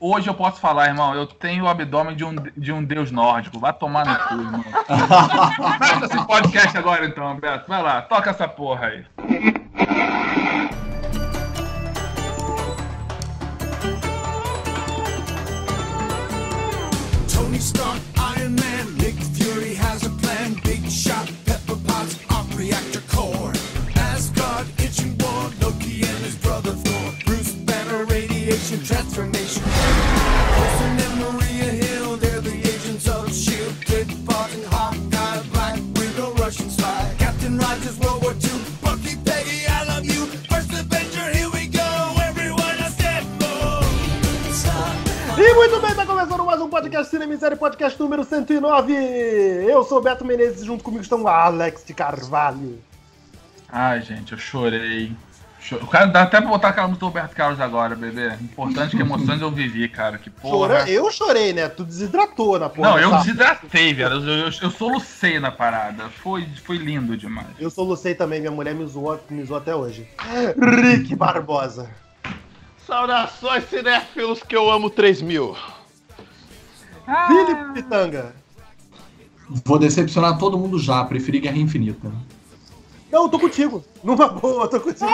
Hoje eu posso falar, irmão, eu tenho o abdômen de um, de um deus nórdico. Vai tomar no cu, irmão. Começa esse podcast agora, então, Beto. Vai lá, toca essa porra aí. Podcast Cinema e Série, podcast número 109. Eu sou o Beto Menezes, junto comigo estão o Alex de Carvalho. Ai, gente, eu chorei. O cara dá até pra botar aquela música do Roberto Carlos agora, bebê. Importante que emoções eu vivi, cara. Que porra. Chora, eu chorei, né? Tu desidratou na porra. Não, eu desidratei, velho. Eu, eu, eu solucei na parada. Foi, foi lindo demais. Eu solucei também, minha mulher me zoou, me zoou até hoje. Rick Barbosa. Saudações, cinéfilos que eu amo 3000. Ah. Felipe Pitanga. Vou decepcionar todo mundo já, preferi Guerra Infinita. Não, eu tô contigo. Numa boa, eu tô contigo.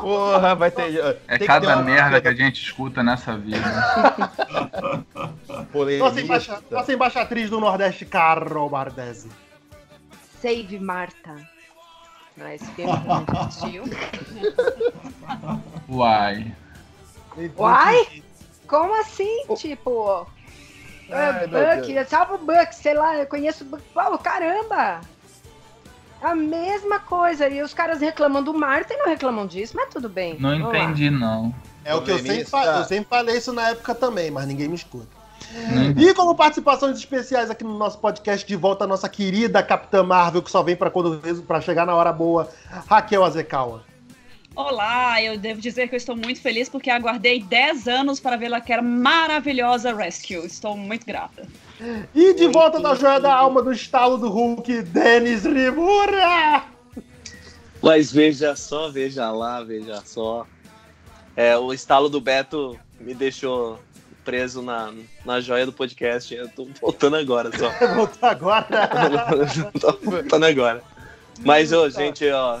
Porra, vai ter. É cada merda que a gente escuta nessa vida. nossa, embaixa... nossa embaixatriz do Nordeste, Carol Bardesi. Save Marta. Não é que gente assistiu. Uai. Uai? Como assim? Tipo. Ai, Buck, salva o Buck, sei lá, eu conheço o Buck. Pô, caramba! A mesma coisa. E os caras reclamam do Marta e não reclamam disso, mas tudo bem. Não entendi, não. É o que eu sempre, falei, eu sempre falei isso na época também, mas ninguém me escuta. E como participações especiais aqui no nosso podcast, de volta a nossa querida Capitã Marvel, que só vem para quando para chegar na hora boa, Raquel Azekawa. Olá, eu devo dizer que eu estou muito feliz porque aguardei 10 anos para ver aquela maravilhosa Rescue. Estou muito grata. E de volta da joia da alma do estalo do Hulk, Denis Rimura! Mas veja só, veja lá, veja só. É, o estalo do Beto me deixou preso na, na joia do podcast. Eu tô voltando agora só. Voltou agora? tô voltando agora. Mas, ô, gente, ó,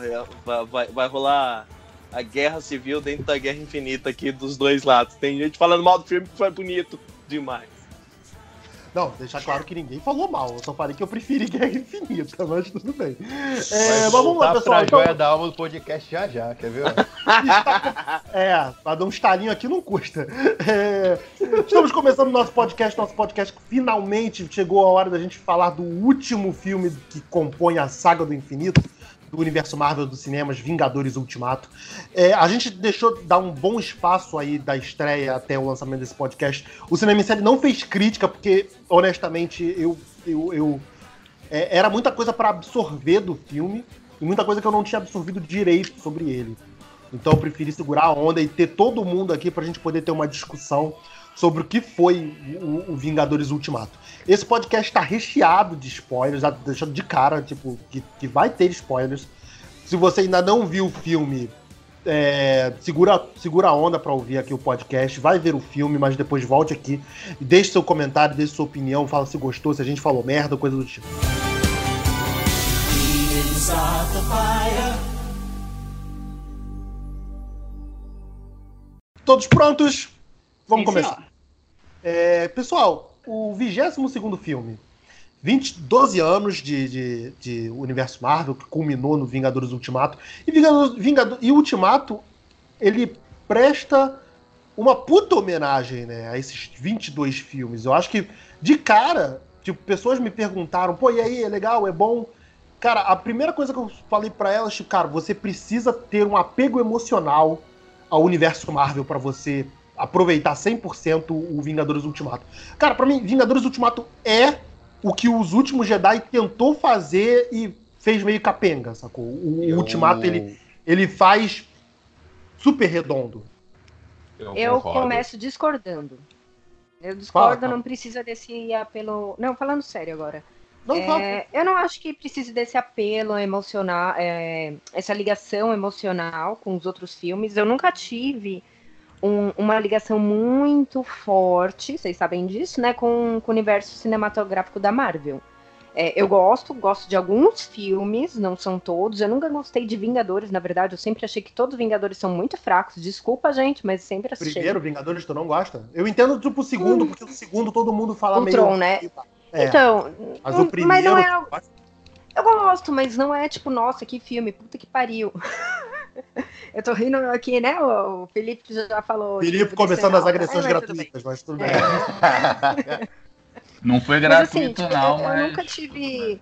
vai, vai rolar a guerra civil dentro da guerra infinita aqui dos dois lados. Tem gente falando mal do filme que foi bonito demais. Não, deixar claro que ninguém falou mal. Eu só falei que eu preferi Guerra Infinita, mas tudo bem. É, mas vamos lá, pessoal. Pra então... joia da alma do podcast já já, quer ver? é, pra dar um estalinho aqui não custa. É, estamos começando o nosso podcast. Nosso podcast finalmente chegou a hora da gente falar do último filme que compõe a saga do infinito do universo Marvel dos cinemas, Vingadores Ultimato. É, a gente deixou dar um bom espaço aí da estreia até o lançamento desse podcast. O Cinema em Série não fez crítica, porque, honestamente, eu, eu, eu é, era muita coisa para absorver do filme e muita coisa que eu não tinha absorvido direito sobre ele. Então eu preferi segurar a onda e ter todo mundo aqui pra gente poder ter uma discussão sobre o que foi o, o Vingadores Ultimato. Esse podcast está recheado de spoilers, já deixando de cara, tipo, que, que vai ter spoilers. Se você ainda não viu o filme, é, segura, segura a onda para ouvir aqui o podcast, vai ver o filme, mas depois volte aqui e deixe seu comentário, deixe sua opinião, fala se gostou, se a gente falou merda, coisa do tipo. Todos prontos? Vamos Sim, começar. É, pessoal, o 22 filme. 20, 12 anos de, de, de, universo Marvel, que culminou no Vingadores Ultimato. E, Vingador, Vingador, e Ultimato, ele presta uma puta homenagem né, a esses 22 filmes. Eu acho que, de cara, tipo, pessoas me perguntaram, pô, e aí, é legal, é bom? Cara, a primeira coisa que eu falei para elas, tipo, cara, você precisa ter um apego emocional ao universo Marvel para você aproveitar 100% o Vingadores Ultimato. Cara, para mim, Vingadores Ultimato é o que os últimos Jedi tentou fazer e fez meio capenga, sacou? O, Eu... Ultimato, ele, ele faz super redondo. Eu, Eu começo discordando. Eu discordo, fala, não precisa desse apelo. Não, falando sério agora. Não, é, eu não acho que precise desse apelo emocional, é, essa ligação emocional com os outros filmes. Eu nunca tive um- uma ligação muito forte, vocês sabem disso, né, com, com o universo cinematográfico da Marvel. É, eu gosto, gosto de alguns filmes, não são todos. Eu nunca gostei de Vingadores, na verdade. Eu sempre achei que todos os Vingadores são muito fracos. Desculpa, gente, mas sempre achei. Primeiro, Vingadores, tu não gosta? Eu entendo, tipo, o segundo, porque o segundo todo mundo fala O meio... Tron, né? É, Então, mas hum, o primeiro... mas não é. Eu gosto, mas não é tipo, nossa, que filme, puta que pariu. eu tô rindo aqui, né? O Felipe já falou. Felipe tipo, começando as agressões. É, mas tudo gratuitas, mas tudo bem. É. Não foi Mas assim, gratuito, tipo, não, eu, eu mas. nunca tive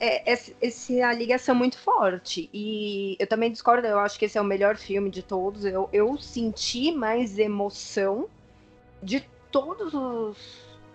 é, esse, esse- a ligação muito forte. E eu também discordo, eu acho que esse é o melhor filme de todos. Eu, eu senti mais emoção de todos os,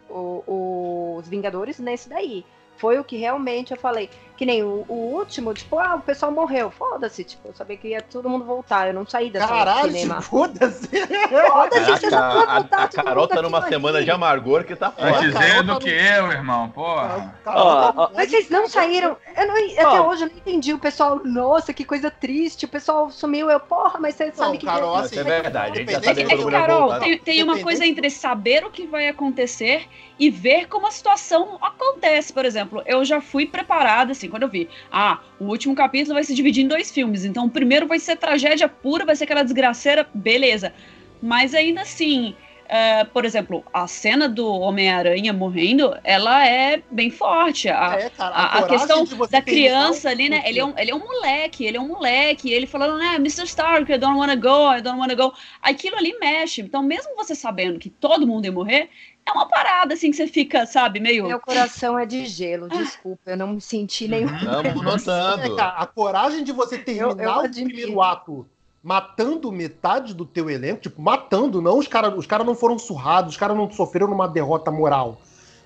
o- os Vingadores nesse daí. Foi o que realmente eu falei. Que nem o, o último, tipo, ah, o pessoal morreu. Foda-se, tipo, eu sabia que ia todo mundo voltar. Eu não saí da sala de Caralho, cinema. foda-se! Foda-se, A, você já a- voltar. a Carol tá numa semana aqui. de amargor que tá foda. Tá que no- eu, irmão, porra. Ó, ó, Mas vocês não saíram. Eu não, até hoje eu não entendi. O pessoal, nossa, que coisa triste. O pessoal sumiu. Eu, porra, mas você sabe que. Carol, assim, Isso é verdade, a gente já É sabe É que que, Carol, tem, tem uma coisa entre saber o que vai acontecer e ver como a situação acontece. Por exemplo, eu já fui preparada, assim, quando eu vi, ah, o último capítulo vai se dividir em dois filmes. Então, o primeiro vai ser tragédia pura, vai ser aquela desgraceira, beleza. Mas ainda assim, é, por exemplo, a cena do Homem-Aranha morrendo, ela é bem forte. A, É, cara, a, a questão da criança ali, né? Ele é, um, ele é um moleque, ele é um moleque, ele falando, né, Mr. Stark, I don't wanna go, I don't wanna go. Aquilo ali mexe. Então, mesmo você sabendo que todo mundo ia morrer, é uma parada assim que você fica, sabe, meio. Meu coração é de gelo, desculpa. Eu não me senti nenhum. Estamos notando. a coragem de você terminar eu o admiro. primeiro ato matando metade do teu elenco, tipo, matando, não os caras os cara não foram surrados, os caras não sofreram numa derrota moral.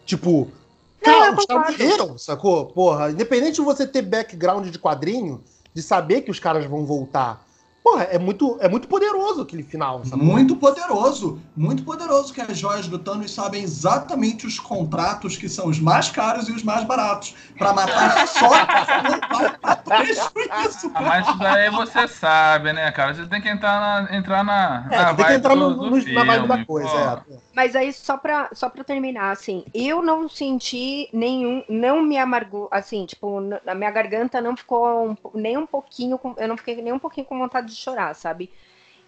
Tipo, Não, cara, eu os caras morreram, sacou? Porra, independente de você ter background de quadrinho, de saber que os caras vão voltar. Porra, é muito, é muito poderoso aquele final, sacou? Muito poderoso, muito poderoso que as joias do Thanos sabem exatamente os contratos que são os mais caros e os mais baratos pra matar só não vai dar prejuízo. Ah, mas isso daí você sabe, né, cara? Você tem que entrar na, entrar na, É, na tem que entrar no, do, do no- filme, na vibe da coisa, pô. é. Mas aí, só pra, só pra terminar, assim, eu não senti nenhum. Não me amargou. Assim, tipo, n- a minha garganta não ficou um nem um pouquinho. com- eu não fiquei nem um pouquinho com vontade de chorar, sabe?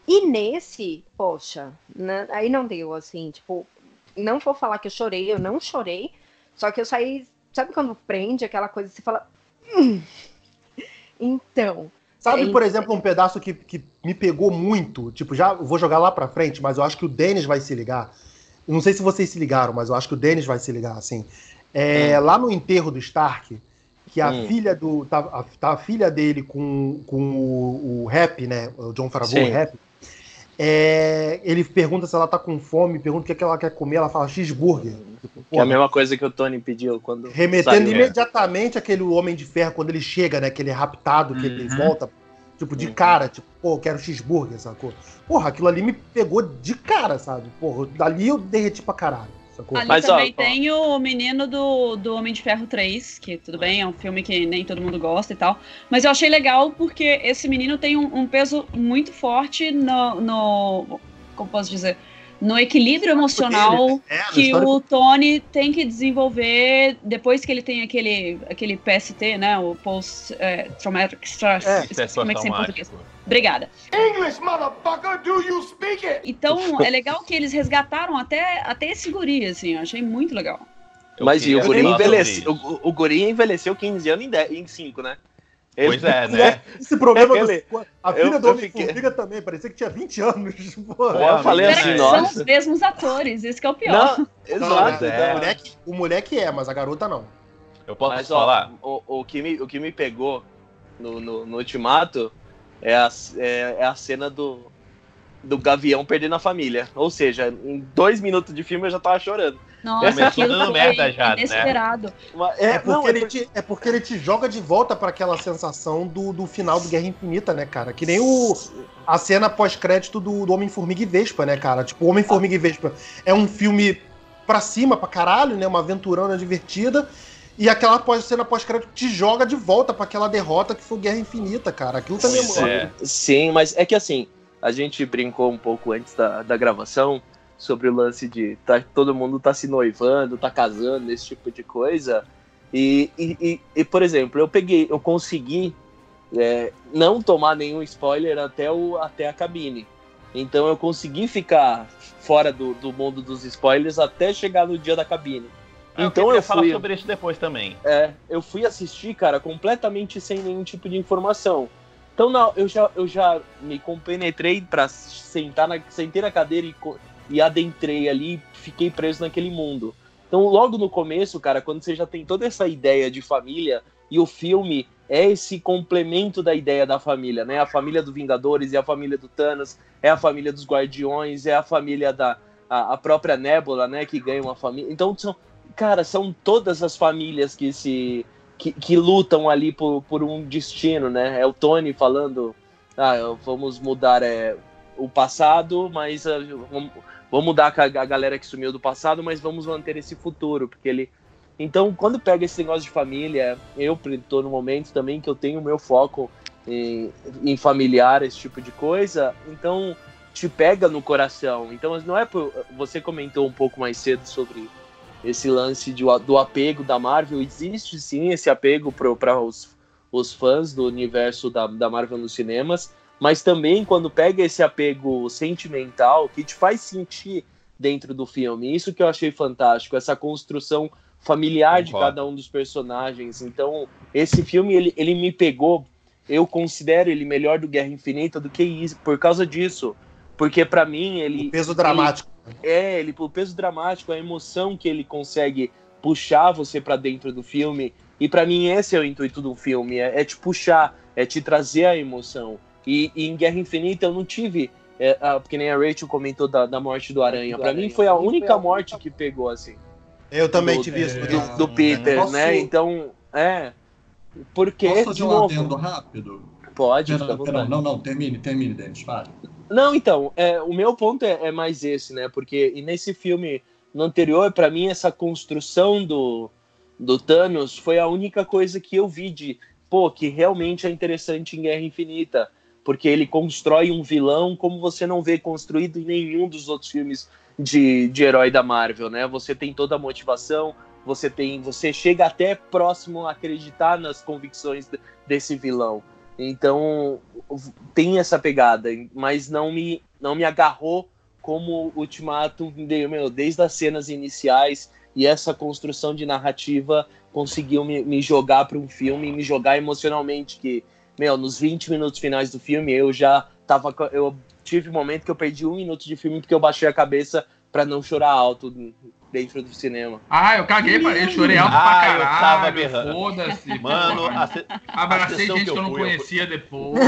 E nesse, poxa, né, aí não deu, assim, tipo, não vou falar que eu chorei, eu não chorei, só que eu saí, sabe quando prende aquela coisa, você fala. "Hum". Então, Sabe, É por exemplo, um pedaço que, que me pegou muito? Tipo, já vou jogar lá pra frente, mas eu acho que o Denis vai se ligar. Não sei se vocês se ligaram, mas eu acho que o Denis vai se ligar, assim. É, Lá no enterro do Stark, que a Hum. filha do. Tá, a, tá a filha dele com, com o, o Rap, né? O John Favreau, o Rap. É, ele pergunta se ela tá com fome, pergunta o que, é que ela quer comer, ela fala cheeseburger. Tipo, Que é a mesma coisa que o Tony pediu quando. Remetendo saiu. imediatamente aquele Homem de Ferro quando ele chega, né? Que ele é raptado, que ele Uhum. volta, tipo, de Uhum. cara, tipo, pô, eu quero cheeseburger, sacou? Porra, aquilo ali me pegou de cara, sabe? Porra, dali eu derreti pra caralho, sacou? Ali Mas, ó, também ó. tem o menino do, do Homem de Ferro 3, que tudo bem, é um filme que nem todo mundo gosta e tal. Mas eu achei legal porque esse menino tem um, um peso muito forte no, no. Como posso dizer? No equilíbrio emocional É, que o Tony tem que desenvolver depois que ele tem aquele, aquele PST, né? O Post é, Traumatic Stress. É. como é que se em português. Traumático. Obrigada. English, motherfucker, do you speak it? Então, é legal que eles resgataram até, até esse guri, assim. Eu achei muito legal. Eu Mas e o Guri isso. O, o Guri envelheceu 15 anos em, 10, em 5, né? Pois é, né? Esse problema Aquele- do... A filha eu- do eu Homem fiquei- também, parecia que tinha 20 anos. Porra. Eu falei assim, Peraí, nossa. São os mesmos atores, isso que é o pior. Não, Não, exato. né? é. o, moleque, o moleque é, mas a garota não. Eu posso Mas, ó, falar? o, o, que me, o que me pegou no, no, no Ultimato é a, é, é a cena do, do Gavião perdendo a família. Ou seja, em dois minutos de filme eu já tava chorando. Nossa, Começou aquilo dando merda já, né? inesperado. Mas- É, porque, não, ele te, é porque ele te joga de volta pra aquela sensação do, do final do Guerra Infinita, né, cara? Que nem o, a cena pós-crédito do, do Homem-Formiga e Vespa, né, cara? Tipo, Homem-Formiga e Vespa é um filme pra cima, pra caralho, né? Uma aventurona divertida. E aquela pós, cena pós-crédito te joga de volta pra aquela derrota que foi Guerra Infinita, cara. Aquilo também é. é. Sim, mas é que assim, a gente brincou um pouco antes da, da gravação sobre o lance de tá, todo mundo tá se noivando, tá casando, esse tipo de coisa. E, e, e, e por exemplo, eu peguei, eu consegui é, não tomar nenhum spoiler até, o, até a cabine. Então eu consegui ficar fora do, do mundo dos spoilers até chegar no dia da cabine. Ah, então eu, eu falar fui, sobre isso depois também. é, eu fui assistir, cara, completamente sem nenhum tipo de informação. Então não, eu já, eu já me compenetrei pra sentar na, sentei na cadeira e, e adentrei ali, fiquei preso naquele mundo. Então logo no começo, cara, quando você já tem toda essa ideia de família e o filme é esse complemento da ideia da família, né? A família do Vingadores e a família do Thanos, é a família dos Guardiões, é a família da a, a própria Nebula, né, que ganha uma família. Então são, cara, são todas as famílias que se que, que lutam ali por, por um destino, né? É o Tony falando, ah, vamos mudar é, o passado, mas ah, vamos, vamos mudar a, a galera que sumiu do passado, mas vamos manter esse futuro, porque ele então, quando pega esse negócio de família, eu tô no momento também que eu tenho o meu foco em, em familiar, esse tipo de coisa, então te pega no coração. Então, não é por. Você comentou um pouco mais cedo sobre esse lance de, do apego da Marvel. Existe sim esse apego para os, os fãs do universo da, da Marvel nos cinemas, mas também quando pega esse apego sentimental que te faz sentir dentro do filme. Isso que eu achei fantástico, essa construção familiar de cada um dos personagens. Então, esse filme ele, ele me pegou. Eu considero ele melhor do Guerra Infinita do que isso, por causa disso. Porque para mim ele O peso dramático. é, ele, o peso dramático, a emoção que ele consegue puxar você pra dentro do filme. E pra mim esse é o intuito do filme, é, é te puxar, é te trazer a emoção. E, e em Guerra Infinita eu não tive, é, a, porque nem a Rachel comentou da, da morte do Aranha. Pra mim foi a única morte que pegou assim Eu também do- tive isso. é, do, do Peter, Posso- né? Então, é. Porque Posso de fazer um novo, adendo rápido? pode, perdão, vontade. não, não, termine, termine, Denis, fale. Não, então, é, o meu ponto é, é mais esse, né? Porque e nesse filme, no anterior, pra mim, essa construção do, do Thanos foi a única coisa que eu vi de, pô, que realmente é interessante em Guerra Infinita. Porque ele constrói um vilão como você não vê construído em nenhum dos outros filmes de, de herói da Marvel, né? Você tem toda a motivação, você tem. Você chega até próximo a acreditar nas convicções de- desse vilão. Então, tem essa pegada, mas não me, não me agarrou como Ultimato, meu, desde as cenas iniciais e essa construção de narrativa conseguiu me, me jogar para um filme e me jogar emocionalmente, que, meu, nos 20 minutos finais do filme eu já tava, eu tive um momento que eu perdi um minuto de filme porque eu baixei a cabeça para não chorar alto dentro do cinema. Ah, eu caguei, pra... eu chorei alto Ah, pra eu tava caralho. berrando. Foda-se. Mano, a, se- Abracei gente que que eu eu não fui, eu conhecia depois.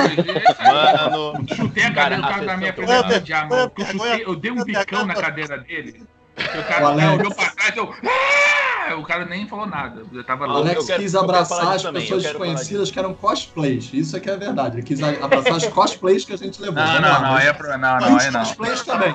mano, Chutei a cadeira do cara da minha eu- de porque Eu, chutei, eu dei um bicão na cadeira dele. O cara O Alex. olhou pra trás, eu. "Ah!" O cara nem falou nada. Eu tava O. Alex quero- quis abraçar as pessoas desconhecidas que eram cosplays. Isso é que é verdade. Ele quis abraçar as cosplays que a gente levou. Não, Vamos não, não, aí é pro... não, não, os não. cosplays também.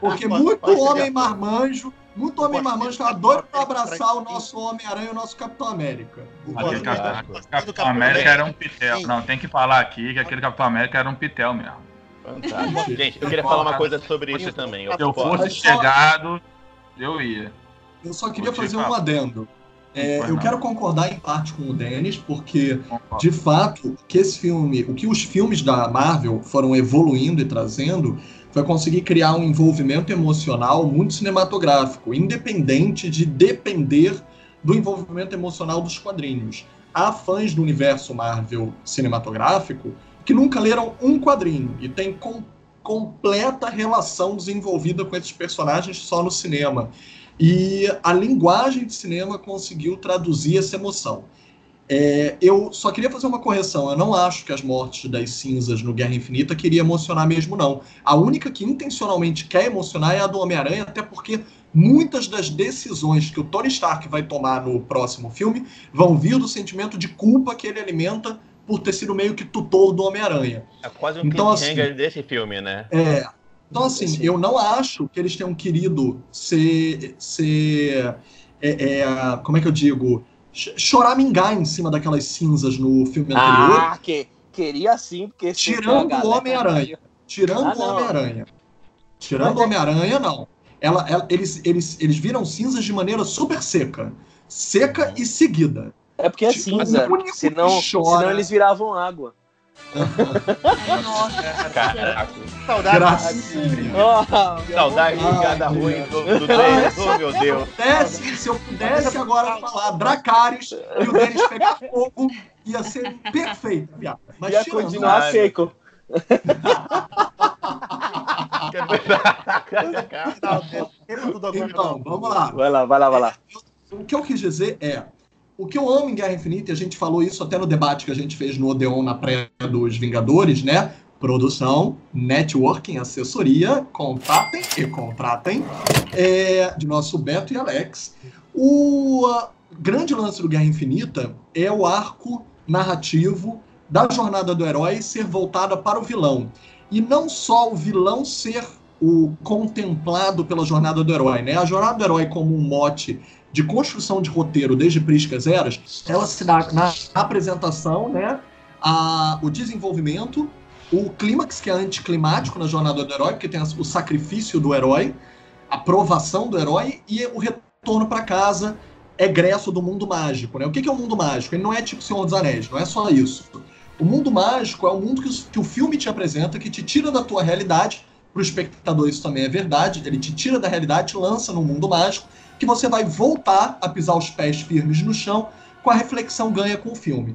Porque muito homem marmanjo, muito homem Posso marmanjo estava doido pra abraçar o nosso Homem-Aranha e o nosso Capitão América. Aquele Posso- Capitão, Capitão América era um pitel. Sim. Não, tem que falar aqui que aquele Capitão América era um pitel mesmo. fantástico. Gente, eu queria falar uma coisa sobre isso também. Se eu fosse chegado, eu ia. Eu só queria fazer um adendo. É, eu não. quero concordar em parte com o Denis, porque de fato, que esse filme, o que os filmes da Marvel foram evoluindo e trazendo foi conseguir criar um envolvimento emocional muito cinematográfico, independente de depender do envolvimento emocional dos quadrinhos. Há fãs do universo Marvel cinematográfico que nunca leram um quadrinho e tem com- completa relação desenvolvida com esses personagens só no cinema. E a linguagem de cinema conseguiu traduzir essa emoção. É, eu só queria fazer uma correção. Eu não acho que as mortes das cinzas no Guerra Infinita queria emocionar mesmo, não. A única que intencionalmente quer emocionar é a do Homem-Aranha, até porque muitas das decisões que o Tony Stark vai tomar no próximo filme vão vir do sentimento de culpa que ele alimenta por ter sido meio que tutor do Homem-Aranha. É quase um Então, assim, desse filme, né? É, então, assim, Sim. eu não acho que eles tenham querido ser. ser é, é, como é que eu digo? Ch- Choramingar em cima daquelas cinzas no filme anterior. Ah, que, queria sim, porque Tirando o galera- Homem-Aranha. Tirando Ah, o. Homem-Aranha. Tirando o Homem-Aranha, não. Ela, ela- eles, eles, eles viram cinzas de maneira super seca. Seca e seguida. É porque é Tipo, cinza. que Senão, senão eles viravam água. Caraca. Saudade. Oh, Saudade de meu ruim do, do Denis. Oh, meu Deus. pudesse, se eu pudesse agora falar Dracarys e o Denis pegar fogo, ia ser perfeito. Mas ia tirando, continuar seco. Então, vamos lá. Vai lá, vai lá, vai lá. O que eu quis dizer é, o que eu amo em Guerra Infinita, e a gente falou isso até no debate que a gente fez no Odeon na pré dos Vingadores, né? Produção, networking, assessoria, contatem e contratem, é, de nosso Beto e Alex. O ah, grande lance do Guerra Infinita é o arco narrativo da jornada do herói ser voltada para o vilão. E não só o vilão ser o contemplado pela jornada do herói, né? A jornada do herói como um mote de construção de roteiro desde Priscas Eras, ela se dá na apresentação, né? A, o desenvolvimento, o clímax, que é anticlimático na jornada do herói, porque tem o sacrifício do herói, a provação do herói e o retorno para casa, egresso do mundo mágico, né? O que é o mundo mágico? Ele não é tipo Senhor dos Anéis, não é só isso. O mundo mágico é o mundo que o filme te apresenta, que te tira da tua realidade. Para o espectador, isso também é verdade. Ele te tira da realidade, te lança no mundo mágico, que você vai voltar a pisar os pés firmes no chão com a reflexão ganha com o filme.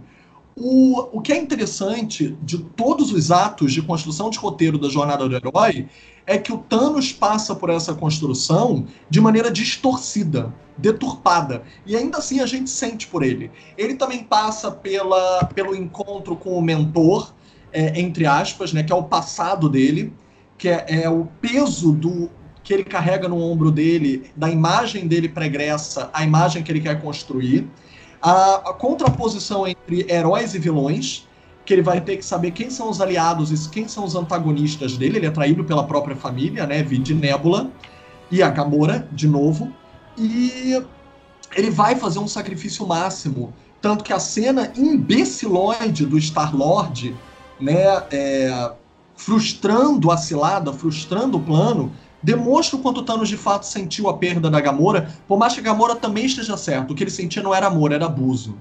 O, o que é interessante de todos os atos de construção de roteiro da jornada do herói é que o Thanos passa por essa construção de maneira distorcida, deturpada. E ainda assim a gente sente por ele. Ele também passa pela, pelo encontro com o mentor, é, entre aspas, né, que é o passado dele, que é, é o peso do que ele carrega no ombro dele, da imagem dele pregressa, a imagem que ele quer construir. A, a contraposição entre heróis e vilões, que ele vai ter que saber quem são os aliados e quem são os antagonistas dele. Ele é traído pela própria família, né? Vide Nebula e a Gamora, de novo. E ele vai fazer um sacrifício máximo. Tanto que a cena imbecilóide do Star-Lord, né? é, frustrando a cilada, frustrando o plano, demonstra o quanto Thanos de fato sentiu a perda da Gamora, por mais que a Gamora também esteja certo. O que ele sentia não era amor, era abuso.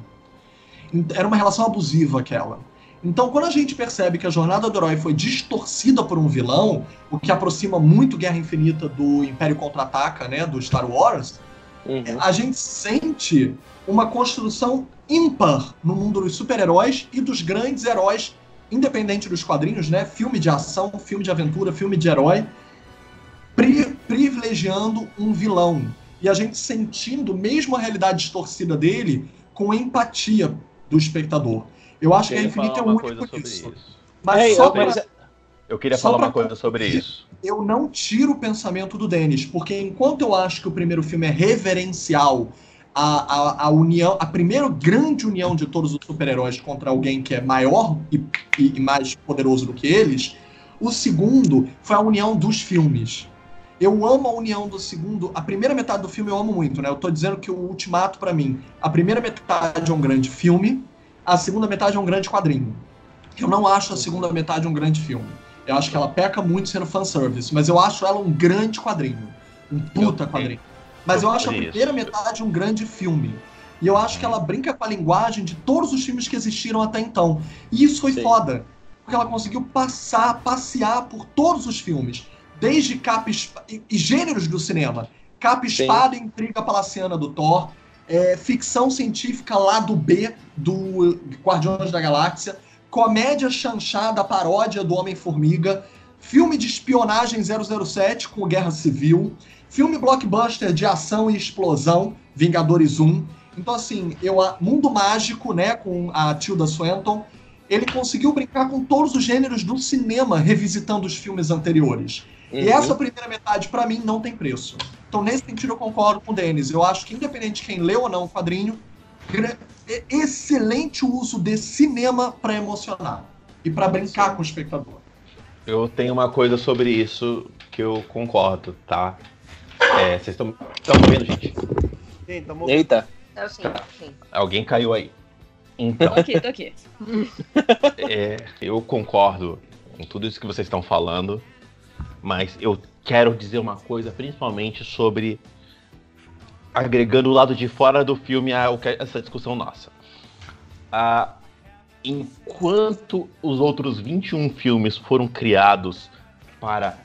Era uma relação abusiva aquela. Então, quando a gente percebe que a jornada do herói foi distorcida por um vilão, o que aproxima muito Guerra Infinita do Império Contra-Ataca, né, do Star Wars, Uhum. a gente sente uma construção ímpar no mundo dos super-heróis e dos grandes heróis, independente dos quadrinhos, né? Filme de ação, filme de aventura, filme de herói, pri- privilegiando um vilão. E a gente sentindo mesmo a realidade distorcida dele com empatia do espectador. Eu acho que a queria Infinita é falar o uma único. Mas É, só eu- pra- Eu queria Só falar pra uma coisa sobre isso. eu não tiro o pensamento do Denis, porque enquanto eu acho que o primeiro filme é reverencial à, à, à união, a primeira grande união de todos os super-heróis contra alguém que é maior e, e- e mais poderoso do que eles, o segundo foi a união dos filmes. Eu amo a união do segundo. A primeira metade do filme eu amo muito, né? Eu tô dizendo que o Ultimato, pra mim, a primeira metade é um grande filme, a segunda metade é um grande quadrinho. Eu não acho a segunda metade um grande filme. Eu acho que ela peca muito sendo fanservice, mas eu acho ela um grande quadrinho. Um puta Eu- quadrinho. Mas eu acho a primeira metade um grande filme. E eu acho que ela brinca com a linguagem de todos os filmes que existiram até então. E isso foi Sim. foda. Porque ela conseguiu passar, passear por todos os filmes. Desde capa e, e- gêneros do cinema. Capa Sim. espada intriga palaciana do Thor. é, ficção científica lá do B do Guardiões da Galáxia comédia chanchada, paródia do Homem-Formiga, filme de espionagem 007 com Guerra Civil, filme blockbuster de ação e explosão, Vingadores 1. Então, assim, eu, a- Mundo Mágico, né, com a Tilda Swinton, ele conseguiu brincar com todos os gêneros do cinema, revisitando os filmes anteriores. E Uhum. essa primeira metade, pra mim, não tem preço. Então, nesse sentido, eu concordo com o Denis. Eu acho que, independente de quem leu ou não o quadrinho, é excelente uso de cinema pra emocionar e pra brincar com o espectador. Eu tenho uma coisa sobre isso que eu concordo, tá? É, vocês estão vendo, gente? Sim, tamo... Eita. É sim, sim. Alguém caiu aí. Então, Tô aqui, tô aqui. é, eu concordo com tudo isso que vocês estão falando, mas eu quero dizer uma coisa, principalmente sobre agregando o lado de fora do filme a essa discussão nossa. Ah, enquanto os outros 21 filmes foram criados para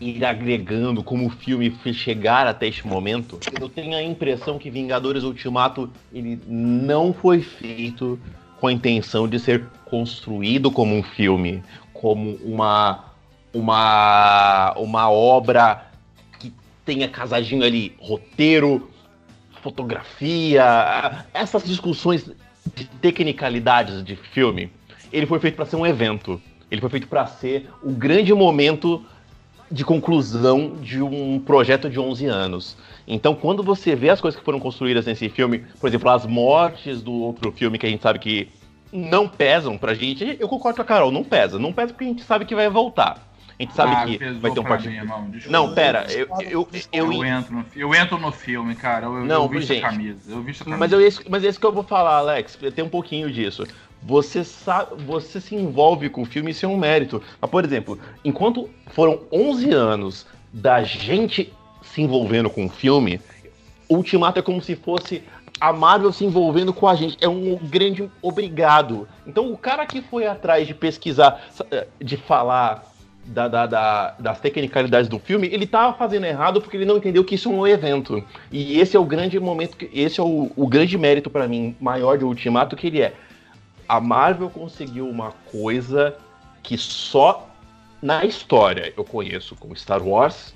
ir agregando como o filme chegar até este momento, eu tenho a impressão que Vingadores Ultimato ele não foi feito com a intenção de ser construído como um filme, como uma uma uma obra que tenha casadinho ali roteiro, fotografia, essas discussões de tecnicalidades de filme. Ele foi feito para ser um evento. Ele foi feito para ser o grande momento de conclusão de um projeto de 11 anos. Então, quando você vê as coisas que foram construídas nesse filme, por exemplo, as mortes do outro filme que a gente sabe que não pesam pra gente, eu concordo com a Carol, não pesa. Não pesa porque a gente sabe que vai voltar. A gente sabe Ah, que vai ter um partido. mim. Não, pera, eu, eu, eu, Eu entro, no, eu entro no filme, cara. Eu, Não, eu visto gente. a camisa. Eu visto a camisa. Mas, eu, mas é isso que eu vou falar, Alex. Tem um pouquinho disso. Você sabe, você se envolve com o filme, isso é um mérito. Mas, por exemplo, enquanto foram 11 anos da gente se envolvendo com o filme, Ultimato é como se fosse a Marvel se envolvendo com a gente. É um grande obrigado. Então, o cara que foi atrás de pesquisar, de falar da- da- da- das tecnicalidades do filme, ele tava fazendo errado porque ele não entendeu que isso é um evento. E esse é o grande momento, que, esse é o, o grande mérito pra mim maior de Ultimato, que ele é a Marvel conseguiu uma coisa que só na história eu conheço, como Star Wars,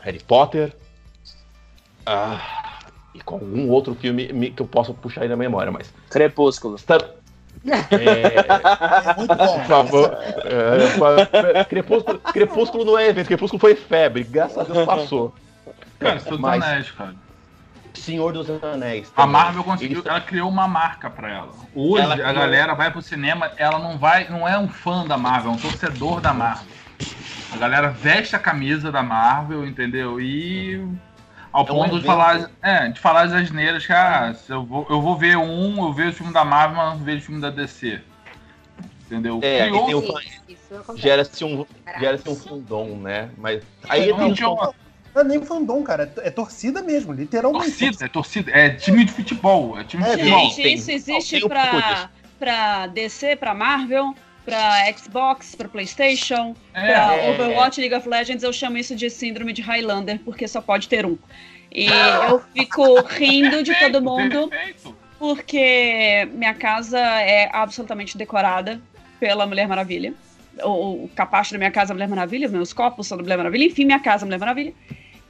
Harry Potter, ah, e com algum outro filme me- que eu possa puxar aí na memória, mas Crepúsculo. Star... É, Muito bom. por favor. É, Crepúsculo, Crepúsculo não é evento, Crepúsculo foi febre, graças a Deus passou. Cara, isso tudo Mas- anéis, cara. Senhor dos Anéis. A também. Marvel conseguiu, Eles- ela criou uma marca pra ela. Hoje Ela a criou- galera vai pro cinema, ela não vai, não é um fã da Marvel, é um torcedor da Marvel. A galera veste a camisa da Marvel, entendeu? E ao É um ponto de evento. falar, é, de falar as asneiras que ah, se eu vou, eu vou ver um, eu vejo o filme da Marvel, mas não vejo o filme da DC. Entendeu? É, Criou- e tem o. Gera-se um, gera um fandom, né? Mas aí Não, tem uma Não é nem fandom, cara. É é torcida mesmo, literalmente. torcida, é torcida, é time de futebol, é time de É, futebol. Gente, tem- isso existe tem um pouco pra, disso. pra DC, pra Marvel, pra Xbox, pra Playstation, É, pra é. Overwatch, League of Legends. Eu chamo isso de síndrome de Highlander, porque só pode ter um. E eu fico rindo de todo mundo, porque minha casa é absolutamente decorada pela Mulher Maravilha. O, o capacho da minha casa é a Mulher Maravilha, meus copos são da Mulher Maravilha, enfim, minha casa é a Mulher Maravilha.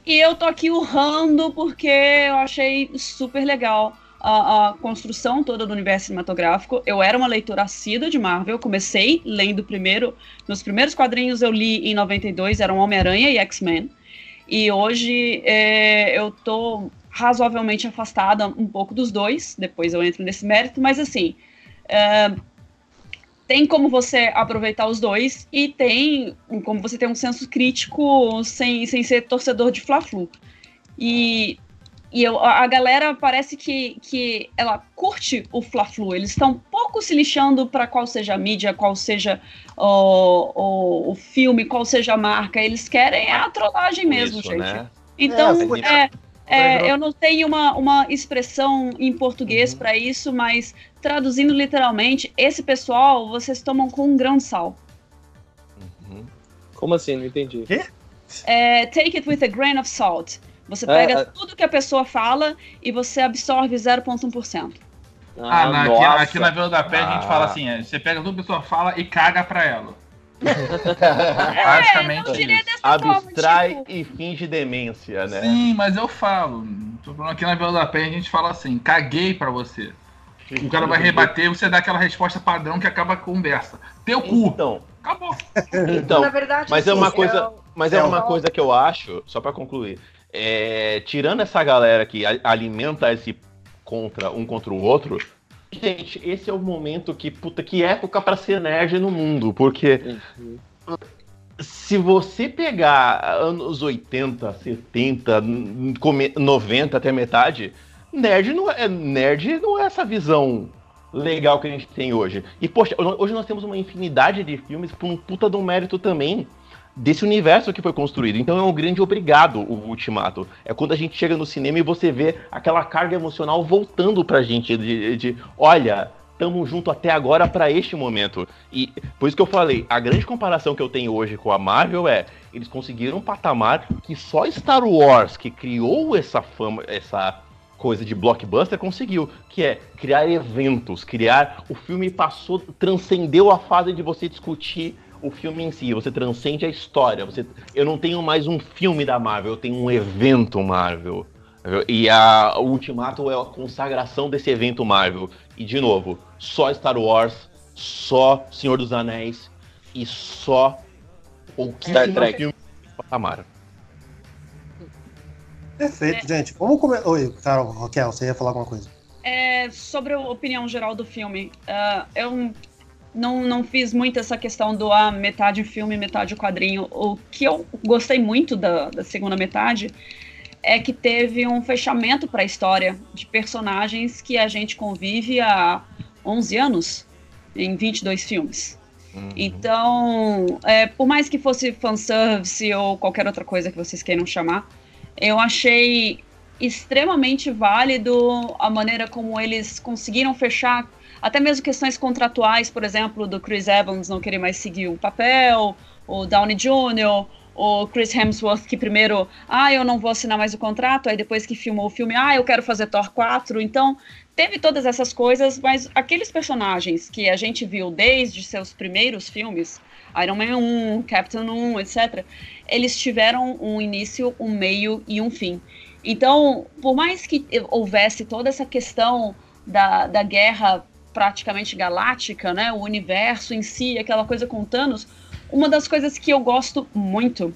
E eu tô aqui urrando porque eu achei super legal a, a construção toda do universo cinematográfico. Eu era uma leitora assídua de Marvel, comecei lendo primeiro, meus primeiros quadrinhos eu li em 92, eram Homem-Aranha e X-Men. E hoje é, eu tô razoavelmente afastada um pouco dos dois, depois eu entro nesse mérito, mas assim, é, tem como você aproveitar os dois e tem como você ter um senso crítico sem, sem ser torcedor de Fla-Flu. E, e eu, a galera parece que, que ela curte o Fla-Flu, eles estão pouco se lixando para qual seja a mídia, qual seja o, o, o filme, qual seja a marca, eles querem a trollagem mesmo, Isso, gente. né? Então, É, é, é, eu não tenho uma, uma expressão em português para isso, mas traduzindo literalmente, esse pessoal vocês tomam com um grão de sal. Uhum. Como assim? Não entendi. É, take it with a grain of salt. Você É, pega é. tudo que a pessoa fala e você absorve 0,1%. Ah, na- aqui, aqui na Vila da Pé a gente Ah. fala assim: é, você pega tudo que a pessoa fala e caga pra ela. É, Basicamente isso. dessa forma, Abstrai tipo, e finge demência, né? Sim, mas eu falo. Aqui na Vila da Pé a gente fala assim: caguei pra você. O cara vai rebater, você dá aquela resposta padrão que acaba a conversa. Teu cu. Então, Acabou. então Na verdade, mas é uma coisa- eu- Mas é É, uma coisa que eu acho, só pra concluir, é, tirando essa galera que alimenta esse contra um contra o outro, gente, esse é o momento que puta que época pra ser nerd no mundo, porque se você pegar anos 80, 70, n- come- 90 até metade, nerd não é nerd não é essa visão legal que a gente tem hoje. E, poxa, hoje nós temos uma infinidade de filmes por um puta um mérito também desse universo que foi construído. Então é um grande obrigado o Ultimato. É quando a gente chega no cinema e você vê aquela carga emocional voltando pra gente de, de olha, estamos junto até agora para este momento. E por isso que eu falei, a grande comparação que eu tenho hoje com a Marvel é eles conseguiram um patamar que só Star Wars, que criou essa fama, essa coisa de blockbuster conseguiu, que é criar eventos, criar o filme passou, transcendeu a fase de você discutir o filme em si, você transcende a história. Você, eu não tenho mais um filme da Marvel, eu tenho um evento Marvel. E a, o Ultimato é a consagração desse evento Marvel. E de novo, só Star Wars, só Senhor dos Anéis e só o Star Trek. filme patamar. Perfeito, é. gente. Vamos começar. Oi, Carol, Raquel, você ia falar alguma coisa? É, sobre a opinião geral do filme, uh, eu não, não fiz muito essa questão do ah, metade filme, metade quadrinho. O que eu gostei muito da, da segunda metade é que teve um fechamento para a história de personagens que a gente convive há 11 anos em 22 filmes. Uhum. Então, é, por mais que fosse fanservice ou qualquer outra coisa que vocês queiram chamar, eu achei extremamente válido a maneira como eles conseguiram fechar até mesmo questões contratuais, por exemplo, do Chris Evans não querer mais seguir o papel, o Downey Jr., o Chris Hemsworth que primeiro, ah, eu não vou assinar mais o contrato, aí depois que filmou o filme, ah, eu quero fazer Thor 4. Então, teve todas essas coisas, mas aqueles personagens que a gente viu desde seus primeiros filmes, Iron Man 1, Captain 1, etc., eles tiveram um início, um meio e um fim. Então, por mais que houvesse toda essa questão da, da guerra praticamente galáctica, né? O universo em si, aquela coisa com Thanos. Uma das coisas que eu gosto muito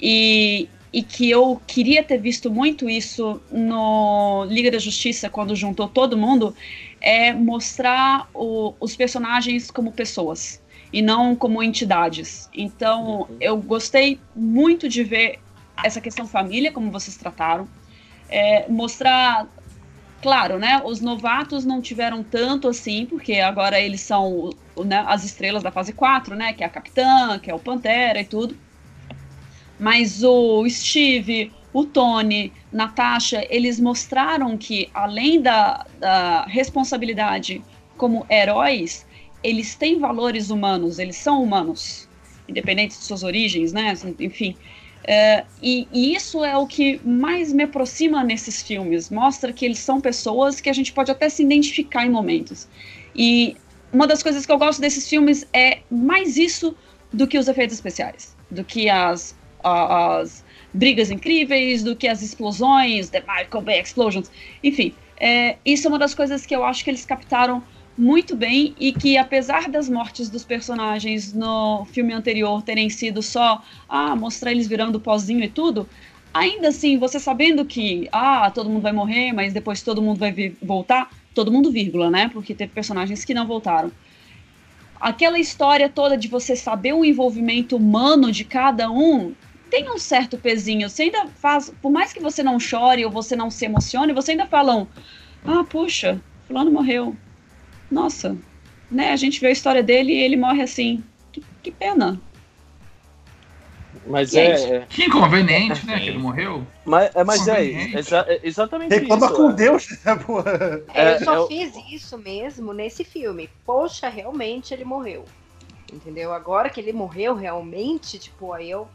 e, e que eu queria ter visto muito isso no Liga da Justiça, quando juntou todo mundo, é mostrar o, os personagens como pessoas e não como entidades. Então, eu gostei muito de ver essa questão família, como vocês trataram, é, mostrar Claro, né? Os novatos não tiveram tanto assim, porque agora eles são né, as estrelas da fase 4, né? Que é a Capitã, que é o Pantera e tudo. Mas o Steve, o Tony, Natasha, eles mostraram que, além da, da responsabilidade como heróis, eles têm valores humanos, eles são humanos, independente de suas origens, né? Enfim. É, e, e, isso é o que mais me aproxima nesses filmes. Mostra que eles são pessoas que a gente pode até se identificar em momentos. E uma das coisas que eu gosto desses filmes é mais isso do que os efeitos especiais, do que as, as brigas incríveis, do que as explosões, The Michael Bay Explosions, enfim. É, isso é uma das coisas que eu acho que eles captaram muito bem e que apesar das mortes dos personagens no filme anterior terem sido só ah, mostrar eles virando pozinho e tudo, ainda assim, você sabendo que ah, todo mundo vai morrer, mas depois todo mundo vai voltar, todo mundo vírgula, né? Porque teve personagens que não voltaram. Aquela história toda de você saber o envolvimento humano de cada um tem um certo pezinho. Você ainda faz, por mais que você não chore ou você não se emocione, você ainda falam: "Ah, puxa, fulano morreu nossa, né? A gente vê a história dele e ele morre assim. Que, que pena. Mas é, é. Que inconveniente, né? Que ele morreu. Mas, é, mas é, exa é exatamente Reclama isso. com Deus, né, porra? É, eu só fiz isso mesmo nesse filme. Poxa, realmente ele morreu. Entendeu? Agora que ele morreu realmente, tipo, aí eu.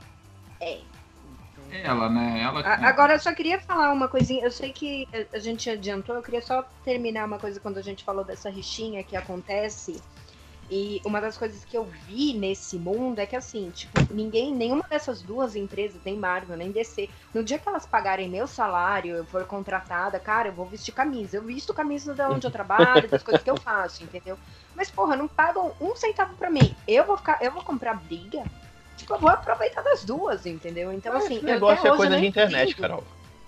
É, ela, né? Ela... Agora, eu só queria falar uma coisinha. Eu sei que a gente adiantou, eu queria só terminar uma coisa quando a gente falou dessa rixinha que acontece. E uma das coisas que eu vi nesse mundo é que, assim, tipo, ninguém, nenhuma dessas duas empresas, nem Marvel, nem DC, no dia que elas pagarem meu salário, eu for contratada, cara, eu vou vestir camisa. Eu visto camisa de onde eu trabalho, das coisas que eu faço, entendeu? Mas, porra, não pagam um centavo pra mim. Eu vou ficar, eu vou comprar briga tipo, eu vou aproveitar das duas, entendeu? Então, é, assim. Esse negócio é coisa de internet, entendo. Carol.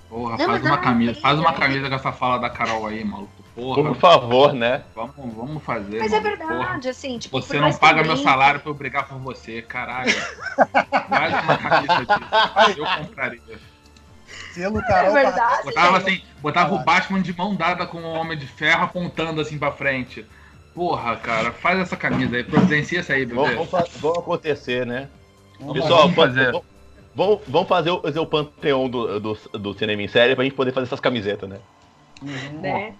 Porra, não, faz uma camisa, faz uma camisa com essa fala da Carol aí, maluco. Porra. Por favor, né? Vamos, vamos fazer. Mas mano, é verdade, porra. assim, tipo, Você não paga meu salário pra eu brigar por você, caralho. faz uma camisa disso. Eu compraria. selo Carol É verdade. Botava assim, botava o Batman de mão dada com o Homem de Ferro apontando assim pra frente. Porra, cara, faz essa camisa aí, providencia essa aí, bebê. vão acontecer, né? Vamos Pessoal, vamos vão- fazer. vão- vão, vão fazer o, fazer o panteão do, do, do cinema em série pra gente poder fazer essas camisetas, né? né?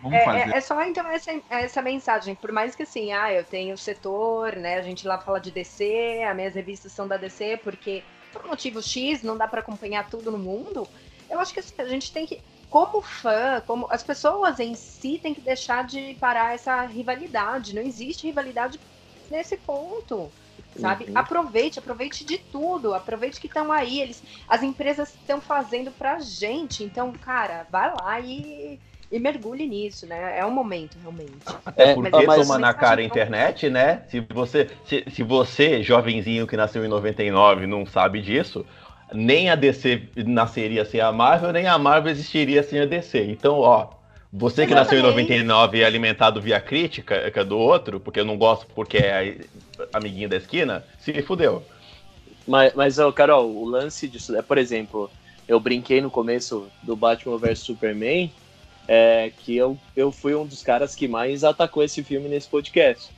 Vamos É, fazer. é- é só então essa, essa mensagem, por mais que assim, ah, eu tenho o setor, né? A gente lá fala de DC, as minhas revistas são da DC, porque por motivo X não dá pra acompanhar tudo no mundo. Eu acho que assim, a gente tem que, como fã, como as pessoas em si têm que deixar de parar essa rivalidade. Não existe rivalidade nesse ponto. Sabe? Uhum. Aproveite, aproveite de tudo, aproveite que estão aí, eles, as empresas estão fazendo pra gente. Então, cara, vai lá e, e mergulhe nisso, né? É um momento, realmente. Até É, porque mas- toma na cara a internet, né? Se você, se, se você, jovenzinho que nasceu em 99, não sabe disso, nem a DC nasceria sem a Marvel, nem a Marvel existiria sem a DC. Então, ó, você que nasceu em Exatamente. 99 e é alimentado via crítica que é do outro, porque eu não gosto porque é amiguinho da esquina, se fudeu. Mas, mas ó, Carol, o lance disso é, por exemplo, eu brinquei no começo do Batman vs Superman, é, que eu, eu fui um dos caras que mais atacou esse filme nesse podcast.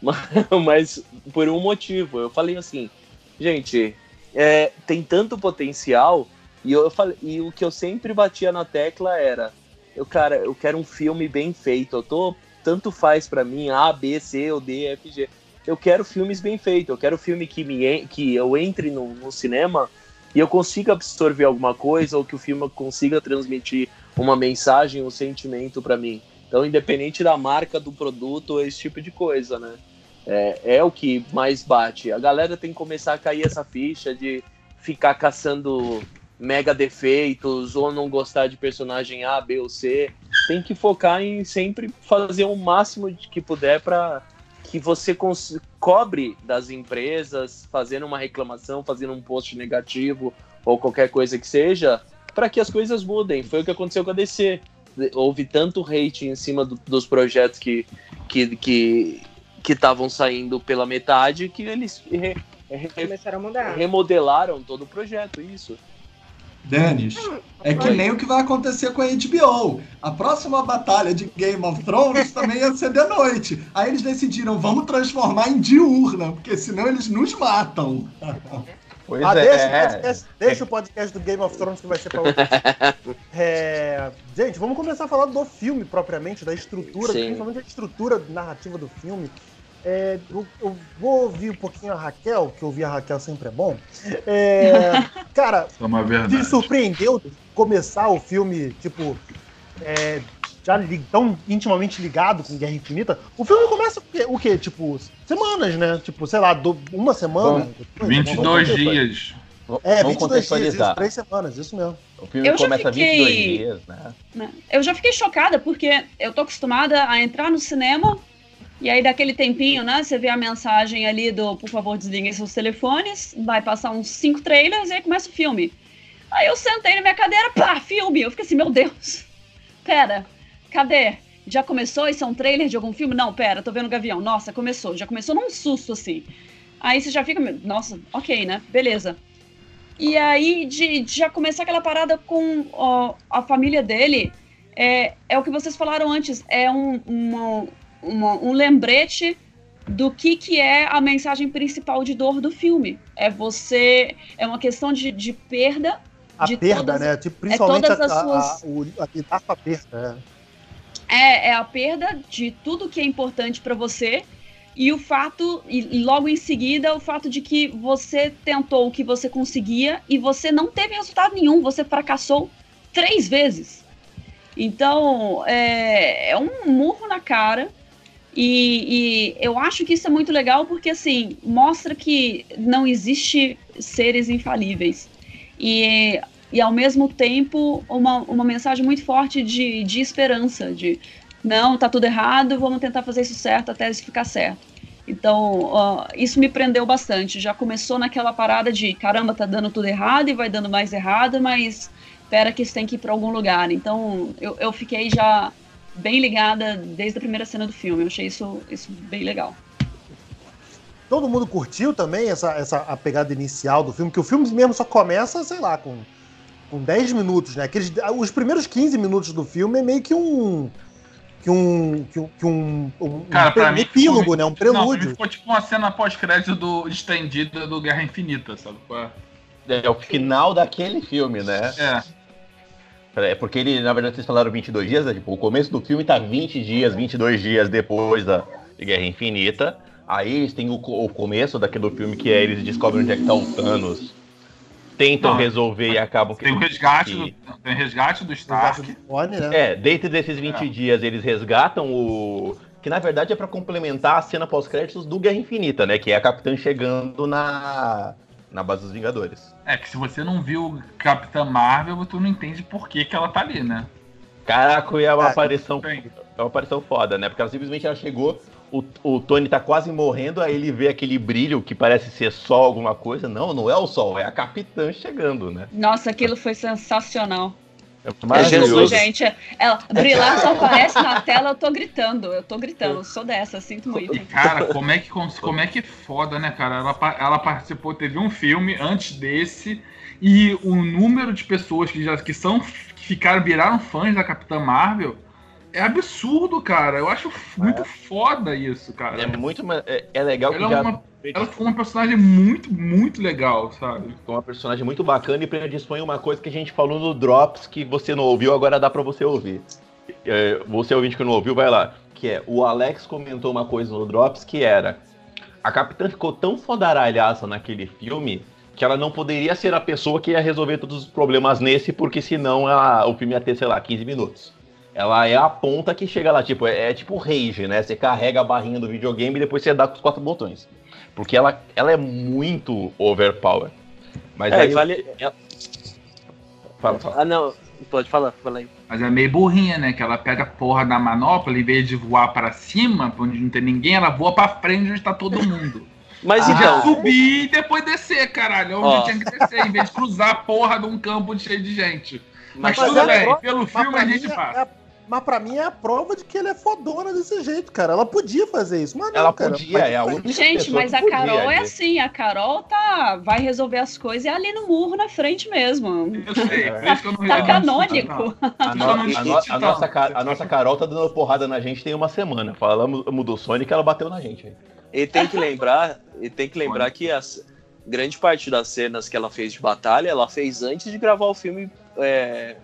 Mas, mas por um motivo, eu falei assim, gente, é, tem tanto potencial, e eu falei, e o que eu sempre batia na tecla era, eu, cara, eu quero um filme bem feito, eu tô, tanto faz pra mim, A, B, C, ou D, F, G. Eu quero filmes bem feitos, eu quero filme que, me, que eu entre no, no cinema e eu consiga absorver alguma coisa, ou que o filme consiga transmitir uma mensagem, um sentimento pra mim. Então, independente da marca do produto, esse tipo de coisa, né? É, é o que mais bate. A galera tem que começar a cair essa ficha de ficar caçando mega defeitos ou não gostar de personagem A, B ou C. Tem que focar em sempre fazer o máximo de que puder para que você cobre das empresas, fazendo uma reclamação, fazendo um post negativo ou qualquer coisa que seja, para que as coisas mudem. Foi o que aconteceu com a DC. Houve tanto hate em cima do- dos projetos que que que estavam saindo pela metade que eles re- re- Começaram a mudar. remodelaram todo o projeto, isso. Denis, é que nem o que vai acontecer com a HBO. A próxima batalha de Game of Thrones também ia ser de noite. Aí eles decidiram, vamos transformar em diurna, porque senão eles nos matam. Pois Ah, é. deixa, o podcast, deixa o podcast do Game of Thrones que vai ser pra. É, gente, vamos começar a falar do filme propriamente, da estrutura, Sim. principalmente a estrutura narrativa do filme. É, eu, eu vou ouvir um pouquinho a Raquel, que ouvir a Raquel sempre é bom. É, cara, é te surpreendeu começar o filme, tipo, é, já li- tão intimamente ligado com Guerra Infinita? O filme começa o quê? Tipo, semanas, né? Tipo, sei lá, do- uma semana? depois, 22 Vamos dias. É, Vamos 22 dias, isso, contextualizar. três semanas, isso mesmo. O filme Eu já começa fiquei- 22 dias, né? né? Eu já fiquei chocada, porque eu tô acostumada a entrar no cinema, e aí daquele tempinho, né, você vê a mensagem ali do, por favor, desliguem seus telefones, vai passar uns cinco trailers, e aí começa o filme. Aí eu sentei na minha cadeira, pá, filme! Eu fiquei assim, meu Deus, pera, cadê? Já começou? Isso é um trailer de algum filme? Não, pera, tô vendo o Gavião. Nossa, começou. Já começou num susto, assim. Aí você já fica, nossa, ok, né? Beleza. E aí, de, de já começar aquela parada com ó, a família dele, é, é o que vocês falaram antes, é um, uma- uma- um lembrete do que, que é a mensagem principal de dor do filme. É você. É uma questão de, de perda. A De perda, todas- né? Tipo, principalmente todas a, as a, suas- a, o- a lidar com a perda. É, é a perda de tudo que é importante pra você. E o fato, e, e logo em seguida, o fato de que você tentou o que você conseguia e você não teve resultado nenhum, você fracassou três vezes. Então, é, é um murro na cara. E, e eu acho que isso é muito legal porque, assim, mostra que não existe seres infalíveis. E, e ao mesmo tempo, uma, uma mensagem muito forte de, de esperança, de não, tá tudo errado, vamos tentar fazer isso certo até isso ficar certo. Então, ó, isso me prendeu bastante. Já começou naquela parada de caramba, tá dando tudo errado e vai dando mais errado, mas espera que isso tem que ir para algum lugar. Então, eu, eu fiquei já bem ligada desde a primeira cena do filme. Eu achei isso, isso bem legal. Todo mundo curtiu também essa, essa a pegada inicial do filme, que o filme mesmo só começa, sei lá, com com 10 minutos, né? Aqueles, os primeiros 15 minutos do filme é meio que um. Que um. Que um, que um, um Cara, um pra mim. epílogo, ficou- né? Um Não, pra mim prelúdio. ficou tipo uma cena pós-crédito do estendida do Guerra Infinita, sabe? qual é? É o final daquele filme, né? É. É porque ele, na verdade, vocês falaram 22 dias, né? Tipo, o começo do filme tá 20 dias, 22 dias depois da de Guerra Infinita. Aí eles têm o, o começo daquele filme que é eles descobrem onde é que tá o Thanos. Tentam Não, resolver e acabam Tem o resgate do, que- tem o resgate do Resgate Stark. do Tony, né? É, dentro desses 20 É. dias eles resgatam o. Que na verdade é pra complementar a cena pós-créditos do Guerra Infinita, né? Que é a Capitã chegando na. na base dos Vingadores. É que se você não viu Capitã Marvel, tu não entende por que, que ela tá ali, né? Caraca, e é uma Ah, aparição. É uma aparição foda, né? Porque ela simplesmente ela chegou, o, o Tony tá quase morrendo, aí ele vê aquele brilho que parece ser sol alguma coisa. Não, não é o sol, é a Capitã chegando, né? Nossa, aquilo foi sensacional. É Jesus. Gente, ela brilhar só aparece na tela, eu tô gritando. Eu tô gritando, eu sou dessa, sinto muito. E, cara, como é que, como é que é foda, né, cara? Ela, ela participou, teve um filme antes desse, e o número de pessoas que já que são que ficaram, viraram fãs da Capitã Marvel é absurdo, cara. Eu acho muito foda isso, cara. É muito. É, é legal que Ela, é já. uma, ela ficou uma personagem muito, muito legal, sabe? É uma personagem muito bacana e predispõe uma coisa que a gente falou no Drops que você não ouviu, agora dá pra você ouvir. É, você ouvinte que não ouviu, vai lá. Que é, o Alex comentou uma coisa no Drops que era a Capitã ficou tão fodaralhaça naquele filme que ela não poderia ser a pessoa que ia resolver todos os problemas nesse, porque senão ela- o filme ia ter, sei lá, 15 minutos. Ela é a ponta que chega lá, tipo, é, é tipo Rage, né? Você carrega a barrinha do videogame e depois você dá com os quatro botões. Porque ela, ela é muito overpower. Mas É, aí vale. Fala, fala. Ah, não. Pode falar, fala aí. Mas é meio burrinha, né? Que ela pega a porra da manopla, em vez de voar pra cima, pra onde não tem ninguém, ela voa pra frente onde tá todo mundo. Mas Ah, então, Subir e depois descer, caralho. Onde Ó. tinha que descer, em vez de cruzar a porra de um campo cheio de gente. Mas, mas, tudo bem, pelo Mas filme a gente é- passa. é- mas pra mim é a prova de que ele é fodona desse jeito, cara. Ela podia fazer isso, mas não, Ela cara. podia, é a única Gente, mas a podia Carol é ali. assim, a Carol tá, vai resolver as coisas e é ali no murro na frente mesmo. Eu sei, não Tá não canônico. A, no- a no- discute, a nossa, ca- a nossa Carol tá dando porrada na gente tem uma semana. Falamos do Sonic ela bateu na gente. E tem que lembrar, e tem que lembrar que as grande parte das cenas que ela fez de batalha, ela fez antes de gravar o filme é,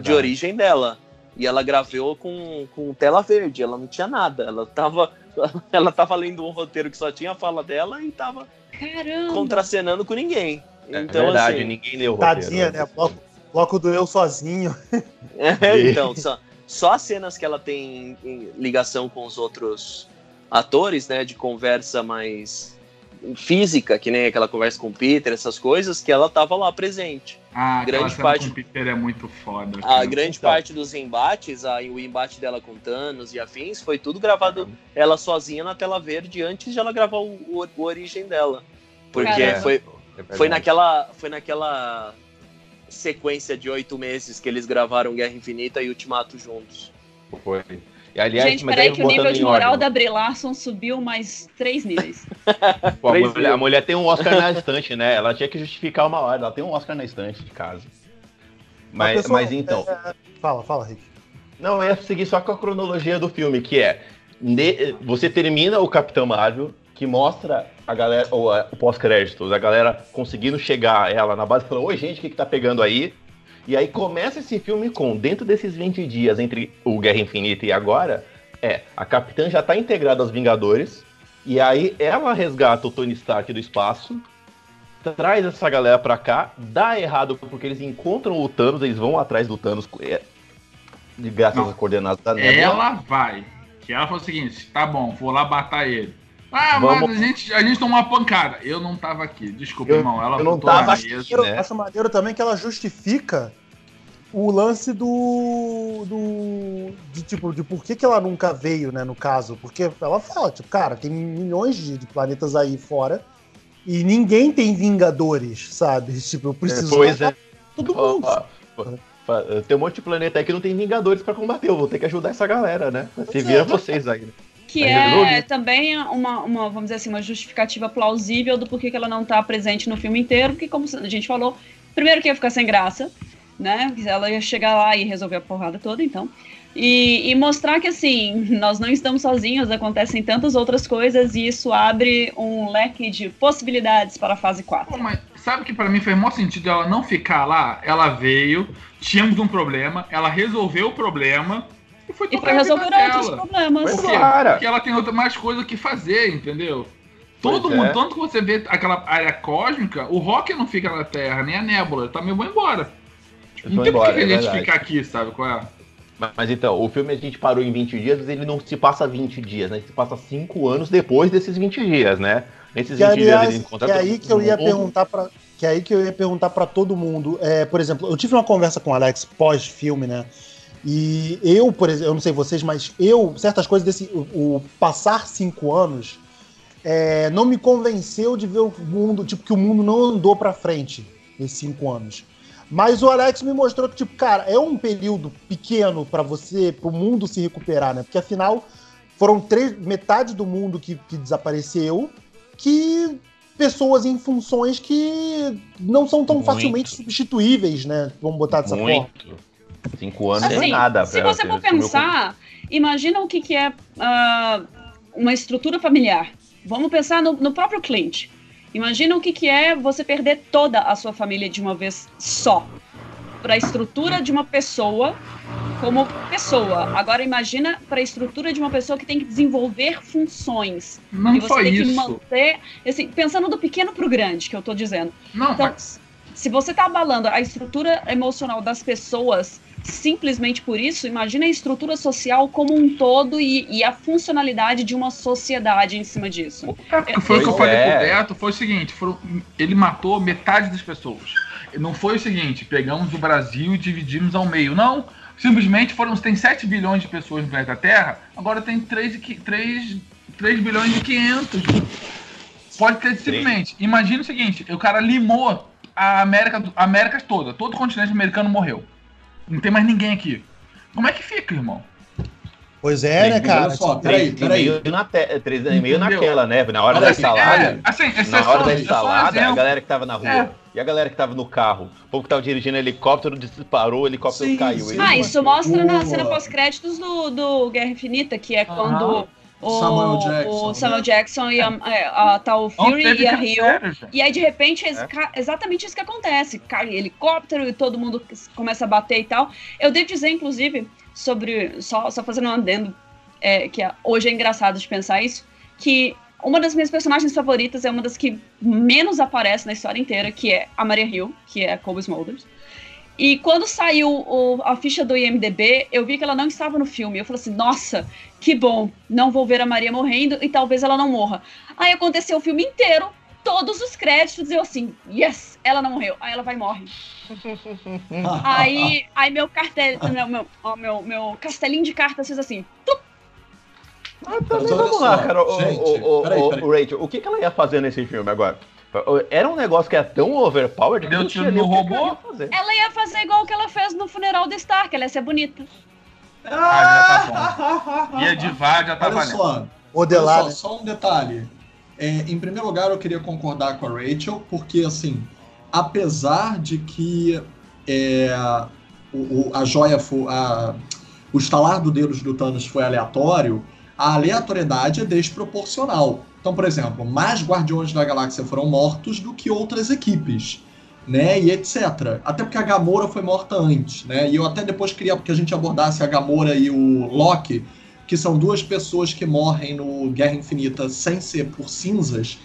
de origem dela. E ela gravou com, com tela verde, ela não tinha nada. Ela tava, ela tava lendo um roteiro que só tinha a fala dela e tava Caramba. contracenando com ninguém. É Então, verdade, assim, ninguém leu o roteiro. Tadinha, né? Bloco, bloco do eu sozinho. É, então, só, só as cenas que ela tem em ligação com os outros atores, né, de conversa mais física, que nem aquela conversa com o Peter, essas coisas, que ela tava lá presente. Ah, Grande parte- com o Peter é muito foda. A cara. grande Então. parte dos embates, a, o embate dela com Thanos e afins, foi tudo gravado ela sozinha na tela verde antes de ela gravar o, o, o origem dela. Porque Caramba. foi, É foi naquela, foi naquela sequência de oito meses que eles gravaram Guerra Infinita e Ultimato juntos. Foi. E, aliás, Gente, peraí aí, que o nível de moral ordem, da Brie Larson subiu mais três níveis. pô, a, mulher, a mulher tem um Oscar na estante, né? Ela tinha que justificar uma hora. Ela tem um Oscar na estante de casa. Mas, A pessoa- mas então. Fala, fala, Rick. Não, eu ia seguir só com a cronologia do filme, que é. ne- você termina o Capitão Marvel, que mostra a galera, ou a- o pós-créditos, a galera conseguindo chegar ela na base falando, oi gente, o que, que tá pegando aí? E aí começa esse filme com, dentro desses 20 dias entre o Guerra Infinita e agora, é, a Capitã já tá integrada aos Vingadores, e aí ela resgata o Tony Stark do espaço, traz essa galera pra cá, dá errado porque eles encontram o Thanos, eles vão atrás do Thanos, é, de graças Não. às coordenadas da Nebula. Ela vai. Que ela falou o seguinte: tá bom, vou lá matar ele. Ah, Vamos- mas a gente, a gente tomou uma pancada. Eu não tava aqui. Desculpa, Eu- irmão. Ela eu não tava mesa. aqui. Eu né? acho maneiro também que ela justifica o lance do. do de tipo, de por que, que ela nunca veio, né, no caso. Porque ela fala, tipo, cara, tem milhões de, de planetas aí fora e ninguém tem Vingadores, sabe? Tipo, eu preciso. Pois matar é. Todo mundo. ó, ó, ó, Tem um monte de planeta aí que não tem Vingadores pra combater. Eu vou ter que ajudar essa galera, né? Se Pois vira é. vocês aí. né? Que é também uma, uma, vamos dizer assim, uma justificativa plausível do porquê que ela não tá presente no filme inteiro, porque como a gente falou, primeiro que ia ficar sem graça, né? Ela ia chegar lá e resolver a porrada toda, então. E, e, mostrar que, assim, nós não estamos sozinhos, acontecem tantas outras coisas e isso abre um leque de possibilidades para a fase 4. Pô, mas sabe que para mim fez maior sentido ela não ficar lá? Ela veio, tínhamos um problema, ela resolveu o problema e foi E foi resolver outros problemas. Por quê? Cara. Porque ela tem outra, mais coisa que fazer, entendeu? Todo Pois mundo, é. tanto que você vê aquela área cósmica, o Rock não fica na Terra, nem a Nébula, ele também vai embora. Eles Não vão tem embora, que a é gente verdade. ficar aqui, sabe qual é? Mas, então, o filme a gente parou em 20 dias, mas ele não se passa 20 dias, né? Ele se passa 5 anos depois desses 20 dias, né? Nesses Que, 20 dias aliás, ele encontra que é aí que eu ia mundo. perguntar para que é aí que eu ia perguntar para todo mundo. É, por exemplo, eu tive uma conversa com o Alex pós-filme, né? E eu, por exemplo, eu não sei vocês, mas eu, certas coisas desse. O, o passar cinco anos é, não me convenceu de ver o mundo, tipo, que o mundo não andou pra frente nesses cinco anos. Mas o Alex me mostrou que, tipo, cara, é um período pequeno pra você, pro mundo se recuperar, né? Porque afinal foram três, metade do mundo que, que desapareceu, que pessoas em funções que não são tão Muito. facilmente substituíveis, né? Vamos botar dessa forma. 5 anos não é Assim, nada. se você for pensar, imagina o que, que é ah, uma estrutura familiar. Vamos pensar no, no próprio Clint. Imagina o que, que é você perder toda a sua família de uma vez só. Para a estrutura de uma pessoa como pessoa. Agora imagina para a estrutura de uma pessoa que tem que desenvolver funções. Não e você foi tem que isso. manter, assim, pensando do pequeno pro grande, que eu tô dizendo. Não, Então, mas se você tá abalando a estrutura emocional das pessoas simplesmente por isso, imagina a estrutura social como um todo e, e a funcionalidade de uma sociedade em cima disso. É, foi o que eu falei é. pro Beto, foi o seguinte, foram- ele matou metade das pessoas. Não foi o seguinte, pegamos o Brasil e dividimos ao meio. Não, simplesmente foram, tem 7 bilhões de pessoas no planeta Terra, agora tem 3, e qui- 3, 3 bilhões e 500. Pode ter simplesmente. Imagina o seguinte, o cara limou a América, a América toda, todo o continente americano morreu. Não tem mais ninguém aqui. Como é que fica, irmão? Pois é, né, cara? só, peraí, Três e peraí. meio na te- três e meio naquela, né? Na hora da aqui, salada. É, assim, esse Na é hora só, da é só ensalada, a galera que tava na rua. É. E a galera que tava no carro. O povo que tava dirigindo helicóptero disparou, o helicóptero Sim, caiu. sim. Ah, isso mostra na Boa. cena pós-créditos do, do Guerra Infinita, que é quando o Samuel Jackson, o né? Samuel Jackson e a, é, a, tá o Não Fury e a Rio. E aí, de repente, é É. exatamente isso que acontece. Cai helicóptero e todo mundo começa a bater e tal. Eu devo dizer, inclusive, sobre. Só, só fazendo um adendo, é, que é- hoje é engraçado de pensar isso, que uma das minhas personagens favoritas é uma das que menos aparece na história inteira, que é a Maria Hill, que é a Cole Smulders. E quando saiu o- a ficha do IMDB, eu vi que ela não estava no filme. Eu falei assim, nossa, que bom, não vou ver a Maria morrendo e talvez ela não morra. Aí aconteceu o filme inteiro, todos os créditos, eu assim, yes, ela não morreu. Aí ela vai e morre. Aí, aí meu cartel, meu, meu, ó, meu, meu castelinho de cartas fez assim. tup. Ah, Mas também olha vamos lá, cara. O, gente, o, o, peraí, o- peraí. o Rachel, o que, que ela ia fazer nesse filme agora? Era um negócio que era tão overpowered que Deu tiro no robô? ia fazer. Ela ia fazer igual que ela fez no funeral do Stark, ela ia ser bonita. Ah, já tá bom. Ia de VAR, já tá Olha valendo. só, Modelar, Olha só, só um detalhe. É, em primeiro lugar, eu queria concordar com a Rachel, porque, assim, apesar de que é, o, o- a joia foi. A, o estalar do dedos do Thanos foi aleatório, a aleatoriedade é desproporcional. Então, por exemplo, mais Guardiões da Galáxia foram mortos do que outras equipes. Né, e etc. Até porque a Gamora foi morta antes, né? E eu até depois queria que a gente abordasse a Gamora e o Loki, que são duas pessoas que morrem no Guerra Infinita sem ser por cinzas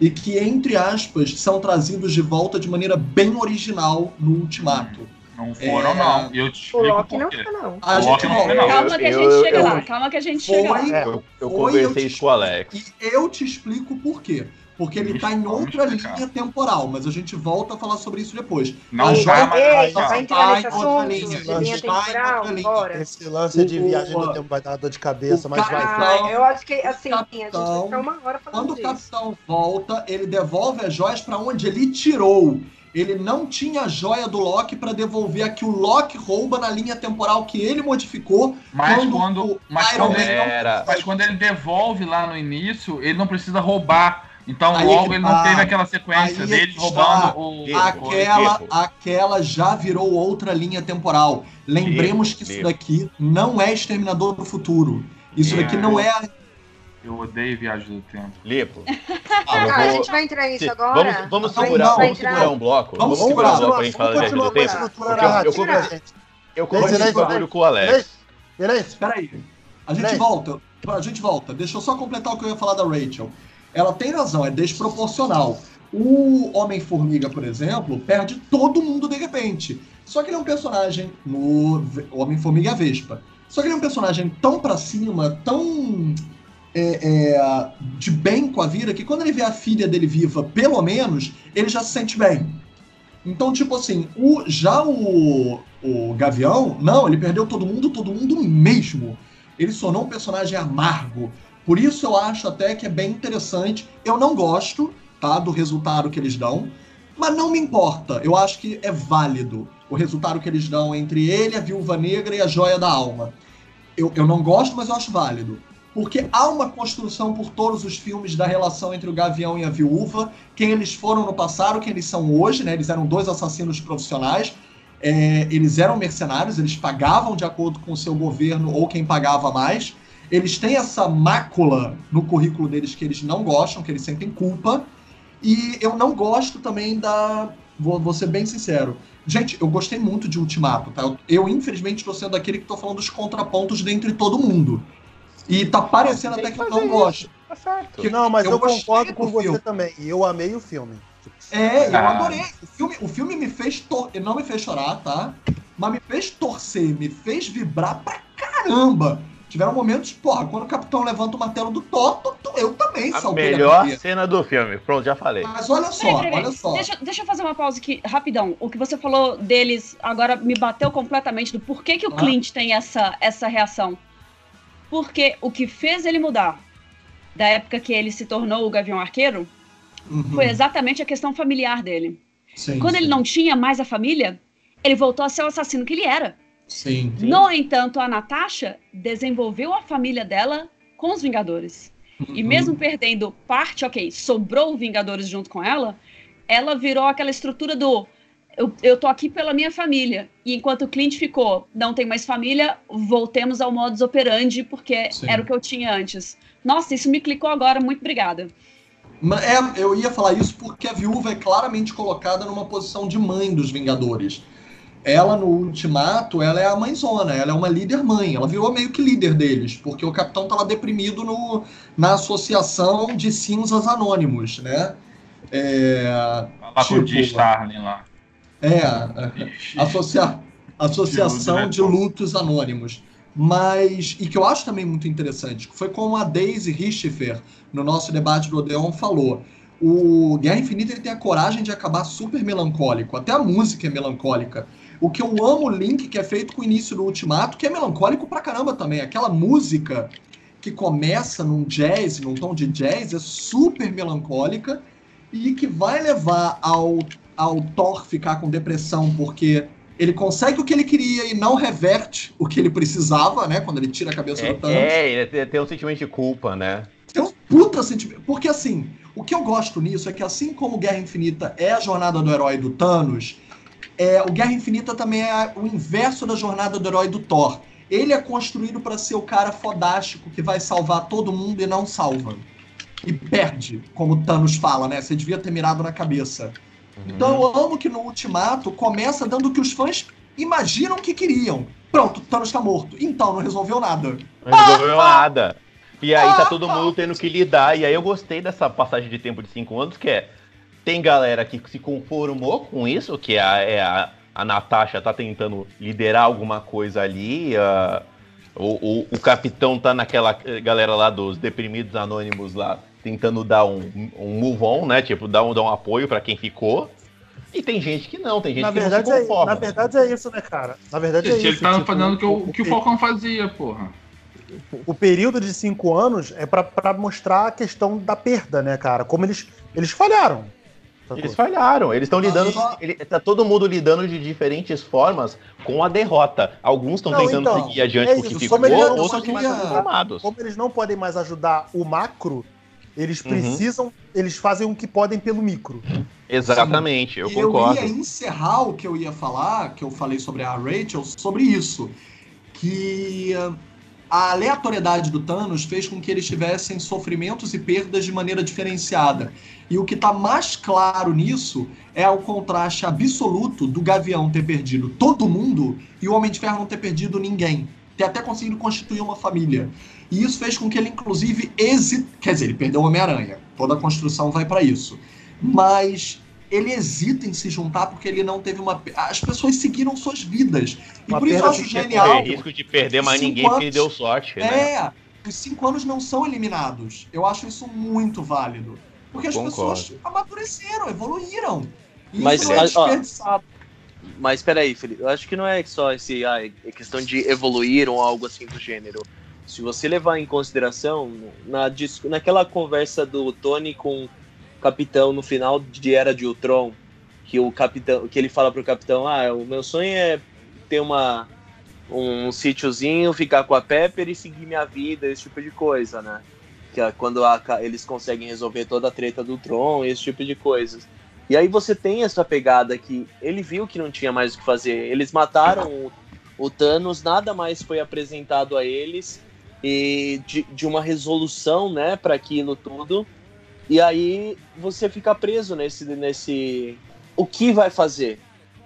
e que, entre aspas, são trazidos de volta de maneira bem original no Ultimato. Não foram, É. não. E eu te O explico Loki por não fica, não. A O gente Loki não não, foi, não. Calma que a eu- gente chega eu- lá, calma que a gente chega lá. Foi, É. Eu, eu Foi, conversei eu isso com o Alex. E eu te explico por quê. Porque ele Vamos- tá em outra linha temporal, mas a gente volta a falar sobre isso depois. Não A joia- Ei, tá. vai entrar nesse Tá em outra linha, de gente, linha tá em outra linha. Esse lance de viagem no tempo vai dar uma dor de cabeça, mas vai. eu acho que, assim, a gente vai Capitão- ficar uma hora falando Quando o disso. capitão volta, ele devolve as joias pra onde ele tirou. Ele não tinha a joia do Loki pra devolver a que o Loki rouba na linha temporal que ele modificou. Mas Quando quando, mas quando Man ele não- Era. Mas quando ele devolve lá no início, ele não precisa roubar Então Aí logo que ele não tá. teve aquela sequência Aí dele roubando o. Aquela, Diego. aquela já virou outra linha temporal. Lembremos que isso daqui não é Exterminador do Futuro. Isso É. daqui não é. a- Eu odeio viagem do tempo. Lipo. Cara, eu a vou- gente vai entrar nisso agora? Vamos, vamos segurar, não. vamos segurar um bloco. Vamos Vamos, segurar. um bloco pra gente falar Viagem do a Tempo. eu- eu concordo esse bagulho com o Alex. Silêncio. Peraí. A gente volta. A gente volta. Deixa eu só completar o que eu ia falar da Rachel. Ela tem razão, é desproporcional. O Homem-Formiga, por exemplo, perde todo mundo de repente. Só que ele é um personagem no Homem-Formiga Vespa. Só que ele é um personagem tão pra cima, tão é, é, de bem com a vida, que quando ele vê a filha dele viva, pelo menos, ele já se sente bem. Então, tipo assim, o, já o, o Gavião, não, ele perdeu todo mundo, todo mundo mesmo. Ele se tornou um personagem amargo. Por isso eu acho até que é bem interessante. Eu não gosto, tá, do resultado que eles dão, mas não me importa. Eu acho que é válido o resultado que eles dão entre ele, a Viúva Negra e a Joia da Alma. Eu, eu não gosto, mas eu acho válido. Porque há uma construção por todos os filmes da relação entre o Gavião e a Viúva, quem eles foram no passado, quem eles são hoje, né? Eles eram dois assassinos profissionais, é, eles eram mercenários, eles pagavam de acordo com o seu governo ou quem pagava mais. Eles têm essa mácula no currículo deles que eles não gostam, que eles sentem culpa. E eu não gosto também da. Vou, vou ser bem sincero. Gente, eu gostei muito de Ultimato, tá? Eu, eu, infelizmente, estou sendo aquele que estou falando dos contrapontos dentre todo mundo. E tá parecendo até que eu não gosto. Tá certo. Que- Não, mas eu eu, gostei concordo do com você filme. também. E eu amei o filme. É, eu Ah. adorei. O filme, o filme me fez. Tor... Não me fez chorar, tá? Mas me fez torcer, me fez vibrar pra caramba. Tiveram momentos, porra, quando o capitão levanta o martelo do Thor, tu- eu também A saltei a melhor cadeira. cena do filme. Pronto, já falei. Mas olha só, Peraí, peraí, olha só. Deixa, deixa eu fazer uma pausa aqui, rapidão. O que você falou deles agora me bateu completamente do porquê que o Ah. Clint tem essa, essa reação. Porque o que fez ele mudar da época que ele se tornou o Gavião Arqueiro Uhum, foi exatamente a questão familiar dele. sim, Quando ele sim, não tinha mais a família, ele voltou a ser o assassino que ele era. Sim. Sim. No entanto, a Natasha desenvolveu a família dela com os Vingadores. E Uhum. mesmo perdendo parte, ok, sobrou o Vingadores junto com ela, ela virou aquela estrutura do eu, eu tô aqui pela minha família. E enquanto o Clint ficou, não tem mais família, voltemos ao modus operandi, porque Sim. era o que eu tinha antes. Nossa, isso me clicou agora, muito obrigada. É, eu ia falar isso porque a viúva é claramente colocada numa posição de mãe dos Vingadores. Ela, no Ultimato, ela é a mãezona, ela é uma líder mãe, ela virou meio que líder deles, porque o capitão tá lá deprimido no, na associação de cinzas anônimos, né? É, Lá com o Tipo. Starling lá. é associa, associação de lutos anônimos. Mas, e que eu acho também muito interessante, foi como a Daisy Richthofen, no nosso debate do Odeon, falou. O Guerra Infinita ele tem a coragem de acabar super melancólico, até a música é melancólica. O que eu amo o link que é feito com o início do Ultimato, que é melancólico pra caramba também. Aquela música que começa num jazz, num tom de jazz, é super melancólica e que vai levar ao, ao Thor ficar com depressão porque ele consegue o que ele queria e não reverte o que ele precisava, né? Quando ele tira a cabeça É, do Thanos. é, ele tem- tem um sentimento de culpa, né? Tem um puta sentimento. Porque assim, o que eu gosto nisso é que assim como Guerra Infinita é a jornada do herói do Thanos, é, o Guerra Infinita também é o inverso da jornada do herói do Thor. Ele é construído pra ser o cara fodástico que vai salvar todo mundo e não salva. E perde, como o Thanos fala, né? Você devia ter mirado na cabeça. Então eu amo que no Ultimato começa dando o que os fãs imaginam que queriam. Pronto, Thanos tá morto. Então, não resolveu nada. Não resolveu nada. E aí tá todo mundo tendo que lidar. E aí eu gostei dessa passagem de tempo de cinco anos, que é. Tem galera que se conformou com isso, que é a, é a, a Natasha tá tentando liderar alguma coisa ali. a- o, o, o capitão tá naquela eh, galera lá dos deprimidos anônimos lá, tentando dar um, um move on, né? Tipo, dar um, dar um apoio pra quem ficou. E tem gente que não, tem gente Na que verdade, não se é, conforma. na verdade é isso, né, cara? Na verdade é isso. ele tá tipo, fazendo o que o, o que o pe- Falcão fazia, porra. o período de cinco anos é pra, pra mostrar a questão da perda, né, cara? Como eles, eles falharam. Eles falharam, eles estão lidando. só- Ele, tá todo mundo lidando de diferentes formas com a derrota. Alguns estão tentando então, seguir adiante é com o que ficou, como eles não outros estão mais conformados. Como eles não podem mais ajudar o macro, Eles Uhum. precisam, eles fazem o que podem pelo micro. Exatamente, eu e concordo. eu ia encerrar o que eu ia falar, que eu falei sobre a Rachel, sobre isso. Que uh, a aleatoriedade do Thanos fez com que eles tivessem sofrimentos e perdas de maneira diferenciada. E o que está mais claro nisso é o contraste absoluto do Gavião ter perdido todo mundo e o Homem de Ferro não ter perdido ninguém. Ter até conseguido constituir uma família. E isso fez com que ele, inclusive, hesite. Quer dizer, ele perdeu o Homem-Aranha. Toda a construção vai para isso. Mas ele hesita em se juntar porque ele não teve uma. As pessoas seguiram suas vidas. E Uma por isso eu acho genial. Correr risco de perder mais ninguém porque anos. deu sorte, né? É, os cinco anos não são eliminados. Eu acho isso muito válido. Porque as Concordo. pessoas amadureceram, evoluíram. E Mas, isso não é ó, desperdiçado. Mas peraí, Felipe, eu acho que não é só esse, ah, é questão de evoluir ou algo assim do gênero. Se você levar em consideração, na, naquela conversa do Tony com Capitão no final de Era de Ultron, que o Capitão, que ele fala pro Capitão, ah, o meu sonho é ter uma um sítiozinho, ficar com a Pepper e seguir minha vida, esse tipo de coisa, né? Que é quando a eles conseguem resolver toda a treta do Tron, esse tipo de coisas. E aí você tem essa pegada que ele viu que não tinha mais o que fazer. Eles mataram o, o Thanos, nada mais foi apresentado a eles e de, de uma resolução, né, para aquilo tudo. E aí você fica preso nesse nesse o que vai fazer.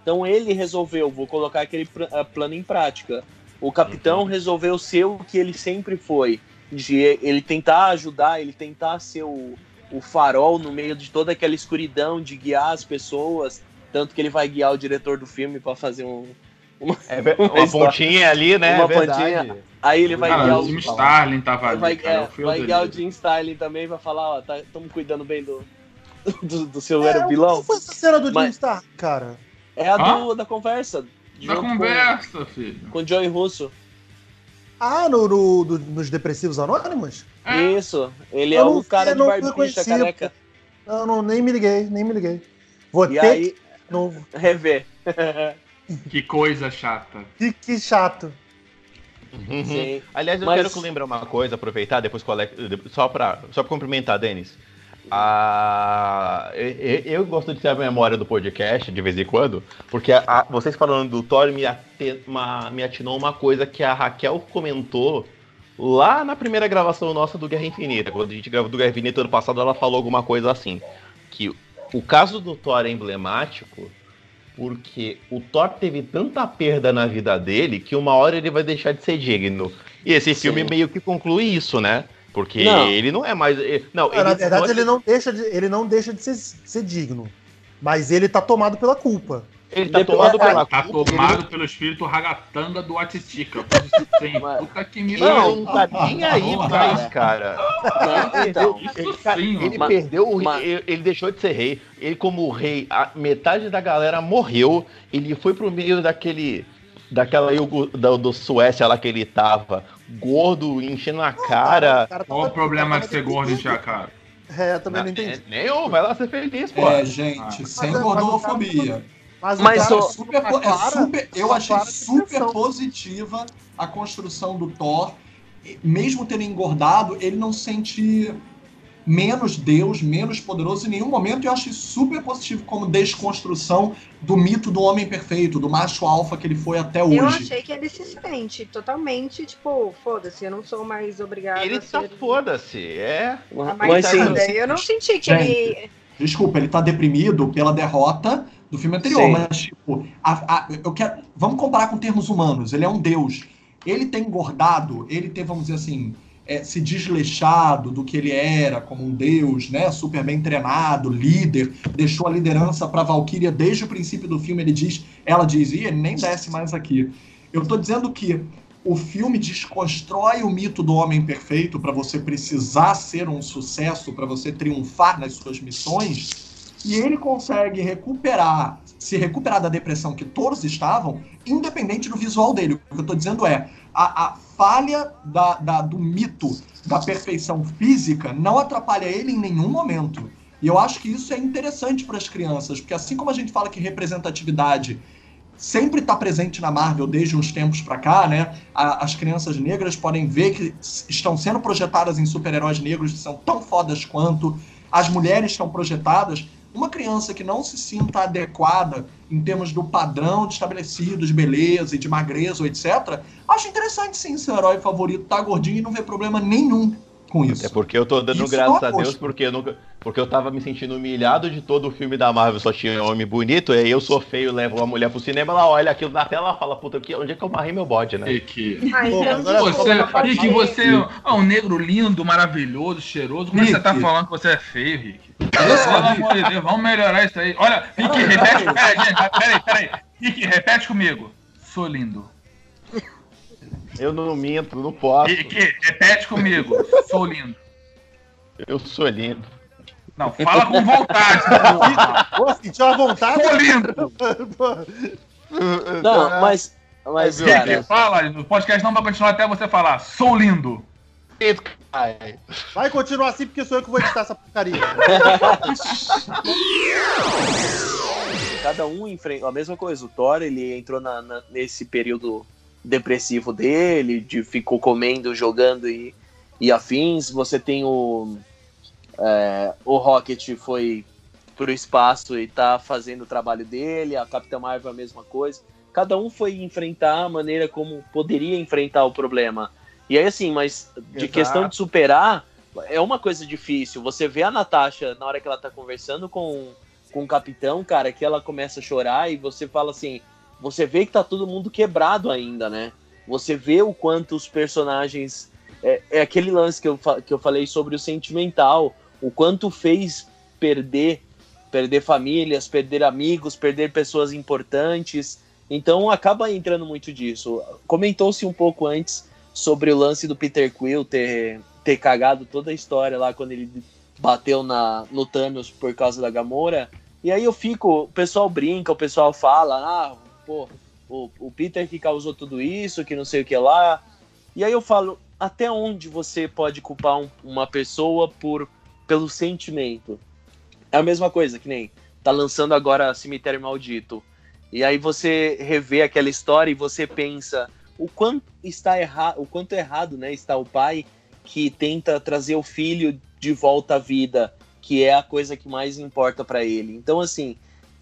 Então ele resolveu, vou colocar aquele ah, plano em prática. O capitão resolveu ser o que ele sempre foi, de ele tentar ajudar, ele tentar ser o, o farol no meio de toda aquela escuridão, de guiar as pessoas, tanto que ele vai guiar o diretor do filme para fazer um É ver- Uma uma pontinha ali, né? Uma é pontinha. Aí ele vai Cara, guiar o o Jim Starlin tava ali, vai, cara. é, vai o guiar o. Jim Starlin também, vai falar, ó, tá, estamos cuidando bem do, do, do seu É, vilão. Qual foi essa cena do Jim Stark, cara? É a do, da conversa. Da junto com- conversa, filho. Com o Joey Russo. Ah, no, no- do- nos Depressivos Anônimos? É. Isso. Ele Eu é não um cara de barbicha careca. Não, não, nem me liguei, nem me liguei. Vou E ter aí, novo. rever. Que coisa chata. Que, que chato. Uhum. Aliás, eu Mas- quero lembrar uma coisa, aproveitar depois com o Alex, só pra, só pra cumprimentar, Denis. Ah, eu, eu- gosto de ter a memória do podcast de vez em quando, porque a- a- vocês falando do Thor me, ate- uma- me atinou uma coisa que a Raquel comentou lá na primeira gravação nossa do Guerra Infinita. Quando a gente gravou do Guerra Infinita ano passado, ela falou alguma coisa assim: que o caso do Thor é emblemático porque o Thor teve tanta perda na vida dele que uma hora ele vai deixar de ser digno. E esse Sim. filme meio que conclui isso, né? Porque Não. ele não é mais. ele- Não, Na verdade, ele, ele não deixa de, ele não deixa de ser, ser digno. Mas ele tá tomado pela culpa. Ele tá Depois- tomado pela Tá culpa, tomado pelo espírito ragatanga do Atitica. Sim, puta que me Ele não tá nem aí Não, mais, cara. Não, então, Isso Ele, cara, sim, ele mas- perdeu o mas- ele, ele deixou de ser rei. Ele, como rei, a metade da galera morreu. Ele foi pro meio daquele. Daquela Yugo- da, do Suécia lá que ele tava, gordo, enchendo a cara. Qual o problema de ser gordo e encher a cara? É, também não É, entendi. nem eu, vai lá ser feliz, pô. É, gente, sem Mas- gordofobia. Mas, Mas cara, o- Super, uma po- é clara- super- eu achei super positiva a construção do Thor. Mesmo tendo engordado, ele não sente menos Deus, menos poderoso em nenhum momento. E eu achei super positivo como desconstrução do mito do homem perfeito, do macho alfa que ele foi até hoje. Eu achei que ele se sente totalmente, tipo, foda-se, eu não sou mais obrigado Ele a tá ser... foda-se, é. a mas mais sim. Eu não senti que ele... Desculpa, ele tá deprimido pela derrota do filme anterior, Sim. mas, tipo, a- a- eu quero. Vamos comparar com termos humanos. Ele é um deus. Ele tem engordado, ele tem, vamos dizer assim, é, se desleixado do que ele era como um deus, né? Super bem treinado, líder, deixou a liderança pra Valkyria desde o princípio do filme. Ele diz, ela diz, e ele nem desce mais aqui. Eu tô dizendo que o filme desconstrói o mito do homem perfeito para você precisar ser um sucesso, para você triunfar nas suas missões, e ele consegue recuperar, se recuperar da depressão que todos estavam, independente do visual dele. O que eu estou dizendo é a, a falha da, da- do mito da perfeição física não atrapalha ele em nenhum momento. E eu acho que isso é interessante para as crianças, porque assim como a gente fala que representatividade sempre está presente na Marvel desde uns tempos para cá, né? A- as crianças negras podem ver que estão sendo projetadas em super-heróis negros que são tão fodas quanto as mulheres estão projetadas. Uma criança que não se sinta adequada em termos do padrão estabelecido de beleza e de magreza, ou etc., acho interessante sim seu herói favorito tá gordinho e não vê problema nenhum com isso. É porque eu tô dando Isso graças é a uma Deus, porque eu, nunca, porque eu tava me sentindo humilhado de todo o filme da Marvel, só tinha homem bonito, e aí eu sou feio, levo uma mulher pro cinema, ela olha aquilo na tela e fala, puta, onde é que eu marrei meu bode, né? Rick. Pô, agora Você, Rick, você é um negro lindo, maravilhoso, cheiroso. Como é que você tá Rick. falando que você é feio, Rick? Pelo amor de Deus, vamos melhorar isso aí. Olha, Rick, repete. Peraí, peraí, peraí. Rick, repete comigo. Sou lindo. Eu não minto, não posso. Rick, repete comigo. Sou lindo. Eu sou lindo. Não, fala com vontade. Pô, senti uma vontade. Sou lindo. Não, mas. Mas, cara, fala. O podcast não vai continuar até você falar. Sou lindo. Ai, Vai continuar assim porque sou eu que vou editar essa porcaria. cada um enfrenta a mesma coisa. O Thor, ele entrou na- na- nesse período depressivo dele, de ficou comendo, jogando e, e afins. Você tem o. é, o Rocket foi pro espaço e tá fazendo o trabalho dele, a Capitã Marvel a mesma coisa. Cada um foi enfrentar a maneira como poderia enfrentar o problema. E aí, assim, mas de Exato. questão de superar, é uma coisa difícil. Você vê a Natasha na hora que ela tá conversando com, com o capitão, cara, que ela começa a chorar e você fala assim: você vê que tá todo mundo quebrado ainda, né? Você vê o quanto os personagens. É, é aquele lance que eu, que eu falei sobre o sentimental, o quanto fez perder, perder famílias, perder amigos, perder pessoas importantes. Então acaba entrando muito disso. Comentou-se um pouco antes sobre o lance do Peter Quill ter, ter cagado toda a história lá quando ele bateu na, no Thanos por causa da Gamora. E aí eu fico, o pessoal brinca, o pessoal fala, ah, pô, o, o Peter que causou tudo isso, que não sei o que lá. E aí eu falo, até onde você pode culpar um- uma pessoa por pelo sentimento? É a mesma coisa, que nem tá lançando agora Cemitério Maldito. E aí você revê aquela história e você pensa o quanto está errado, o quanto errado, né, está o pai que tenta trazer o filho de volta à vida, que é a coisa que mais importa para ele. Então assim,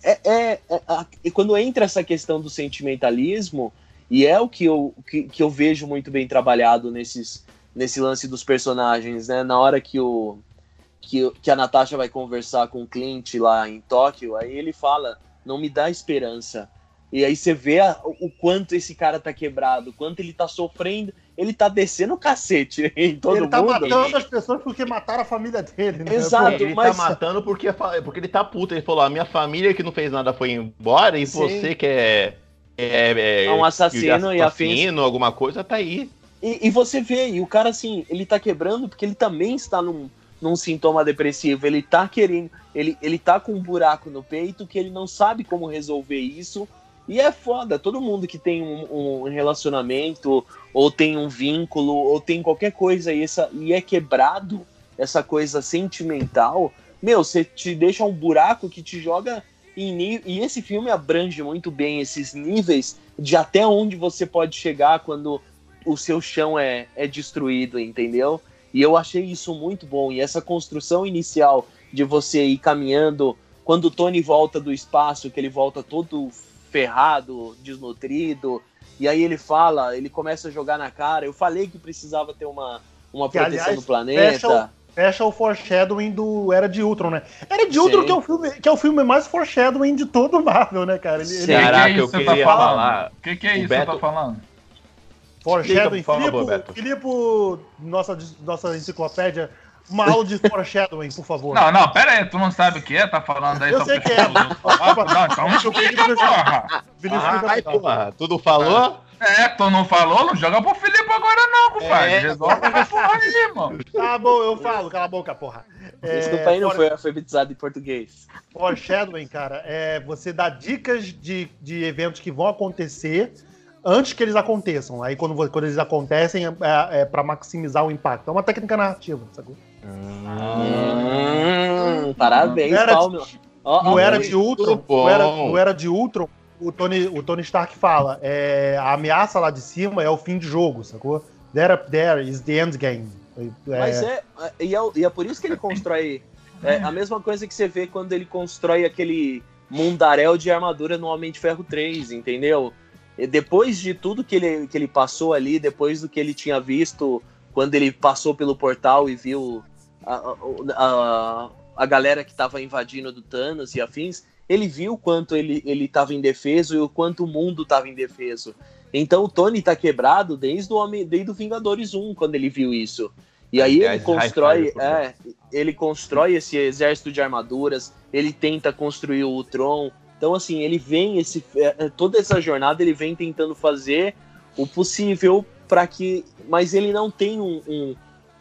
é, é- é- a- quando entra essa questão do sentimentalismo e é o que eu, que, que eu vejo muito bem trabalhado nesses nesse lance dos personagens, né? Na hora que o que, que a Natasha vai conversar com o Clint lá em Tóquio, aí ele fala: "Não me dá esperança". E aí você vê a- o quanto esse cara tá quebrado, o quanto ele tá sofrendo, ele tá descendo o cacete em todo ele tá mundo. matando as pessoas porque mataram a família dele, né? Exato. ele mas- tá matando porque, porque ele tá puto. Ele falou: a minha família que não fez nada foi embora e Sim. você que é. É, É um assassino e assassino, alguma coisa, tá aí. E, e você vê, e o cara, assim, ele tá quebrando porque ele também está num, num sintoma depressivo. Ele tá querendo. Ele, ele tá com um buraco no peito que ele não sabe como resolver isso. E é foda. Todo mundo que tem um, um relacionamento, ou tem um vínculo, ou tem qualquer coisa e, essa, e é quebrado, essa coisa sentimental, meu, você te deixa um buraco que te joga em E esse filme abrange muito bem esses níveis de até onde você pode chegar quando o seu chão é, é destruído, entendeu? E eu achei isso muito bom. E essa construção inicial de você ir caminhando, quando o Tony volta do espaço, que ele volta todo ferrado, desnutrido, e aí ele fala, ele começa a jogar na cara. Eu falei que precisava ter uma, uma Que, proteção aliás, do planeta. Fecha o foreshadowing do Era de Ultron, né? Era de Ultron Sim. que é, o filme, que é o filme mais foreshadowing de todo o Marvel, né, cara? Ele, ele que é eu que você queria tá falando? falar. O que, que é O isso que você Beto- tá falando? foreshadowing. Beto. Filipe, nossa, nossa enciclopédia, uma aula de foreshadowing, por favor. Não, não, pera aí, tu não sabe o que é? Tá falando aí Eu sei que é. Não, então não explica, porra. Vinícius Ai, Filipe, porra, tudo falou? É, tu não falou? Não joga pro Felipe agora não, compadre. É. Resolve essa porra aí, mano. Tá bom, eu falo, cala a boca, porra. É, Desculpa aí, não for- foi alfabetizado em português. Foreshadowing, cara, é você dar dicas de, de eventos que vão acontecer antes que eles aconteçam. Aí quando, quando eles acontecem é, é para maximizar o impacto. É uma técnica narrativa, sacou? Hum, parabéns, Não era Paulo. No ó, Era de Ultron, no era, de Ultron, o, Tony, o Tony Stark fala, é, a ameaça lá de cima é o fim de jogo, sacou? There up there is the end game. Mas é, e é, e é por isso que ele constrói. É a mesma coisa que você vê quando ele constrói aquele mundaréu de armadura no Homem de Ferro 3, entendeu? E depois de tudo que ele, que ele passou ali, depois do que ele tinha visto quando ele passou pelo portal e viu a, a, a galera que estava invadindo do Thanos e afins, ele viu o quanto ele estava indefeso e o quanto o mundo estava indefeso. Então o Tony tá quebrado desde o Homem, desde o Vingadores 1, quando ele viu isso. E aí ele constrói, é, ele constrói esse exército de armaduras, ele tenta construir o Ultron. Então assim, ele vem esse é, toda essa jornada ele vem tentando fazer o possível para que, mas ele não tem um, um,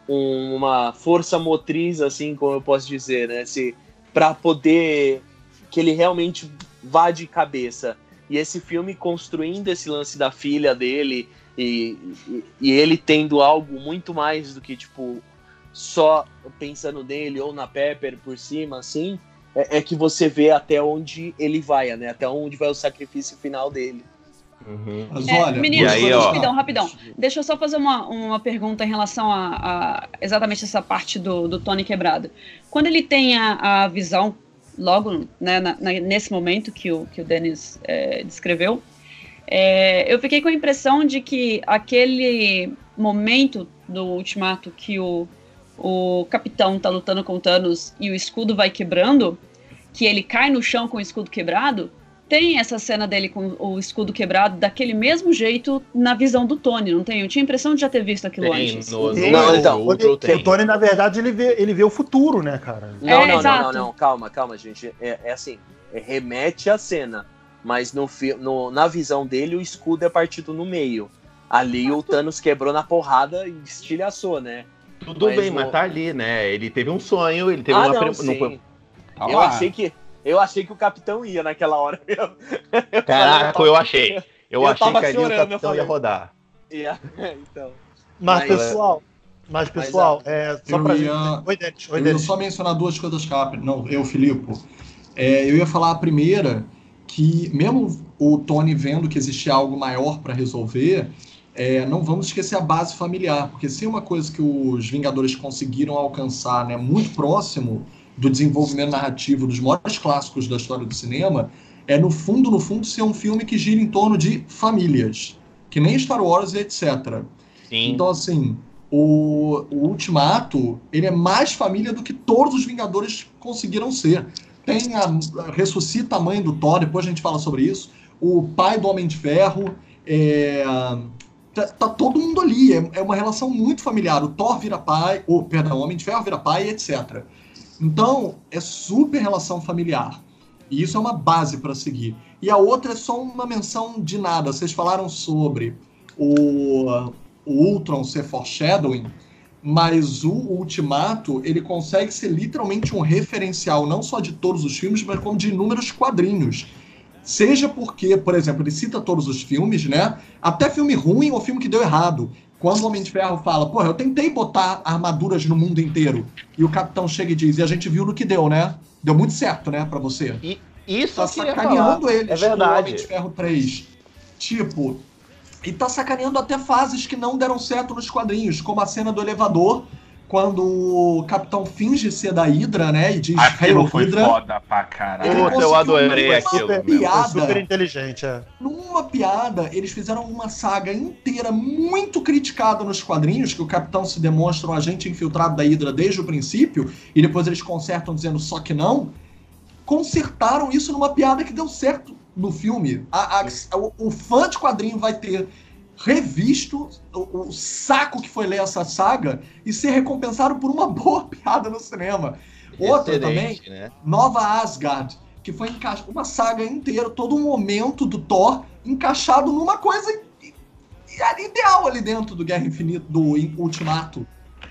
uma força motriz assim, como eu posso dizer, né? Se para poder que ele realmente vá de cabeça. E esse filme construindo esse lance da filha dele e, e, e, ele tendo algo muito mais do que, tipo, só pensando nele ou na Pepper por cima, assim, é, é que você vê até onde ele vai, né? Até onde vai o sacrifício final dele. Uhum. Mas é, olha, meninos, aí, rapidão, rapidão. Deixa eu só fazer uma, uma pergunta em relação a, a exatamente essa parte do, do Tony quebrado. Quando ele tem a, a visão logo né, na, na, nesse momento que o, que o Denis é, descreveu, é, eu fiquei com a impressão de que aquele momento do ultimato que o, o capitão tá lutando com Thanos e o escudo vai quebrando, que ele cai no chão com o escudo quebrado, tem essa cena dele com o escudo quebrado daquele mesmo jeito na visão do Tony, não tem? Eu tinha a impressão de já ter visto aquilo tem, antes. No, no, não, então, o, tem. o Tony, na verdade, ele vê, ele vê o futuro, né, cara? Não, é, não, não, não, não, calma, calma, gente. É, é assim, é, remete à cena, mas no, no, na visão dele o escudo é partido no meio. Ali o Thanos quebrou na porrada e estilhaçou, né? Tudo mas bem, no... mas tá ali, né? Ele teve um sonho, ele teve ah, uma... Não, sim. Tá eu achei que eu achei que o capitão ia naquela hora mesmo. Caraca, eu, achei. Eu, eu achei que ali chorando, o capitão ia rodar. Yeah, então. Mas, mas pessoal, mas, pessoal, mas, é, só pra ia, gente... Oi, Denis. Oi, eu ia só mencionar duas coisas rápidas. Não, eu, Filipe. É, eu ia falar a primeira, que mesmo o Tony vendo que existia algo maior para resolver, é, não vamos esquecer a base familiar, porque se uma coisa que os Vingadores conseguiram alcançar né, muito próximo do desenvolvimento narrativo dos maiores clássicos da história do cinema é, no fundo, no fundo, ser um filme que gira em torno de famílias, que nem Star Wars e etc. Sim. Então, assim, o, o Ultimato, ele é mais família do que todos os Vingadores conseguiram ser. Tem a, ressuscita a mãe do Thor, depois a gente fala sobre isso, o pai do Homem de Ferro, é, tá, tá, todo mundo ali, é, é, uma relação muito familiar. O Thor vira pai, ou, perdão, o Homem de Ferro vira pai, etc. Então, é super relação familiar. E isso é uma base para seguir. E a outra é só uma menção de nada. Vocês falaram sobre o, o Ultron ser foreshadowing, mas o Ultimato, ele consegue ser literalmente um referencial, não só de todos os filmes, mas como de inúmeros quadrinhos. Seja porque, por exemplo, ele cita todos os filmes, né? Até filme ruim ou filme que deu errado. Quando o Homem de Ferro fala, porra, eu tentei botar armaduras no mundo inteiro. E o capitão chega e diz, e a gente viu no que deu, né? Deu muito certo, né, pra você. E isso tá sacaneando eles é verdade. Homem de Ferro 3. Tipo, e tá sacaneando até fases que não deram certo nos quadrinhos, como a cena do elevador, quando o capitão finge ser da Hydra, né? E diz Aquilo foi Hydra. foda pra caralho. Puta, eu adorei aquilo. Piada, super inteligente, é. Numa piada, eles fizeram uma saga inteira muito criticada nos quadrinhos, que o capitão se demonstra um agente infiltrado da Hydra desde o princípio, e depois eles consertam dizendo só que não. Consertaram isso numa piada que deu certo no filme. A, a, o, o fã de quadrinho vai ter revisto o, o, saco que foi ler essa saga e ser recompensado por uma boa piada no cinema. Outra também, né? Nova Asgard, que foi uma saga inteira, todo um momento do Thor encaixado numa coisa ideal ali dentro do Guerra Infinita, do Ultimato.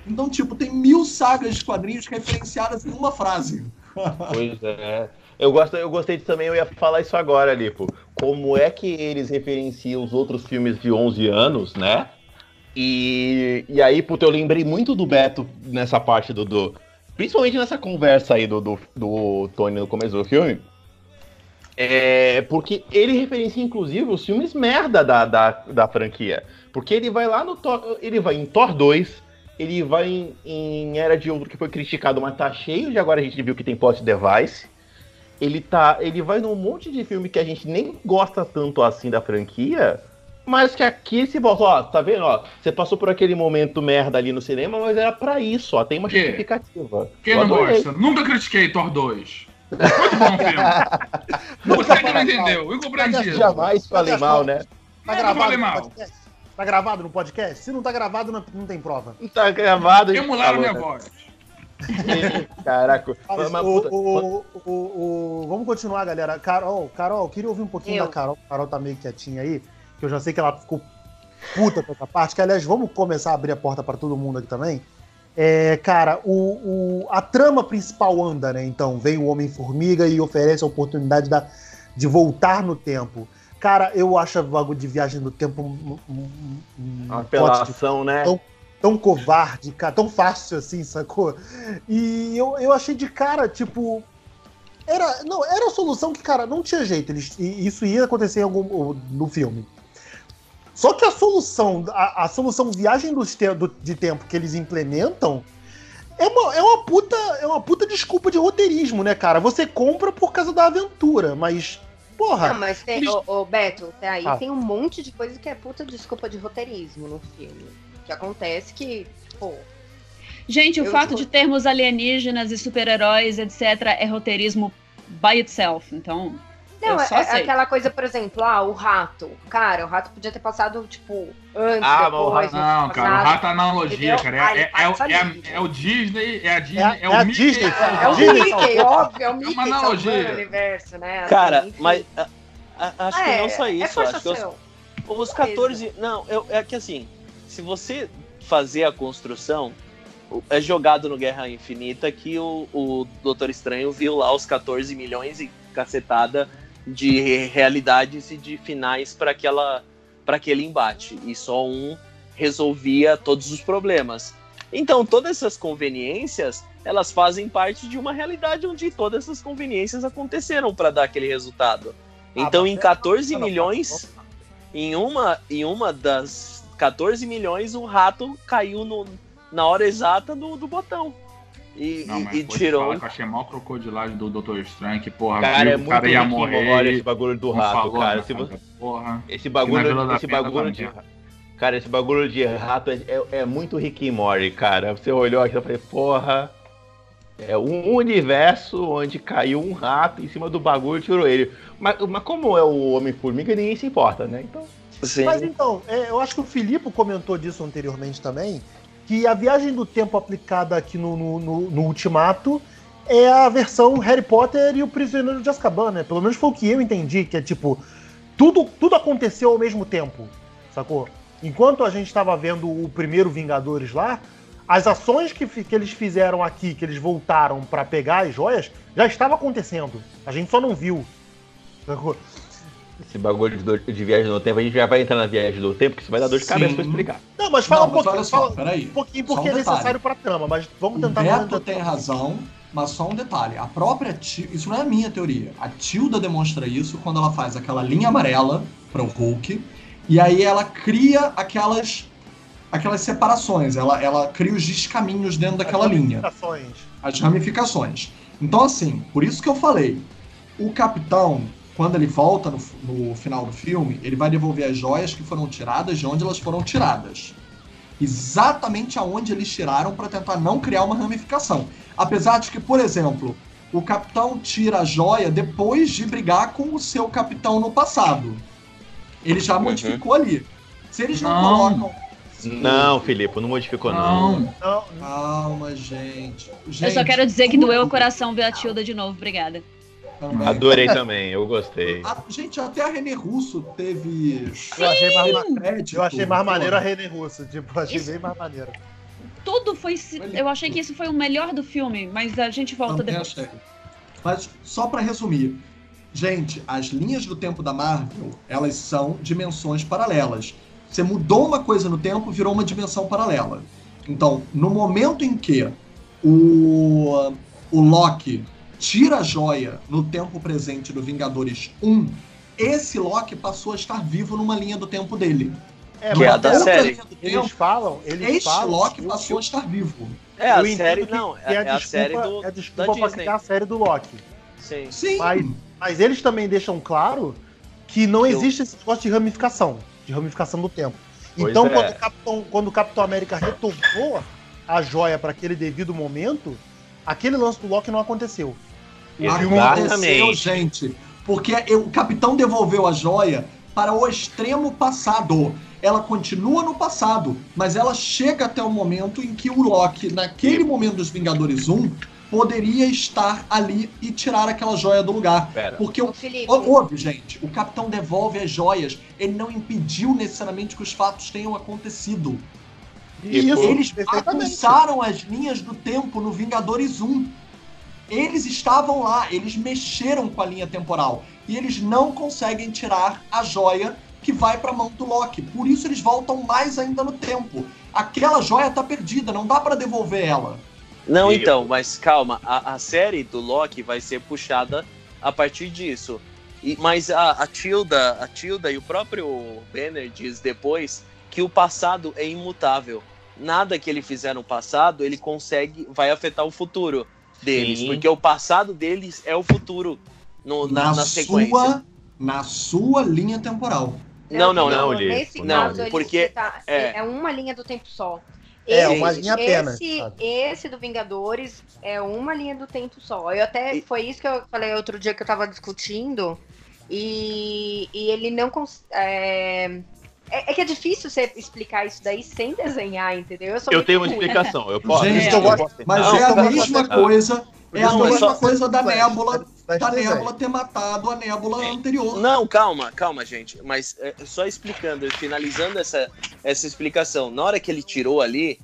Então, tipo, tem mil sagas de quadrinhos referenciadas em uma frase. Pois é. Eu, gosto, eu gostei de, também, eu ia falar isso agora, Lipo. Como é que eles referenciam os outros filmes de 11 anos, né? E, e aí, puta, eu lembrei muito do Beto nessa parte do. do principalmente nessa conversa aí do, do, do Tony no começo do filme. É, porque ele referencia, inclusive, os filmes merda da, da, da franquia. Porque ele vai lá no Thor. Ele vai em Thor 2, ele vai em, em Era de Ouro, que foi criticado, mas tá cheio de agora a gente viu que tem plot device. Ele tá. Ele vai num monte de filme que a gente nem gosta tanto assim da franquia. Mas que aqui se volta, ó, tá vendo, ó? Você passou por aquele momento merda ali no cinema, mas era pra isso, ó. Tem uma Que? justificativa. Quem Eu não gosta? Nunca critiquei Thor 2. Muito bom filme. Você que não entendeu, incompreendido. Jamais falei mal, né? Tá Eu gravado mal. Tá gravado no podcast? Se não tá gravado, não, não tem prova. Tá gravado. Emularam minha né? voz. Caraca. Mas, Mas, o- puta, o- o- o- vamos continuar, galera. Carol, Carol, queria ouvir um pouquinho Eu. da Carol. Carol tá meio quietinha aí, que eu já sei que ela ficou puta com essa parte. Que, aliás, vamos começar a abrir a porta pra todo mundo aqui também. É, cara, o, o- a trama principal anda, né? Então, vem o Homem-Formiga e oferece a oportunidade da- de voltar no tempo. Cara, eu acho o bagulho de viagem no tempo um, um- um- Uma plot de apelação, né? Então, tão covarde, cara, tão fácil assim, sacou? E eu, eu achei de cara, tipo. Era, não, era a solução que, cara, não tinha jeito. Eles, e isso ia acontecer algum, no filme. Só que a solução, a, a solução viagem te- do- de tempo que eles implementam é uma, é, uma puta, é uma puta desculpa de roteirismo, né, cara? Você compra por causa da aventura, mas. Porra! Não, mas tem, eles- ô, ô, Beto, até aí Ah. tem um monte de coisa que é puta desculpa de roteirismo no filme. Que acontece que, pô, Gente, o Eu fato sou- de termos alienígenas e super-heróis, etc., é roteirismo by itself. Então, Não, eu é, só é sei. aquela coisa, por exemplo, ah, o rato. Cara, o rato podia ter passado, tipo, antes, Ah, mas o depois. rato- Não, no cara, o passado. rato é analogia, Entendeu? cara. É, Ah, é, é, o- é, é o Disney, é a Disney, É- é, é o Mickey. Disney, É o Disney Mickey, óbvio, é o Mickey uma salvando analogia. o universo, né? Cara, Assim, enfim. mas a- a- acho que É, não só é isso. força acho que os, os 14. Não, eu, é que assim, se você fazer a construção, é jogado no Guerra Infinita que o, o Doutor Estranho viu lá os 14 milhões e cacetada de re- realidades e de finais para aquela para aquele embate. E só um resolvia todos os problemas. Então, todas essas conveniências, elas fazem parte de uma realidade onde todas essas conveniências aconteceram para dar aquele resultado. Então, mas em é- 14 não, não, milhões, em uma, em uma das 14 milhões, o rato caiu no- na hora exata do, do botão. E, Não, e- mas e tirou. falar que eu achei mal crocodilagem do Dr. Estranho, que, porra, Cara, viu, é o muito cara ia morrer. Morty esse bagulho do rato, falou cara. nada, Se você- porra. Esse E bagulho, esse bagulho de. Cara, esse bagulho de rato é, é- é muito Rick and Morty, cara. Você olhou aqui e falei, porra. É um universo onde caiu um rato em cima do bagulho e tirou ele. Mas, mas como é o Homem-Formiga, ninguém se importa, né? Então. Sim. Mas então, é, eu acho que o Filipe comentou disso anteriormente também, que a viagem do tempo aplicada aqui no, no, no- no Ultimato é a versão Harry Potter e o Prisioneiro de Azkaban, né? Pelo menos foi o que eu entendi, que é tipo, tudo, tudo aconteceu ao mesmo tempo, sacou? Enquanto a gente estava vendo o primeiro Vingadores lá, as ações que, que eles fizeram aqui, que eles voltaram pra pegar as joias, já estava acontecendo. A gente só não viu. Sacou? Esse bagulho de, do- de viagem no tempo, a gente já vai entrar na viagem do tempo, que isso vai dar dor de cabeça Sim. pra explicar. Não, mas fala Não, um mas pouquinho. olha só, fala peraí. um pouquinho porque um é necessário pra trama, mas vamos O tentar Beto falar- tem razão, mas só um detalhe. A própria Tilda, isso não é a minha teoria. A Tilda demonstra isso quando ela faz aquela linha amarela para o Hulk, e aí ela cria aquelas aquelas separações, ela, ela cria os descaminhos dentro daquela as linha, ramificações. as ramificações. Então, assim, por isso que eu falei, o capitão, quando ele volta no, no final do filme, ele vai devolver as joias que foram tiradas de onde elas foram tiradas exatamente aonde eles tiraram para tentar não criar uma ramificação. Apesar de que, por exemplo, o capitão tira a joia depois de brigar com o seu capitão no passado. Ele já modificou ali. Se eles não, Não. colocam. Não, Filipe, não modificou, não. Não. Não, Calma, gente. eu Gente, só quero dizer que doeu o coração ver a Tilda de novo. Obrigada. Também. Adorei também, eu gostei. A- gente, até a René Russo teve. eu achei mais, ma- crédito. eu achei mais maneiro a René Russo. Tipo, achei Isso- bem mais maneiro. Tudo foi. Eu achei que isso foi o melhor do filme, mas a gente volta Também depois. achei. Mas só pra resumir, gente, as linhas do tempo da Marvel, elas são dimensões paralelas. Você mudou uma coisa no tempo, virou uma dimensão paralela. Então, no momento em que o, o Loki tira a joia no tempo presente do Vingadores 1, esse Loki passou a estar vivo numa linha do tempo dele. É, Que é a da outra série. tempo, Eles falam, eles Este falam. Loki eu- passou a estar vivo. É a série, que- não, é, é a desculpa- série do, é a desculpa pra Disney. criar a série do Loki. Sim. Sim. Mas, mas eles também deixam claro que não eu- existe esse negócio de ramificação, de ramificação do tempo. Pois então, é. quando, o Capitão, quando o Capitão América retornou a joia para aquele devido momento, aquele lance do Loki não aconteceu. Aconteceu, gente. Porque o capitão devolveu a joia para o extremo passado. Ela continua no passado, mas ela chega até o momento em que o Loki, naquele momento dos Vingadores 1, poderia estar ali e tirar aquela joia do lugar. Pera. Porque o Felipe, Ó, Ouve, gente, o capitão devolve as joias. Ele não impediu necessariamente que os fatos tenham acontecido. Tipo, Eles bagunçaram as linhas do tempo no Vingadores 1. Eles estavam lá, eles mexeram com a linha temporal. E eles não conseguem tirar a joia que vai pra mão do Loki. Por isso eles voltam mais ainda no tempo. Aquela joia tá perdida, não dá pra devolver ela. Não, E- então, mas calma, a, a série do Loki vai ser puxada a partir disso. E, mas a, a Tilda, a Tilda e o próprio Banner diz depois que o passado é imutável. Nada que ele fizer no passado, ele consegue, vai afetar o futuro deles, Sim. porque o passado deles é o futuro no, na, Na, na sequência. sua, na sua linha temporal. Não, não, não. Não. Nesse Não, caso, ele porque- tá- é. é. uma linha do tempo só. É, uma linha apenas, Esse, esse do Vingadores é uma linha do tempo só. Eu até E- foi isso que eu falei outro dia que eu tava discutindo. E, e ele não é, é, é que é difícil você explicar isso daí sem desenhar, entendeu? sou Eu muito tenho uma ruim. explicação. Eu posso. Gente, eu eu gosto- Mas Não, é a eu mesma coisa. É a mesma só- coisa da Nébula, da. Nébula ter matado a Nébula anterior. Não, calma, calma, gente. Mas é, só explicando, finalizando essa, essa explicação. Na hora que ele tirou ali,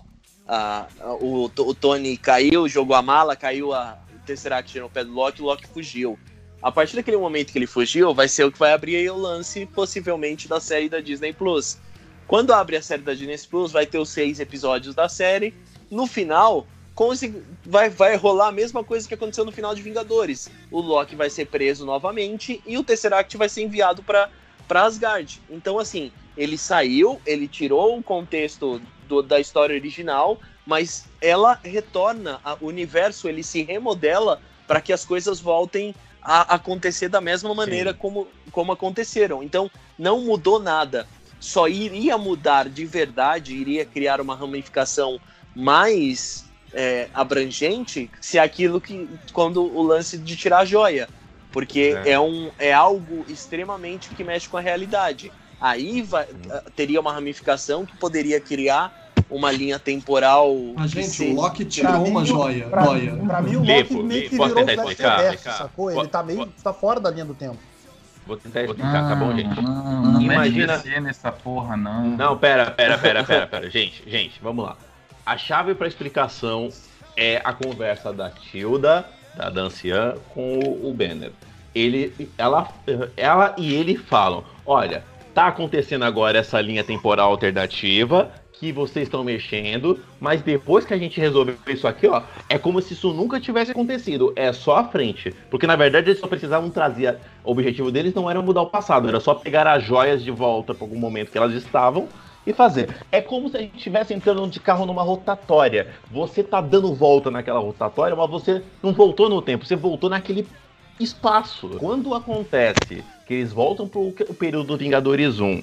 a- a- o, o Tony caiu, jogou a mala, caiu a o Tesseract no pé do Loki, o Loki fugiu. A partir daquele momento que ele fugiu, vai ser o que vai abrir o lance, possivelmente, da série da Disney Plus. Quando abre a série da Disney Plus, vai ter os seis episódios da série. No final, vai, vai rolar a mesma coisa que aconteceu no final de Vingadores. O Loki vai ser preso novamente e o Tesseract vai ser enviado para Asgard. Então, assim, ele saiu, ele tirou o contexto do- da história original, mas ela retorna, o universo ele se remodela para que as coisas voltem a acontecer da mesma maneira como, como aconteceram. Então, não mudou nada. Só iria mudar de verdade, iria criar uma ramificação mais é, abrangente se aquilo que. quando o lance de tirar a joia. Porque É. é, um, é algo extremamente que mexe com a realidade. Aí vai- teria uma ramificação que poderia criar uma linha temporal. Mas, que gente, se- o Loki tirou Pra uma joia. Pra, joia. pra mim, o Loki meio Lipo, que posso virou o tentar Flash sacou? Ele tá meio. tá fora da linha do tempo. Vou tentar explicar, tá bom, gente? Não, não Imagina-. DC nessa porra, não. Não, pera, pera, pera, pera, pera. Gente, gente, vamos lá. A chave pra explicação é a conversa da Tilda, da Dancian, com o, o Banner. Ele, ela, ela e ele falam: olha, tá acontecendo agora essa linha temporal alternativa que vocês estão mexendo, mas depois que a gente resolver isso aqui, ó, é como se isso nunca tivesse acontecido. É só a frente. Porque na verdade eles só precisavam trazer. O objetivo deles não era mudar o passado, era só pegar as joias de volta para algum momento que elas estavam e fazer. É como se a gente estivesse entrando de carro numa rotatória. Você tá dando volta naquela rotatória, mas você não voltou no tempo, você voltou naquele espaço. Quando acontece que eles voltam pro período do Vingadores 1,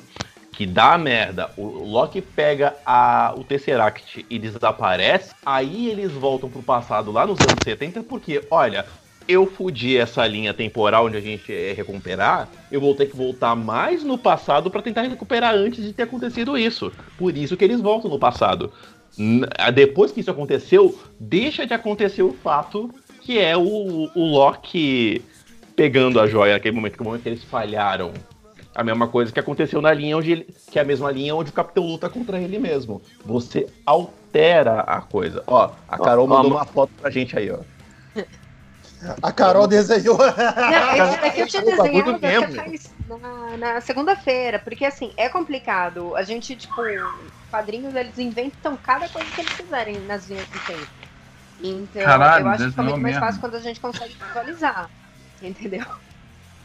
que dá merda, o Loki pega a, o Tesseract e desaparece, aí eles voltam pro passado lá nos anos 70, porque, olha, eu fudi essa linha temporal onde a gente é recuperar, eu vou ter que voltar mais no passado para tentar recuperar antes de ter acontecido isso. Por isso que eles voltam no passado. Depois que isso aconteceu, deixa de acontecer o fato que é o, o Loki pegando a joia naquele momento, que é o momento que eles falharam. A mesma coisa que aconteceu na linha onde ele, que é a mesma linha onde o Capitão luta contra ele mesmo. Você altera a coisa. Ó, a Carol Ó, mandou ó, uma foto pra gente aí, ó. A Carol desenhou. Não, é, é que eu tinha bagulho desenhado faz na, na segunda-feira, porque assim, é complicado. A gente, tipo, quadrinhos, eles inventam cada coisa que eles quiserem nas linhas do tempo. Então, Caralho, eu acho que fica muito mais mesmo. fácil quando a gente consegue visualizar. Entendeu?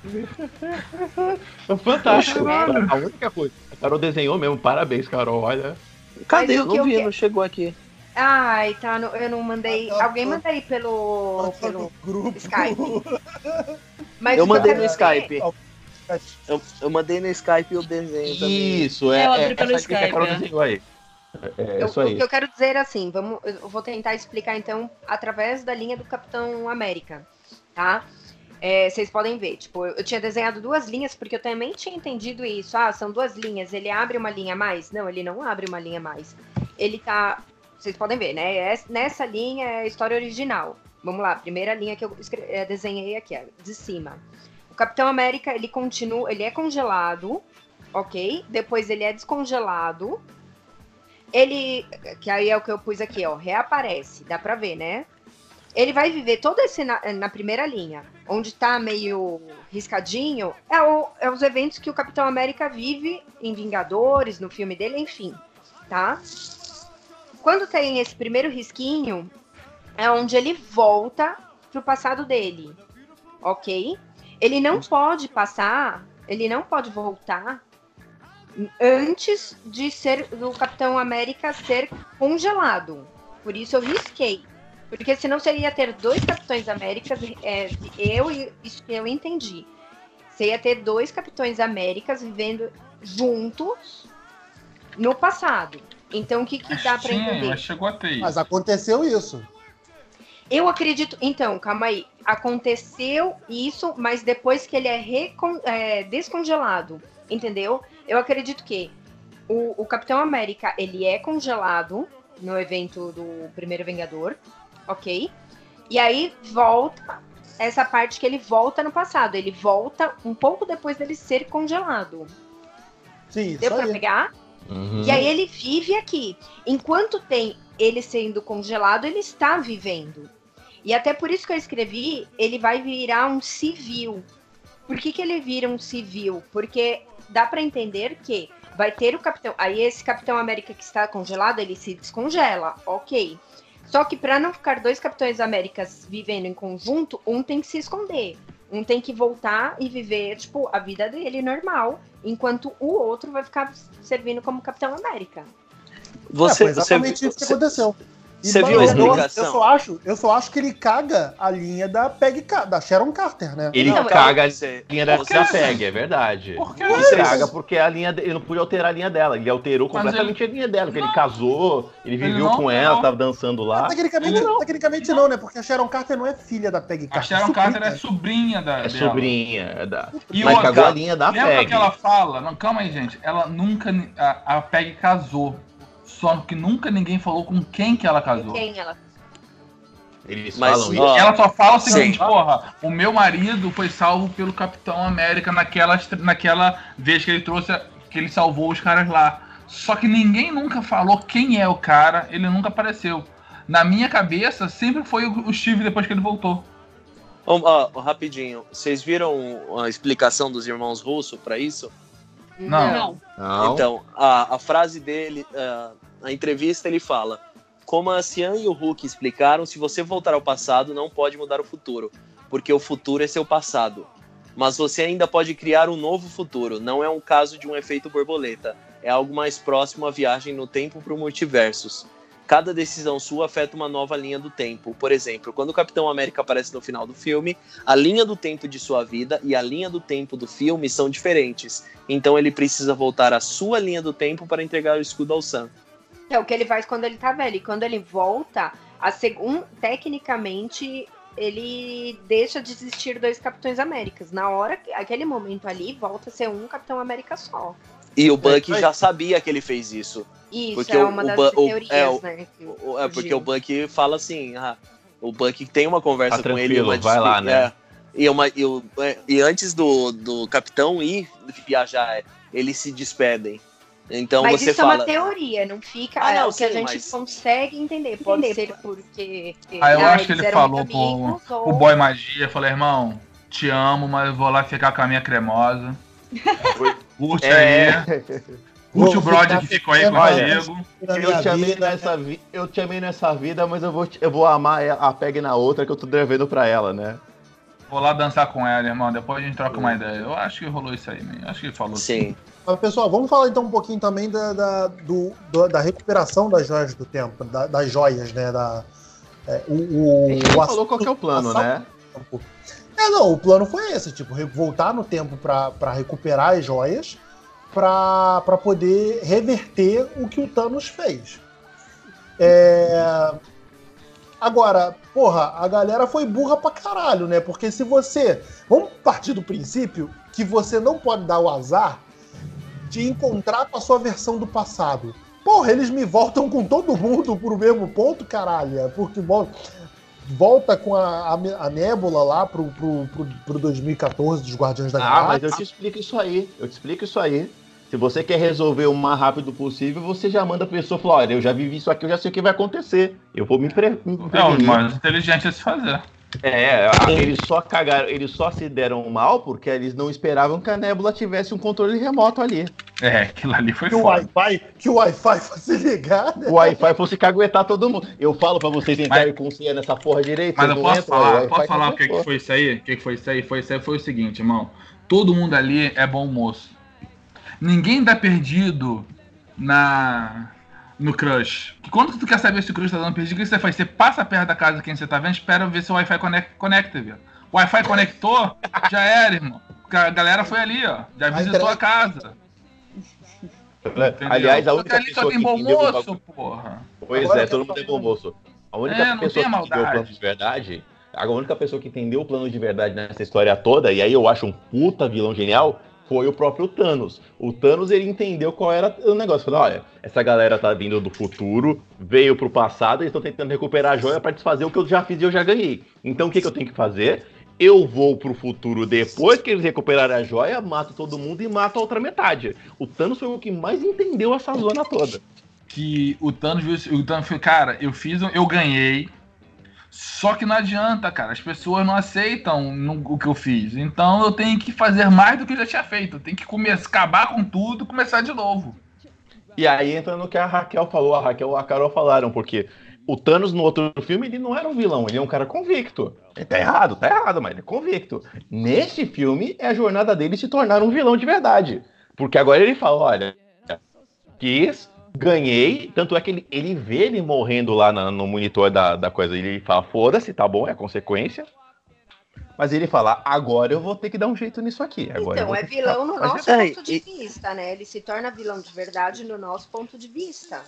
Fantástico. Caralho. A única coisa. A Carol desenhou mesmo. Parabéns, Carol. Olha. Cadê? Eu o que não vi, não chegou aqui. Ai, tá. no- eu não mandei. Ah, tá, Alguém tá. manda aí pelo, pelo Grupo. Skype. Mas Eu mandei no Skype. Eu, eu mandei no Skype o desenho também. Isso, é. Eu é pelo essa aqui que a Carol Skype, é. desenhou aí. É, é Eu- o que eu quero dizer é assim, vamos, eu vou tentar explicar então através da linha do Capitão América, tá? É, vocês podem ver, tipo, eu tinha desenhado duas linhas porque eu também tinha entendido isso. Ah, são duas linhas, ele abre uma linha a mais? Não, ele não abre uma linha a mais. Ele tá, vocês podem ver, né? Es- Nessa linha é a história original. Vamos lá, primeira linha que eu eh, desenhei aqui, de cima. O Capitão América, ele continua, ele é congelado, ok? Depois ele é descongelado, ele, que aí é o que eu pus aqui, ó, reaparece, dá pra ver, né? Ele vai viver todo esse na, na primeira linha, onde tá meio riscadinho, é, o- é os eventos que o Capitão América vive em Vingadores, no filme dele, enfim, tá? Quando tem esse primeiro risquinho, é onde ele volta pro passado dele, ok? Ele não pode passar, ele não pode voltar antes de ser do Capitão América ser congelado. Por isso eu risquei. Porque senão seria ter dois Capitões Américas. é, eu, isso que eu entendi. Você ia ter dois Capitões Américas vivendo juntos no passado. Então o que, que dá pra Sim, entender? mas chegou a ter isso. Mas aconteceu isso. Eu acredito. Então, calma aí. Aconteceu isso, mas depois que ele é, recon- é, descongelado, entendeu? Eu acredito que o, o Capitão América ele é congelado no evento do Primeiro Vingador, ok? E aí volta essa parte que ele volta no passado. Ele volta um pouco depois dele ser congelado. Sim, Deu aí. pegar? Uhum. E aí ele vive aqui. Enquanto tem ele sendo congelado, ele está vivendo. E até por isso que eu escrevi, ele vai virar um civil. Por que, que ele vira um civil? Porque dá pra entender que vai ter o Capitão. Aí esse Capitão América que está congelado, ele se descongela, ok. Só que pra não ficar dois Capitães Américas vivendo em conjunto, um tem que se esconder. Um tem que voltar e viver, tipo, a vida dele normal, enquanto o outro vai ficar servindo como Capitão América. Você, é, foi você, exatamente isso que você- aconteceu. E, você mano, viu a eu- explicação? Eu só, acho, eu só acho que ele caga a linha da Peg da Sharon Carter, né? Ele Não, caga você- a linha da, da PEG, é verdade. Por que Ele caga porque a linha de- ele não podia alterar a linha dela. Ele alterou Mas completamente a linha dela, porque ele casou, ele Ele viveu não, com ela, não. tava dançando lá. Tecnicamente não, tecnicamente não, né? Porque a Sharon Carter não é filha da Peg A Carter. Sharon Carter é sobrinha. da. É dela. sobrinha. é da- E Mas outra, cagou a linha da Lembra PEG. que ela fala? Não, calma aí, gente. Ela nunca. A, a Peg casou. Só que nunca ninguém falou com quem que ela casou. Quem ela? Eles Mas, falam isso. Ela só fala o seguinte, Sim. porra, o meu marido foi salvo pelo Capitão América naquela, naquela vez que ele trouxe, que ele salvou os caras lá. Só que ninguém nunca falou quem é o cara, ele nunca apareceu. Na minha cabeça, sempre foi o, Steve depois que ele voltou. Ó, ó, rapidinho, vocês viram a explicação dos irmãos Russo pra isso? Não. Não. Não. Então, a, a frase dele, a, a entrevista, ele fala: Como a Cian e o Hulk explicaram, se você voltar ao passado, não pode mudar o futuro, porque o futuro é seu passado. Mas você ainda pode criar um novo futuro. Não é um caso de um efeito borboleta. É algo mais próximo à viagem no tempo para o multiversos. Cada decisão sua afeta uma nova linha do tempo. Por exemplo, quando o Capitão América aparece no final do filme, a linha do tempo de sua vida e a linha do tempo do filme são diferentes. Então ele precisa voltar à sua linha do tempo para entregar o escudo ao Sam. É o que ele faz quando ele tá velho. E quando ele volta, a segun... tecnicamente, ele deixa de existir dois Capitões Américas. Na hora, que- aquele momento ali, volta a ser um Capitão América só. E o Buck aí. já sabia que ele fez isso. Isso Porque é o- uma o das o- teorias, é, o- né? É porque o Buck fala assim, ah, o Buck tem uma conversa Tá com ele, uma vai lá, né? é, e, uma, e, o- é, e antes do, do capitão ir viajar, é, eles se despedem. Então Mas você isso é fala. uma teoria, não fica. Ah, é não, o que a gente mas- consegue entender. Pode ser porque. Ah, eu ah, acho que ele falou pro, ou- pro Boy Magia, falou, irmão, te amo, mas eu vou lá ficar com a minha cremosa. Curte É. aí. Curte o brother ficar que ficou aí minha Eu te, amei nessa vi... eu te amei nessa vida, mas eu vou, te- eu vou amar ela- a Peg na outra que eu tô devendo pra ela, né? Vou lá dançar com ela, irmão. Depois a gente troca uma ideia. Eu acho que rolou isso aí, man. Eu Acho que ele falou. Sim. Mas, pessoal, vamos falar então um pouquinho também da, da, do- da recuperação das joias do tempo, da- das joias, né? Da, é, o, o, A gente o falou qual que é o plano, né? É, não, o plano foi esse, tipo, voltar no tempo pra pra recuperar as joias pra poder reverter o que o Thanos fez. É... Agora, porra, a galera foi burra pra caralho, né? Porque se você. Vamos partir do princípio que você não pode dar o azar de encontrar com a sua versão do passado. Porra, eles me voltam com todo mundo pro mesmo ponto, caralho. É Porque vol- volta com a, a, a Nébula lá pro, pro, pro, pro 2014 dos Guardiões da Ah, Galáxia. mas eu te explico isso aí. Eu te explico isso aí. Se você quer resolver o mais rápido possível, você já manda a pessoa falar: olha, eu já vivi isso aqui, eu já sei o que vai acontecer. Eu vou me, pre me É o prevenir. mais inteligente a se fazer. É, eles só cagaram, eles só se deram mal porque eles não esperavam que a Nebula tivesse um controle remoto ali. É, aquilo ali foi Que o foda. Wi-Fi, que o Wi-Fi fosse ligado. O Wi-Fi fosse caguetar todo mundo. Eu falo pra vocês entrarem com senha nessa porra direito. Mas eu posso entram, o falar, posso falar o que, que foi isso aí? O que, que foi isso aí? Foi isso aí foi o seguinte, irmão. Todo mundo ali é bom moço. Ninguém tá perdido na no crush. Que quando tu quer saber se o crush tá dando perdido, o que você faz? Você passa perto da casa de quem você tá vendo, espera ver se o Wi-Fi conecta, conecta viu? O Wi-Fi conectou, já era, irmão. A galera foi ali, ó. Já visitou a casa. entendeu? Aliás, a Só única que ali só pessoa tem que bom moço, bagulho- porra. Pois Agora é, todo mundo é bom moço. A única É, pessoa tem que entendeu o plano de verdade, a única pessoa que entendeu o plano de verdade nessa história toda, e aí eu acho um puta vilão genial, foi o próprio Thanos. O Thanos, ele entendeu qual era o negócio. Falou, olha, essa galera tá vindo do futuro, veio pro passado, eles estão tentando recuperar a joia pra desfazer o que eu já fiz e eu já ganhei. Então o que, que eu tenho que fazer? Eu vou pro futuro depois que eles recuperarem a joia, mato todo mundo e mato a outra metade. O Thanos foi o que mais entendeu essa zona toda. que o Thanos o Thanos foi, cara, eu fiz, eu ganhei. Só que não adianta, cara. As pessoas não aceitam no- o que eu fiz. Então eu tenho que fazer mais do que eu já tinha feito. Eu tenho que começar, acabar com tudo começar de novo. E aí entra no que a Raquel falou, a Raquel e a Carol falaram, porque o Thanos no outro filme ele não era um vilão, ele é um cara convicto. Ele tá errado, tá errado, mas ele é convicto. Neste filme é a jornada dele se tornar um vilão de verdade. Porque agora ele fala, olha, quis, ganhei, tanto é que ele, ele vê ele morrendo lá na- no monitor da, da coisa, ele fala, foda-se, tá bom, é a consequência. Mas ele fala, agora eu vou ter que dar um jeito nisso aqui. Agora Então, é vilão no nosso é- ponto de vista, né? Ele se torna vilão de verdade no nosso ponto de vista.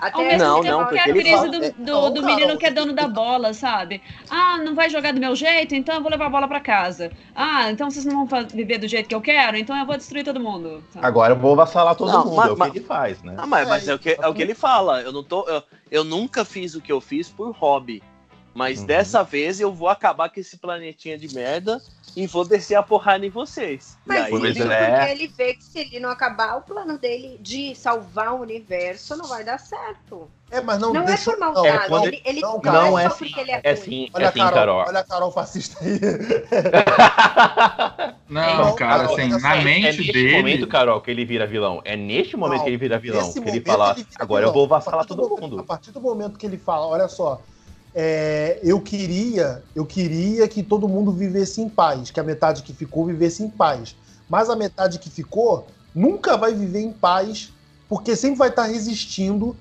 Ao Até mesmo Não, tempo não, que porque a crise fala- do, é, do, não, do menino que é dono da bola, sabe? Ah, não vai jogar do meu jeito, então eu vou levar a bola pra casa. Ah, então vocês não vão viver do jeito que eu quero, então eu vou destruir todo mundo. sabe? Agora eu vou vassalar todo Não, mundo, mas- é o mas- que ele faz, né? Ah, mas, É, mas é, o que, é o que ele fala. Eu não tô. Eu, eu nunca fiz o que eu fiz por hobby. Mas Uhum. dessa vez eu vou acabar com esse planetinha de merda e vou descer a porrada em vocês. E Mas aí, Pois isso é. porque ele vê que se ele não acabar, o plano dele de salvar o universo não vai dar certo. É, mas não, Não, é deixa por maldade. É, quando ele, ele não, não, cara, é não é só assim, porque ele é, É ruim. sim, Olha é a sim, Carol, Carol. olha a Carol fascista aí. Não, Não, cara, Carol, assim, na só, É mente neste dele. momento, Carol, que ele vira vilão. É neste momento Não, que ele vira vilão. Que ele fala, vira agora eu vilão. vou vassalar todo do- A mundo. partir do momento que ele fala, olha só, é, eu queria, eu queria que todo mundo vivesse em paz, que a metade que ficou vivesse em paz. Mas a metade que ficou nunca vai viver em paz, porque sempre vai estar resistindo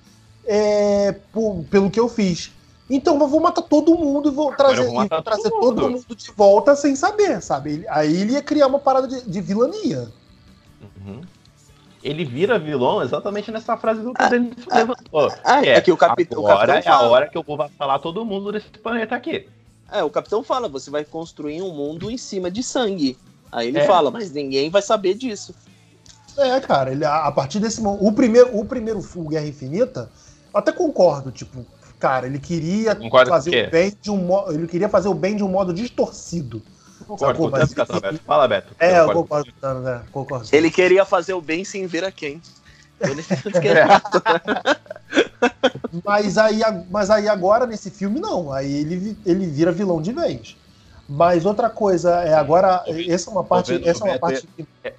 é, por- pelo que eu fiz. Então eu vou matar todo mundo e vou trazer, vou e vou trazer todo todo mundo. mundo de volta sem saber, sabe? Aí ele ia criar uma parada de, de vilania. Uhum. Ele vira vilão exatamente nessa frase do que o Denis levantou. Ah, é que o capi- o agora capitão é a fala. hora que eu vou vassalar todo mundo desse planeta aqui. É, o capitão fala, você vai construir um mundo em cima de sangue. Aí ele É. fala, mas ninguém vai saber disso. É, cara, ele, a, a partir desse momento. O primeiro, o primeiro o Guerra Infinita, eu até concordo, tipo, cara, ele queria Concorda com fazer o o bem de um modo. Ele queria fazer o bem de um modo distorcido. Concordo Sacou? Mas- Beto. Fala, Beto. É, eu Concordo. concordo, tá, né? concordo. Ele queria fazer o bem sem ver a quem. Ele Mas aí, mas aí agora, nesse filme, não. Aí ele, ele vira vilão de vez. Mas outra coisa, é agora. Essa é uma parte. vendo- Essa é uma parte vendo- que.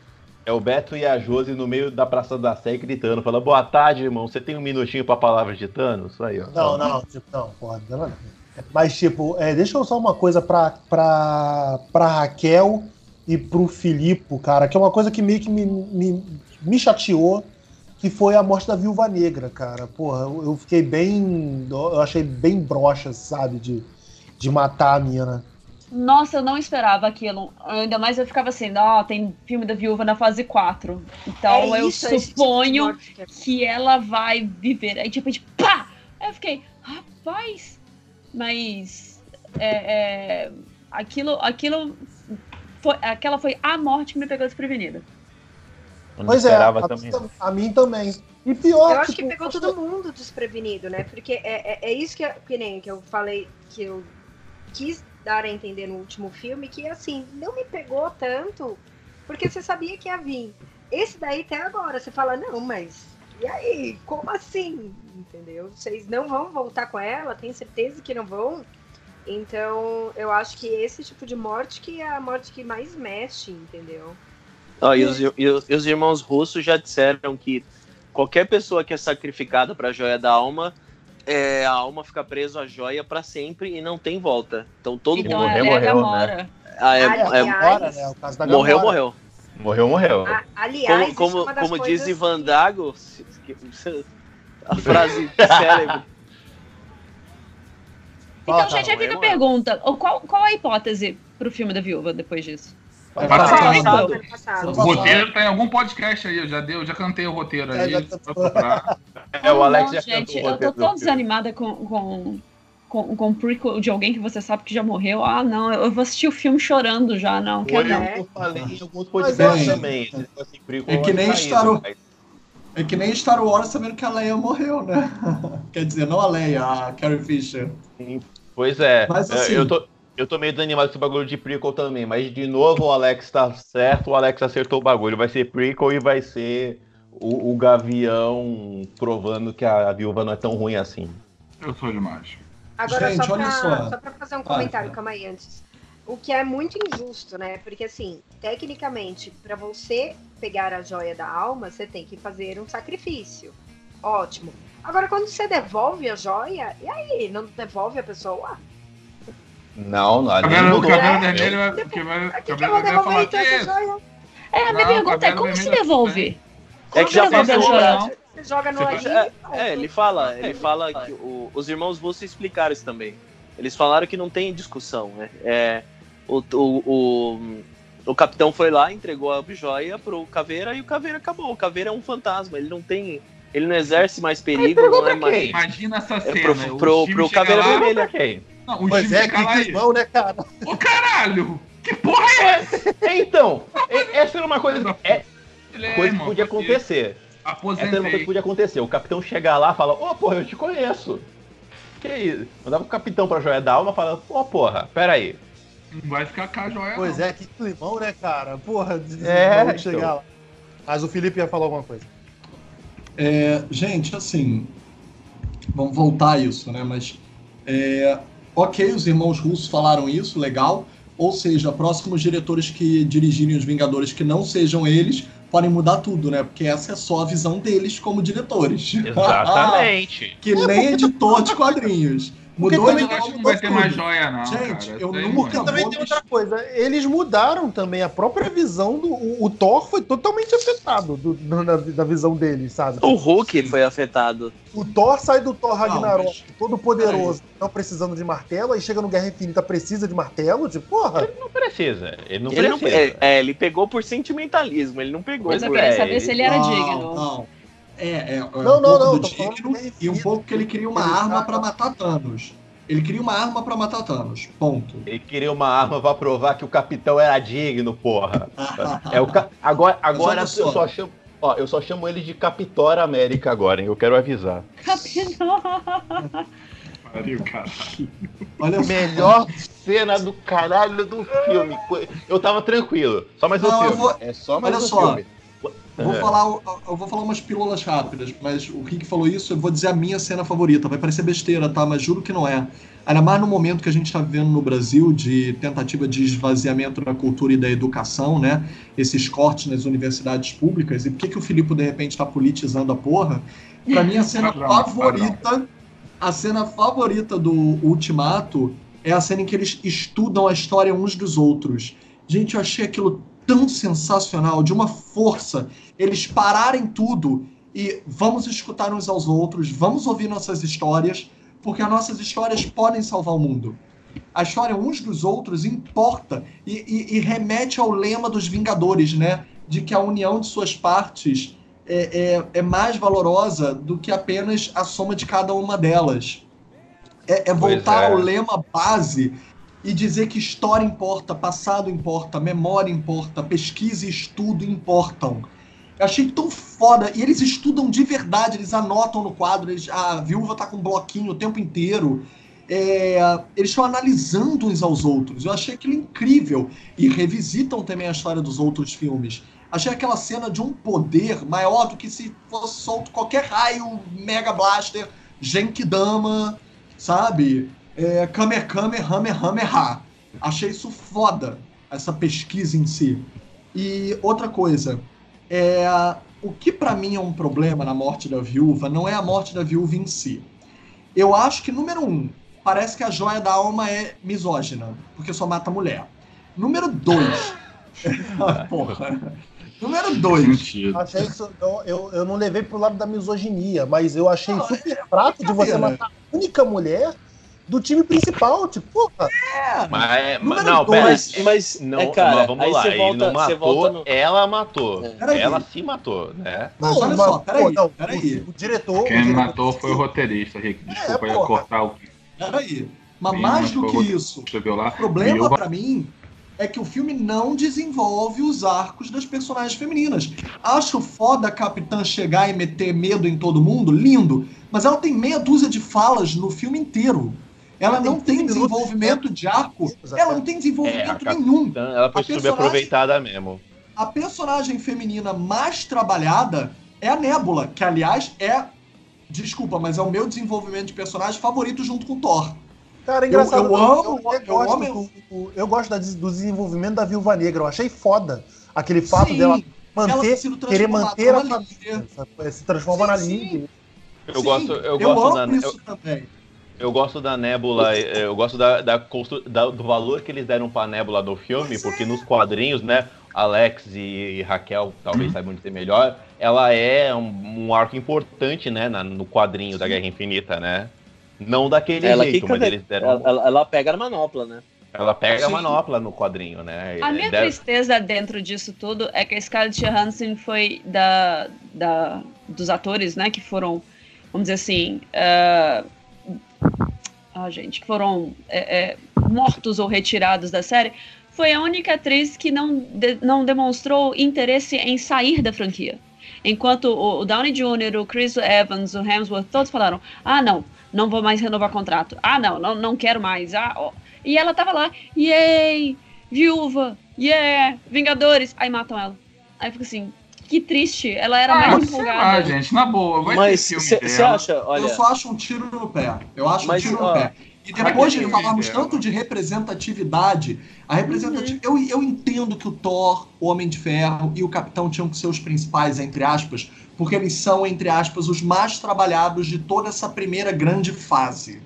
É o Beto e a Josi no meio da Praça da Sé gritando, fala, boa tarde, irmão, você tem um minutinho pra palavra de Thanos? Aí, ó. Não, não, tipo, não, porra, não, não. Mas, tipo, é, deixa eu só uma coisa pra, pra, pra Raquel e pro Filipe, cara, que é uma coisa que meio que me, me, me chateou, que foi a morte da Viúva Negra, cara. Porra, eu, eu fiquei bem. Eu achei bem broxa, sabe, de, de matar a mina. Nossa, eu não esperava aquilo. Ainda mais eu ficava assim, ó, tem filme da viúva na fase 4. Então É eu isso, suponho morte que que ela vai viver. Aí tipo, de pá! Aí eu fiquei, rapaz, mas é, é, aquilo, aquilo foi, aquela foi a morte que me pegou desprevenida. Eu Pois é, a, também. mim, a mim também. E pior, Eu acho que tipo, pegou todo mundo desprevenido, né? Porque é, é, é isso que, que nem que eu falei, que eu quis dar a entender no último filme, que assim, não me pegou tanto, porque você sabia que ia vir. Esse daí até agora, você fala, não, mas e aí? Como assim? Entendeu? Vocês não vão voltar com ela? Tem certeza que não vão? Então, eu acho que esse tipo de morte que é a morte que mais mexe, entendeu? Ó, e, os, e os- e os irmãos russos já disseram que qualquer pessoa que é sacrificada pra joia da alma, é, a alma fica presa à joia pra sempre e não tem volta. Então todo então mundo. morreu, é a morreu, Gamora. Ah, é- é- Aliás, Agora, né? O caso da morreu, Gamora. morreu. Morreu, morreu. A- aliás, Como, isso é como, uma das como coisas diz Ivan Dago, a frase célebre. Então, gente, tá, a morreu, pergunta: qual, qual a hipótese pro filme da viúva depois disso? É Passado. Passado. passado. O roteiro tá em algum podcast aí, eu já, dei, eu já cantei o roteiro É, aí. tá-. É, o Alex não, já gente, eu tô tão desanimada com, com, com, com o prequel de alguém que você sabe que já morreu. Ah, não, eu vou assistir o filme chorando já, não, quero não. que eu falei em alguns Mas podcasts é- também. negócio de prequel É que nem tá Star Wars. É que nem Star Wars sabendo que a Leia morreu, né? Quer dizer, não a Leia, a Carrie Fisher. Pois é, Mas, é, assim- eu, tô, eu tô meio desanimado com esse bagulho de prequel também, mas de novo o Alex tá certo, o Alex acertou o bagulho. Vai ser prequel e vai ser o, o Gavião provando que a viúva não é tão ruim assim. Eu sou demais. Agora, Gente, só, olha pra, só. só pra fazer um comentário, tá. calma aí antes. O que é muito injusto, né? Porque, assim, tecnicamente, pra você pegar a joia da alma, você tem que fazer um sacrifício. Ótimo. Agora, quando você devolve a joia, e aí? Não devolve a pessoa? Não, não. Cabelo, mudou. cabelo É, vermelho, vai- tipo, cabelo, que, que eu cabelo vou devolver falar então essa que joia? É, a minha Não, pergunta é como se devolve? É que já passou. a não. joia? Você joga no Você aí. é, é, ele fala, ele fala que o- os irmãos russos explicaram isso também. Eles falaram que não tem discussão, né? É, o, o, o, o capitão foi lá, entregou a joia pro Caveira e o Caveira acabou. O Caveira é um fantasma, ele não tem. Ele não exerce mais perigo, não é mais. quem? Imagina essa É cena. pro, o pro, pro chega Caveira lá, Vermelha. Ok. Não, o Pois é, que climão, né, cara? Ô, caralho! Que porra é essa? É, Então, essa era uma coisa, é, é, coisa que podia acontecer. Essa era uma coisa que Aposentei. podia acontecer. O capitão chegar lá e falar, ô porra, eu te conheço. Que isso? Mandava o capitão pra joia da alma e falava, ô porra, pera aí. Não vai ficar com a joia, Pois não. é, que climão, né, cara? Porra, de, É, então. chegar lá. Mas o Felipe ia falar alguma coisa. É, gente, assim, vamos voltar a isso, né? Mas, é, ok, os irmãos russos falaram isso, legal. Ou seja, próximos diretores que dirigirem os Vingadores que não sejam eles podem mudar tudo, né? Porque essa é só a visão deles como diretores. Exatamente. que nem editor de quadrinhos. Porque Mudou também de Eu acho que não vai ter mais joia, não. Gente, cara. eu aí, nunca. Porque também tem outra coisa. Eles mudaram também a própria visão do. O, o Thor foi totalmente afetado do- do- na, na visão deles, sabe? O Hulk foi afetado. O Thor sai do Thor Não, Ragnarok mas- todo poderoso, não precisando de martelo, aí chega no Guerra Infinita, precisa de martelo, tipo, porra. Não precisa. Ele não Ele, não, precisa. é, é, ele pegou por sentimentalismo, ele não pegou Mas eu queria é, saber se ele era não, digno. Não. É, é, é Não, um não, pouco não, do digno Guerra e um pouco que ele queria uma Ele arma tá- pra matar Thanos. Ele queria uma arma pra matar Thanos. Ponto. Ele queria uma arma pra provar que o capitão era digno, porra. É o ca- Agora, agora eu só. só chamo. Ó, eu só chamo ele de Capitora América agora, hein? Eu quero avisar. Capitão. Pariu, cara. Olha só. Melhor cena do caralho do filme. Eu tava tranquilo. Só mais um Não, eu filme. vou- É só mais Olha um só. filme. Eu vou, É. falar, eu vou falar umas pílulas rápidas, mas o Rick falou isso, eu vou dizer a minha cena favorita. Vai parecer besteira, tá? Mas juro que não é. Ainda mais no momento que a gente está vivendo no Brasil de tentativa de esvaziamento da cultura e da educação, né? Esses cortes nas universidades públicas. E por que, que o Filipe, de repente, está politizando a porra? Pra mim, a cena Padrão, favorita, a cena favorita do Ultimato é a cena em que eles estudam a história uns dos outros. Gente, eu achei aquilo tão sensacional, de uma força. Eles pararem tudo e vamos escutar uns aos outros, vamos ouvir nossas histórias, porque as nossas histórias podem salvar o mundo. A história uns dos outros importa e, e- e remete ao lema dos Vingadores, né? De que a união de suas partes é, é- é mais valorosa do que apenas a soma de cada uma delas. É, é voltar é. ao lema base e dizer que história importa, passado importa, memória importa, pesquisa e estudo importam. Eu achei tão foda. E eles estudam de verdade, eles anotam no quadro, eles- a viúva tá com um bloquinho o tempo inteiro. É, eles estão analisando uns aos outros. Eu achei aquilo incrível. E revisitam também a história dos outros filmes. Achei aquela cena de um poder maior do que se fosse solto qualquer raio, Mega Blaster, Genkidama, sabe? É, Kamehameha. Achei isso foda, essa pesquisa em si. E outra coisa, é, o que pra mim é um problema na morte da viúva não é a morte da viúva em si. Eu acho que, número um, parece que a joia da alma é misógina, porque só mata mulher. Número dois. Porra. Número dois. Sentido. Achei isso, eu, eu, eu não levei pro lado da misoginia, mas eu achei Não, super fraco de você matar a única mulher do time principal. Tipo, porra, É. Mas, Número não, dois. pera. Mas, Não, é, cara, mas vamos aí lá, você ele volta, não você matou, volta no... ela matou. É. Ela se matou, né? Mas Não, olha mas, só, peraí, não, peraí. O, o diretor. o Quem diretor- matou foi o roteirista, Rick. Desculpa É, eu porra. cortar o que Peraí. Mas Sim, mais mas do foi que isso, o problema Viúva- pra mim é que o filme não desenvolve os arcos das personagens femininas. Acho foda a Capitã chegar e meter medo em todo mundo, lindo, mas ela tem meia dúzia de falas no filme inteiro. Ela não tem 15 minutos desenvolvimento de arco, Exatamente. ela não tem desenvolvimento É, a nenhum. Ela foi subaproveitada mesmo. A personagem feminina mais trabalhada é a Nebula, que aliás é. Desculpa, mas é o meu desenvolvimento de personagem favorito junto com o Thor. Cara, é engraçado. Eu- eu amo- eu, eu gosto, amo- do, do- eu gosto da- do desenvolvimento da Viúva Negra. Eu achei foda aquele fato Sim, dela ela manter, querer manter a família. Se transforma Sim, na sim. líder. Eu Sim, gosto, eu eu gosto amo da, isso eu, também. Eu gosto da Nebula, eh, eu gosto da, da constru- da- do valor que eles deram pra Nebula no filme, porque nos quadrinhos, né, Alex e Raquel talvez saibam dizer melhor, ela é um, um arco importante, né, na- no quadrinho da Guerra Infinita, né? Não daquele Ela, jeito, mas eles deram. ela, ela- ela pega a manopla, né? Ela pega a Sim. manopla no quadrinho, né? A minha Deve- tristeza dentro disso tudo é que a Scarlett Johansson foi da, da, dos atores, né, que foram, vamos dizer assim, ah, ah, gente, que foram é, é, mortos ou retirados da série, foi a única atriz que não, de- não demonstrou interesse em sair da franquia. Enquanto o, o Downey Jr., o Chris Evans, o Hemsworth, todos falaram: ah, não, não vou mais renovar contrato. Ah, não, não, não quero mais. Ah, ó. E ela tava lá, yay, viúva, yeah, Vingadores. Aí matam ela. Aí fica assim, que triste. Ela era Ah, mais empolgada. gente, na boa. Vai Mas ter filme dela. acha, olha, Eu só acho um tiro no pé. Eu acho Mas, um tiro ó, no pé. E depois de falarmos tanto de representatividade, a representatividade. Eu, eu entendo que o Thor, o Homem de Ferro e o Capitão tinham que ser os principais, entre aspas, porque eles são, entre aspas, os mais trabalhados de toda essa primeira grande fase.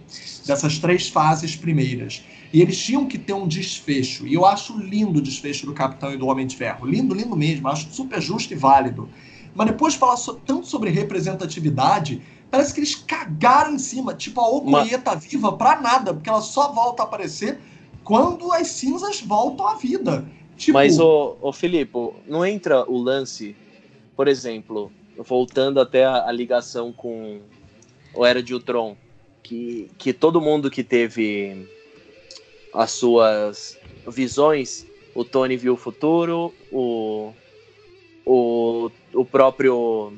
Dessas três fases primeiras. E eles tinham que ter um desfecho. E eu acho lindo o desfecho do Capitão e do Homem de Ferro. Lindo, lindo mesmo. Acho super justo e válido. Mas depois de falar so- tanto sobre representatividade, parece que eles cagaram em cima. Tipo, a Okoye tá viva pra nada, porque ela só volta a aparecer quando as cinzas voltam à vida. Tipo, Mas, ô, ô Filipe, não entra o lance, por exemplo, voltando até a, a ligação com o Era de Ultron, que, que todo mundo que teve as suas visões, o Tony viu o futuro, o, o, o próprio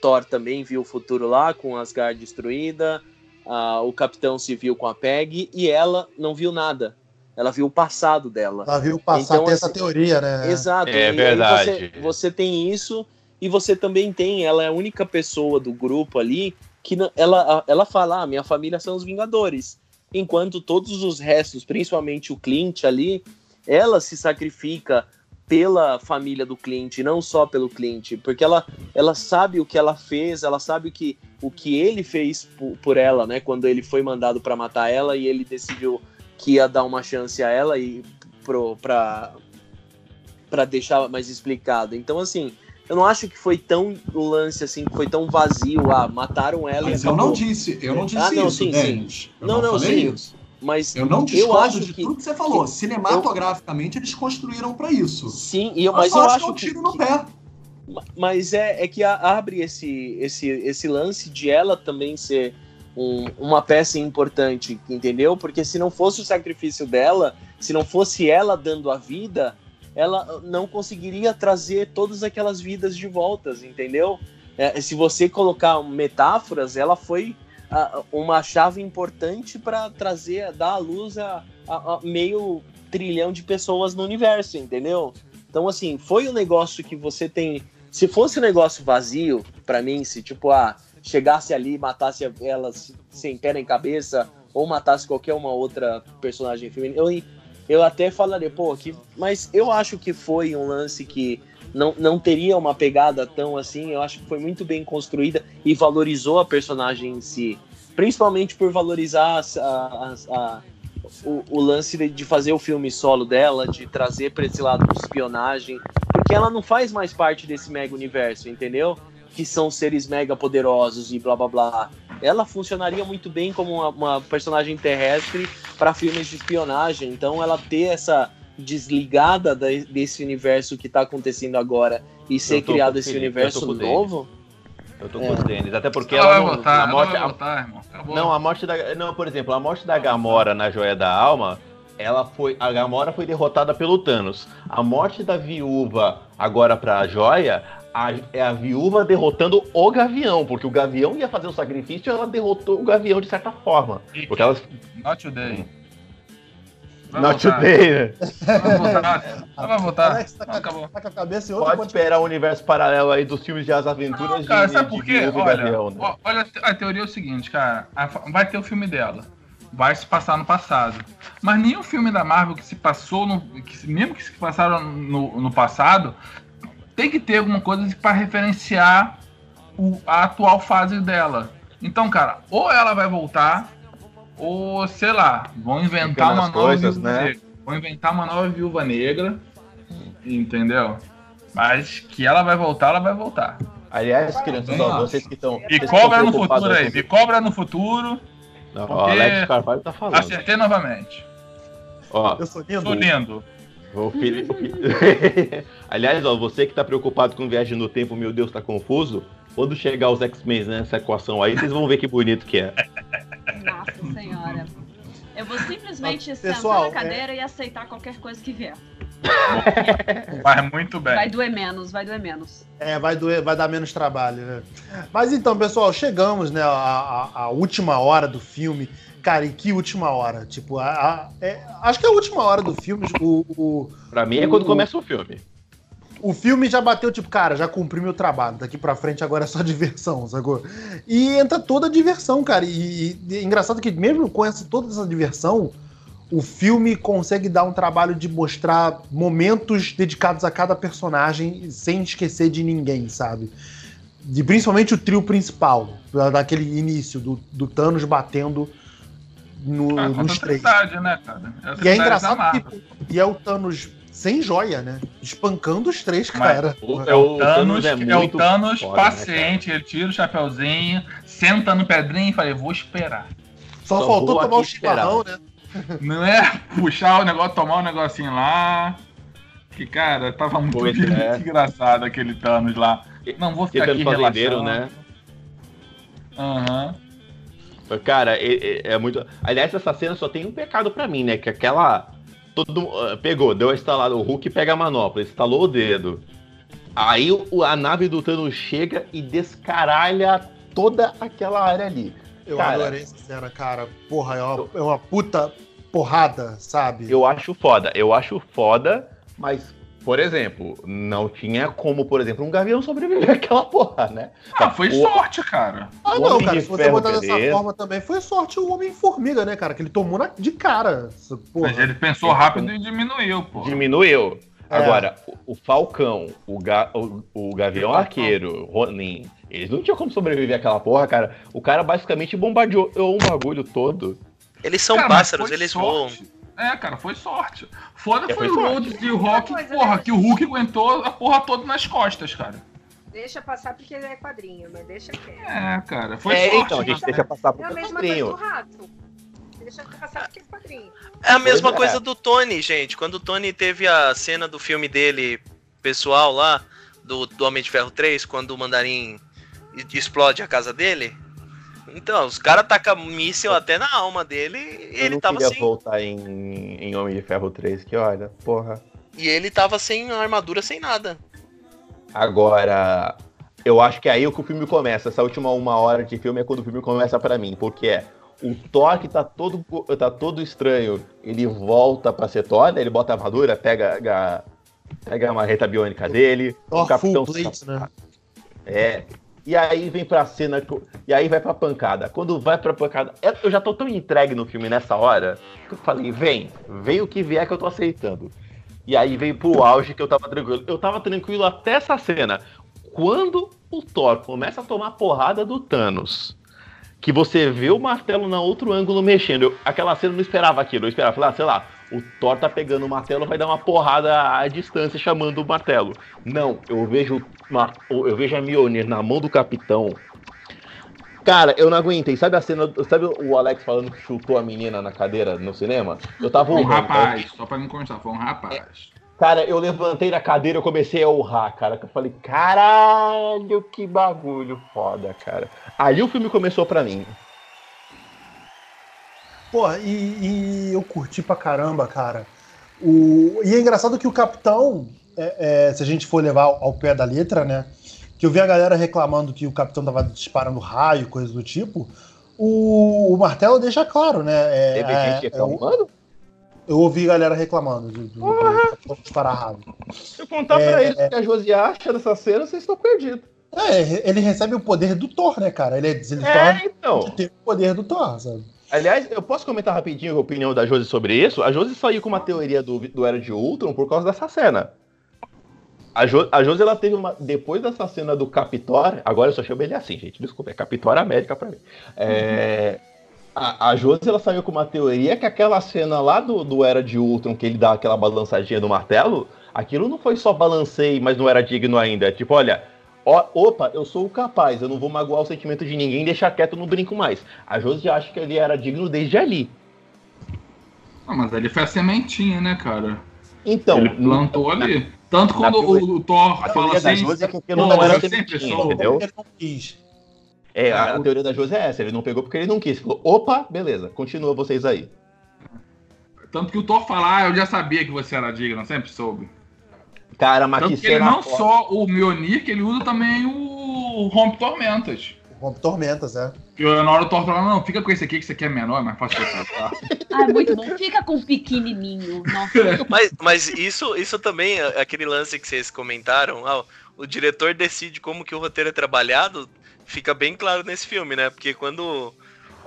Thor também viu o futuro lá, com Asgard destruída, ah, o Capitão se viu com a Peg, e ela não viu nada. Ela viu o passado dela. Ela viu passar Então, tem essa assim, teoria, né? Exato. É e aí verdade. Você, você tem isso E você também tem, ela é a única pessoa do grupo ali que não- ela, ela fala: ah, minha família são os Vingadores. Enquanto todos os restos, principalmente o Clint ali, ela se sacrifica pela família do Clint, não só pelo Clint, porque ela, ela sabe o que ela fez, ela sabe que, o que ele fez por, por ela, né? Quando ele foi mandado para matar ela e ele decidiu que ia dar uma chance a ela e pro, pra, pra deixar mais explicado. Então, assim, eu não acho que foi tão o lance assim, que foi tão vazio. Ah, mataram ela Mas e eu não disse, eu não disse Ah, não, isso, sim, Denis. Eu Não, não, falei sim. isso. Mas Eu não eu discordo acho de que tudo que você falou. Cinematograficamente, eles construíram pra isso. sim, e eu, Mas, mas só eu acho que é um que, tiro no que- pé. mas é, é que abre esse, esse, esse lance de ela também ser um- uma peça importante, entendeu? Porque se não fosse o sacrifício dela, se não fosse ela dando a vida, ela não conseguiria trazer todas aquelas vidas de voltas, entendeu? É, se você colocar metáforas, ela foi ah, uma chave importante para trazer, dar à luz a, a- a meio trilhão de pessoas no universo, entendeu? Então, assim, foi um negócio que você tem. Se fosse um negócio vazio, pra mim, se tipo, ah, chegasse ali matasse ela sem pé nem cabeça, ou matasse qualquer uma outra personagem feminina, eu, eu até falaria, pô, mas eu acho que foi um lance que não, não teria uma pegada tão assim. Eu acho que foi muito bem construída e valorizou a personagem em si. Principalmente por valorizar a- as- a- o, o lance de, de fazer o filme solo dela, de trazer pra esse lado de espionagem. Porque ela não faz mais parte desse mega universo, entendeu? Que são seres mega poderosos e blá blá blá. Ela funcionaria muito bem como uma, uma personagem terrestre para filmes de espionagem. Então ela ter essa desligada da- desse universo que tá acontecendo agora e ser criado esse Felipe, universo novo. Eu tô É. com os Denis. Até porque ela, ela, não, voltar, a ela morte, a- irmão. Não, a morte da. Não, por exemplo, a morte da Gamora na Joia da Alma, ela foi. A Gamora foi derrotada pelo Thanos. A morte da viúva agora pra Joia. A- é a viúva derrotando o Gavião, porque o Gavião ia fazer o sacrifício e ela derrotou o Gavião de certa forma. Porque ela. Not today. Vai Not voltar. today, né? Vai voltar. Ela vai voltar. Alex tá, Não, com- acabou. tá com a cabeça em outro Pode esperar o universo paralelo aí dos filmes de As Aventuras Não, cara, de, sabe por quê? E Olha, Gavião, né? olha, a teoria é o seguinte, cara. vai ter o filme dela. Vai se passar no passado. Mas nenhum filme da Marvel que se passou, no, que, mesmo que se passaram no, no passado, tem que ter alguma coisa para referenciar o- a atual fase dela. Então, cara, ou ela vai voltar, ou sei lá, vão inventar uma nova coisas, viúva né? negra. Vão inventar uma nova viúva negra. Entendeu? Mas que ela vai voltar, ela vai voltar. Aliás, crianças, ó, vocês que estão. Me cobra no futuro aí, me cobra no futuro. Não, ó, Alex Carvalho tá falando. Acertei novamente. Ó, Eu sou lindo. Sou lindo. O Felipe- Aliás, ó, você que tá preocupado com viagem no tempo, meu Deus, tá confuso. Quando chegar os X-Men nessa equação aí, vocês vão ver que bonito que é. Nossa senhora. Eu vou simplesmente Ah, sentar pessoal, na cadeira e aceitar qualquer coisa que vier. Vai muito bem. Vai doer menos, vai doer menos. É, vai, doer, vai dar menos trabalho, né? Mas então, pessoal, chegamos, né, à- à última hora do filme. Cara, e que última hora? Tipo, a, a- é- acho que é a última hora do filme. O, o, Pra mim é quando O- começa o filme. o filme já bateu, tipo, cara, já cumpri meu trabalho. Daqui pra frente agora é só diversão, sacou? E entra toda a diversão, cara. E, e é engraçado que mesmo com essa, toda essa diversão, o filme consegue dar um trabalho de mostrar momentos dedicados a cada personagem sem esquecer de ninguém, sabe? De, principalmente o trio principal, da- daquele início, do, do Thanos batendo no, Ah, nos três. né, cara? É E é engraçado que e é o Thanos sem joia, né? Espancando os três, Mas cara. o- É o Thanos, é é o muito Thanos foda, né, paciente, ele tira o chapeuzinho, senta no pedrinho e fala, eu vou esperar. Só, Só faltou tomar o chimarrão, né? Não é puxar o negócio, tomar o negocinho lá. Que, cara, tava muito Pois é. engraçado aquele Thanos lá. Não vou ficar aqui relaxando. né? Aham. Cara, é, é- é muito. Aliás, essa cena só tem um pecado pra mim, né? Que aquela. Todo, ah, pegou, deu a estalada. O Hulk pega a manopla, estalou o dedo. Aí a nave do Thanos chega e descaralha toda aquela área ali. Eu Cara. adorei essa cena, cara. Porra, é uma, é uma puta porrada, sabe? Eu acho foda, eu acho foda, mas por exemplo, não tinha como, por exemplo, um gavião sobreviver àquela porra, né? Ah, foi O- sorte, cara. Ah, O não, Homem cara, de se você Ferro, botar dessa beleza. forma também, foi sorte o Homem-Formiga, né, cara? Que ele tomou na- de cara. Porra. Mas ele pensou rápido e diminuiu, pô. Diminuiu. É. Agora, o, o Falcão, o, ga, o, o Gavião Arqueiro, Ronin, eles não tinham como sobreviver àquela porra, cara. O cara basicamente bombardeou um bagulho todo. Eles são Cara, pássaros, eles sorte. voam. É, cara, foi sorte. Foda É, foi foi o. Rhodes e o Rock, coisa, porra, né? que o Hulk aguentou a porra toda nas costas, cara. Deixa passar porque é quadrinho, mas deixa quieto. É, cara, foi é, sorte. então, a gente né? deixa passar É pro a mesma coisa do quadrinho. rato. Deixa passar porque é quadrinho. É a mesma Pois é. coisa do Tony, gente. Quando o Tony teve a cena do filme dele, pessoal lá, do, do Homem de Ferro 3, quando o Mandarim explode a casa dele. Então, os caras tacam míssil até na alma dele e ele tava queria sem. voltar em, em Homem de Ferro 3, que olha, porra. E ele tava sem armadura, sem nada. Agora, eu acho que é aí que o filme começa. Essa última uma hora de filme é quando o filme começa pra mim, porque é o Thor que tá todo, tá todo estranho, ele volta pra ser Thor, né? ele bota a armadura, pega, a- pega a marreta biônica dele, Thor o capitão full plate, né? É. E aí vem pra cena. E aí vai pra pancada. Quando vai pra pancada. é- Eu já tô tão entregue no filme nessa hora que eu falei, vem, vem o que vier que eu tô aceitando. E aí veio pro auge que eu tava tranquilo. Eu tava tranquilo até essa cena. Quando o Thor começa a tomar porrada do Thanos, que você vê o martelo na outro ângulo mexendo. eu- aquela cena eu não esperava aquilo. Eu esperava, ah, sei lá, o Thor tá pegando o martelo, vai dar uma porrada à distância chamando o martelo. Não, eu vejo, uma- eu vejo a Mjolnir na mão do capitão. Cara, eu não aguentei. Sabe a cena. Sabe o Alex falando que chutou a menina na cadeira no cinema? Eu tava Foi um honrando, rapaz, só pra não constar, foi um rapaz. Cara, eu levantei da cadeira e eu comecei a honrar, cara. Eu falei, caralho, que bagulho foda, cara. Aí o filme começou pra mim. Porra, e, e eu curti pra caramba, cara. O, e é engraçado que o Capitão, é, é, se a gente for levar ao, ao pé da letra, né? Que eu vi a galera reclamando que o Capitão tava disparando raio, coisa do tipo. O, o martelo deixa claro, né? É, Teve é, gente é, eu, reclamando? eu ouvi galera reclamando do, do, do Capitão disparar raio. Se eu contar É, pra eles é. o que a Josi acha dessa cena, vocês estão perdidos. É, ele recebe o poder do Thor, né, cara? Ele, ele torna É, então. de ter o poder do Thor, sabe? Aliás, eu posso comentar rapidinho a opinião da Josi sobre isso? A Josi saiu com uma teoria do, do Era de Ultron por causa dessa cena. A, jo, a Josi, ela teve uma. Depois dessa cena do Capitor, agora eu só chamo ele assim, gente, desculpa, é Capitor América pra mim. É, a, a Josi, ela saiu com uma teoria que aquela cena lá do, do Era de Ultron, que ele dá aquela balançadinha do martelo, aquilo não foi só balancei, mas não era digno ainda. Tipo, olha. Ó, opa, eu sou o capaz, eu não vou magoar o sentimento de ninguém, deixar quieto, não brinco mais. A Josi acha que ele era digno desde ali. Ah, mas ali foi a sementinha, né, cara? Então, Ele plantou ali. Tanto na quando teoria- o, o Thor a fala assim. É que "Pô, não era sempre sou. entendeu? Ele não. É, a, É, a teoria da Josi é essa, ele não pegou porque ele não quis. Falou, opa, beleza, continua vocês aí. Tanto que o Thor fala, ah, eu já sabia que você era digno, eu sempre soube. Cara, mas Tanto que ele não só o Mjolnir, que ele usa também o Rompe Tormentas. Rompe tormentas, é. Que na hora o Thor fala, não, fica com esse aqui que esse aqui é menor, é mais fácil de tratar. Ai, muito bom. Fica com o pequenininho. Nossa. Mas, mas isso, isso também, é aquele lance que vocês comentaram, ah, o diretor decide como que o roteiro é trabalhado, fica bem claro nesse filme, né? Porque quando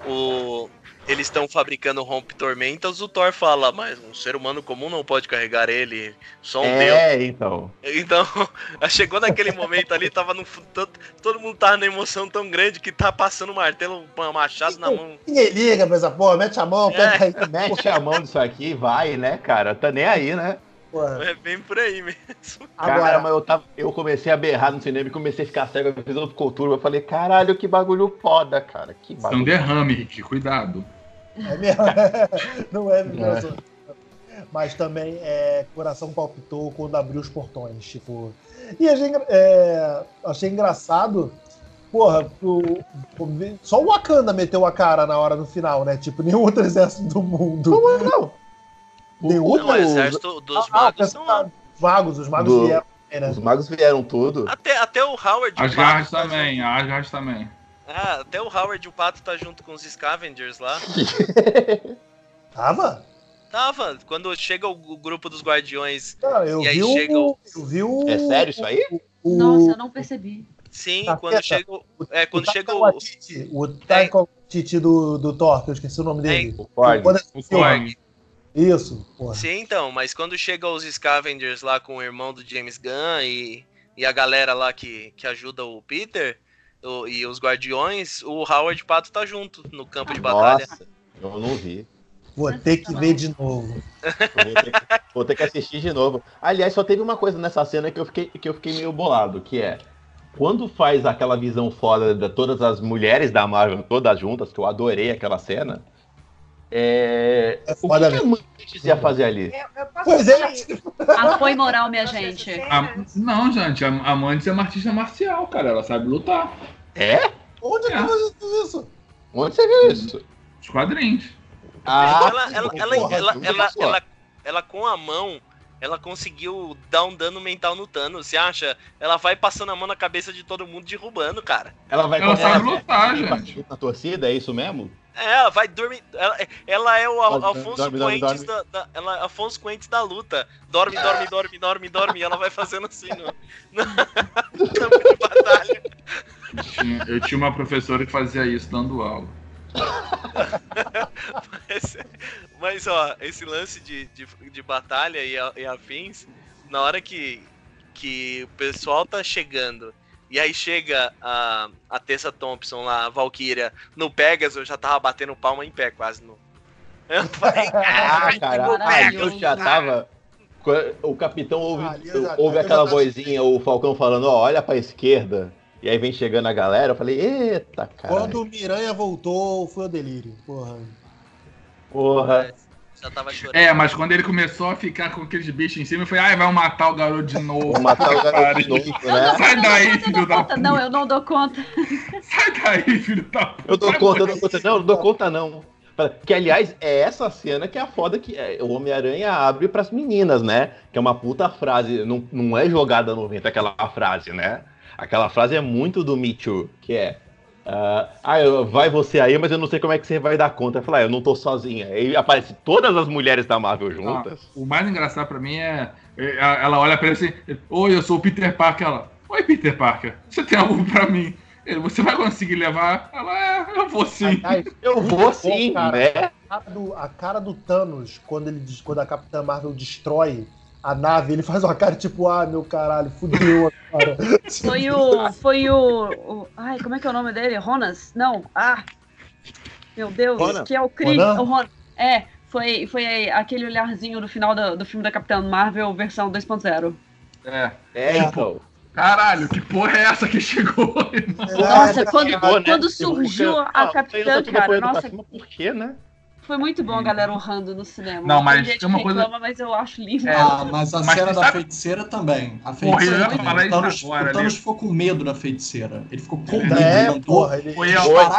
o, eles estão fabricando o Rompe Tormentas, o Thor fala, mas um ser humano comum não pode carregar ele, só um deus. É, então. Então, chegou naquele momento ali, tava no, todo, todo mundo tava na emoção tão grande que tá passando o martelo, um machado na mão. Ninguém liga pra essa porra, mete a mão, pega aí. Mete a mão nisso aqui, vai, né, cara? Tá nem aí, né? Porra. É bem por aí mesmo. Cara, Agora, mas eu, tava, eu comecei a berrar no cinema e comecei a ficar cego, eu fiz outro cultura, eu falei, caralho, que bagulho foda, cara. Que Isso é um bagulho. derrame, Rick, cuidado. É mesmo. não é vibração. Mas também é, coração palpitou quando abriu os portões, tipo. E achei, é, achei engraçado. Porra, o- o- só o Wakanda meteu a cara na hora do final, né? Tipo, nenhum outro exército do mundo. Não, Nenhum O- Não, outro. o exército dos Ah, magos ah, estão lá. Os magos, os magos Do- vieram, né? Os magos vieram tudo. Até, até o Howard. As garras também, as garras também. Ah, até o Howard e o Pato tá junto com os Scavengers lá. Tava? Tava. Quando chega o, o grupo dos guardiões. Não, eu E aí vi o. chega o- Eu vi o. É sério isso aí? o- Nossa, eu não percebi. Sim, Tá quando chega. É, quando o chega o. O Taika Waititi do, do Thor, que eu esqueci o nome dele. O Korg. O Korg. Isso, porra. Sim, então, mas quando chega os Scavengers lá com o irmão do James Gunn e, e a galera lá que, que ajuda o Peter o- e os Guardiões, o Howard Pato tá junto no campo de batalha. Nossa, eu não vi. Vou ter que ver de novo. Vou ter, que, vou ter que assistir de novo. Aliás, só teve uma coisa nessa cena que eu fiquei, que eu fiquei meio bolado, que é quando faz aquela visão foda de todas as mulheres da Marvel, todas juntas, que eu adorei aquela cena. É... É o que, que a. Mantis ia fazer ali? Eu, Pois é. Apoio moral, minha gente. A- não, gente, a Amantes é uma artista marcial, cara. Ela sabe lutar. É? Onde é que É. você viu isso? Onde você viu isso? Os quadrinhos. Ah, ela, ela, ela, porra, ela, tudo ela, passou. ela, ela com a mão, ela conseguiu dar um dano mental no Thanos. Você acha? Ela vai passando a mão na cabeça de todo mundo, derrubando, cara. ela vai Ela começar sabe a- lutar, a- gente. na torcida, é isso mesmo? É, ela vai dormir. Ela, ela é o Al- Alfonso dorme, dorme, Coentes dorme. da, da- ela, é Afonso Coentes da luta. Dorme, dorme, dorme, dorme, dorme. E ela vai fazendo assim no, no campo de batalha. Tinha- Eu tinha uma professora que fazia isso dando aula. Mas, mas, ó, esse lance de, de, de batalha e, e afins, na hora que, que o pessoal tá chegando, e aí chega a, a Tessa Thompson lá, a Valkyria, no Pegasus, eu já tava batendo palma em pé quase. No... Eu falei, Ah, "Caralho, ah, Pegasus." eu já tava. O capitão ouve, já- ouve aquela vozinha, o Falcão falando, ó, olha pra esquerda. E aí vem chegando a galera, eu falei, eita, cara. Quando o Miranha voltou, foi o delírio. Porra. Porra. Já tava chorando. É, mas quando ele começou a ficar com aqueles bichos em cima, eu falei, ai, vai matar o garoto de novo. Vou matar o garoto de novo, né? não, Sai daí, filho da conta. Não, eu não dou conta. Sai daí, filho da puta. Eu dou conta, eu dou conta. Não, eu não dou conta, não. Que, aliás, é essa cena que é a foda que é, o Homem-Aranha abre pras meninas, né? Que é uma puta frase. Não, não é jogada no vento aquela frase, né? Aquela frase é muito do Me Too, que é. Ah, ah, eu- vai você aí, mas eu não sei como é que você vai dar conta. Eu falo, ah, eu não tô sozinha. Aí aparece todas as mulheres da Marvel juntas. O mais engraçado pra mim é, é, ela olha pra ele assim, oi, eu sou o Peter Parker. Ela, oi, Peter Parker, você tem algo pra mim? Ele, você vai conseguir levar? Ela, é, eu vou sim. Aliás, Eu vou sim, cara. né? a cara do, a cara do Thanos, quando, ele, quando a Capitã Marvel destrói a nave, ele faz uma cara tipo, ah, meu caralho, fudeu agora. Foi o. Foi o, o- Ai, como é que é o nome dele? Ronas? Não. Ah! Meu Deus, Ronan? que é o Chris. Ronan? O Ron... É, foi, foi aquele olharzinho no final do, do filme da Capitã Marvel, versão 2.0. É. É, então. Caralho, que porra é essa que chegou? irmão? Nossa, quando, chegou, né? quando surgiu a Capitã, cara, nossa, Por quê, né? Foi muito bom a galera honrando no cinema. Não, mas gente tem uma que coisa- reclama, mas eu acho lindo. É, Ah, mas a Mas cena da sabe- feiticeira também. A feiticeira também. falar O Thanos, agora, o Thanos ficou com medo da feiticeira. Ele ficou com medo. É, ele mandou porra, ele, Foi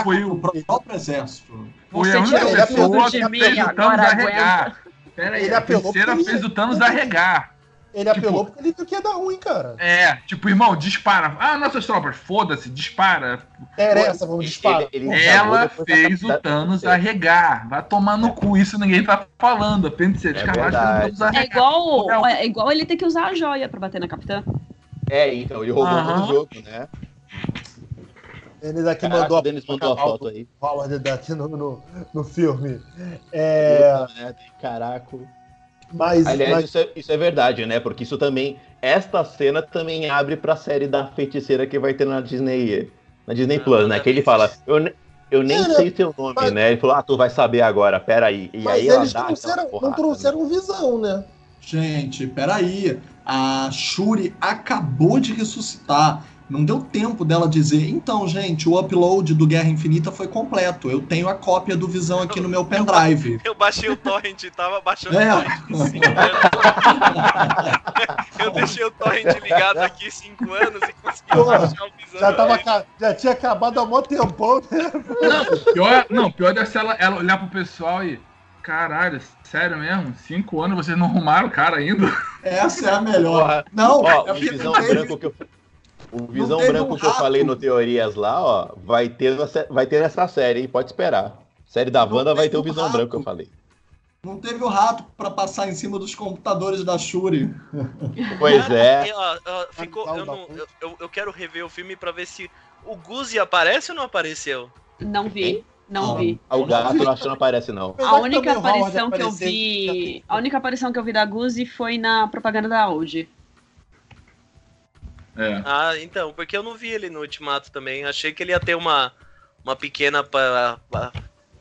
foi o- próprio exército. Foi Você a única pessoa que fez o Thanos agora arregar. Pera aí, Ele a feiticeira fez o Thanos arregar. Ele apelou tipo- porque ele viu que ia dar ruim, cara. É, tipo, irmão, dispara. Ah, nossas tropas, foda-se, dispara. Interessa, vamos disparar. ele- Porra. ele- Ela fez o Thanos arregar. Vai tomar no cu, isso ninguém tá falando. A feiticeira É. Thanos É arregar. igual, é igual ele ter que usar a joia pra bater na Capitã. É, então, ele roubou Aham. todo o jogo, né? Ele daqui Caraca, mandou o Denis mandou a foto aí. o Howard daqui no, no, no filme. É, Caraca. Mas, Aliás, mas isso é, isso é verdade, né? Porque isso também. Esta cena também abre pra série da feiticeira que vai ter na Disney. Na Disney Ah, Plus, né? Que ele fala, eu, eu nem É, né? sei seu nome, Mas- né? Ele falou, ah, tu vai saber agora, peraí. E mas aí ela eles dá aquela trouxeram, não porrada, trouxeram visão, né? Gente, peraí. A Shuri acabou de ressuscitar. Não deu tempo dela dizer, então, gente, o upload do Guerra Infinita foi completo. Eu tenho a cópia do Visão aqui no meu pendrive. Eu baixei o torrent, tava baixando É. o torrent. Eu deixei o torrent ligado aqui cinco anos e consegui Porra, baixar o visão. Já, tava, ca- já tinha acabado há mó tempão, né? Não, pior, não, pior deve ser ela, ela olhar pro pessoal e. Caralho, sério mesmo? Cinco anos vocês não arrumaram o cara ainda? Essa é a melhor. Porra. Não, Ó, é o porque visão branco que eu. O visão branco um que eu falei no Teorias lá, ó, vai ter, nessa- vai ter nessa série, hein? Pode esperar. Série da Não Wanda vai ter o visão rato. branco que eu falei. Não teve o rato pra passar em cima dos computadores da Shuri. Pois é. Ó, ó, ficou, eu, não- eu- eu- eu quero rever o filme pra ver se o Guzi aparece ou não apareceu. Não vi, não Não. vi. O gato eu acho que não aparece, não. A única aparição que eu vi. A única aparição que eu vi da Guzi foi na propaganda da Audi. É. Ah, então, porque eu não vi ele no Ultimato também. Achei que ele ia ter uma, uma pequena. pa- um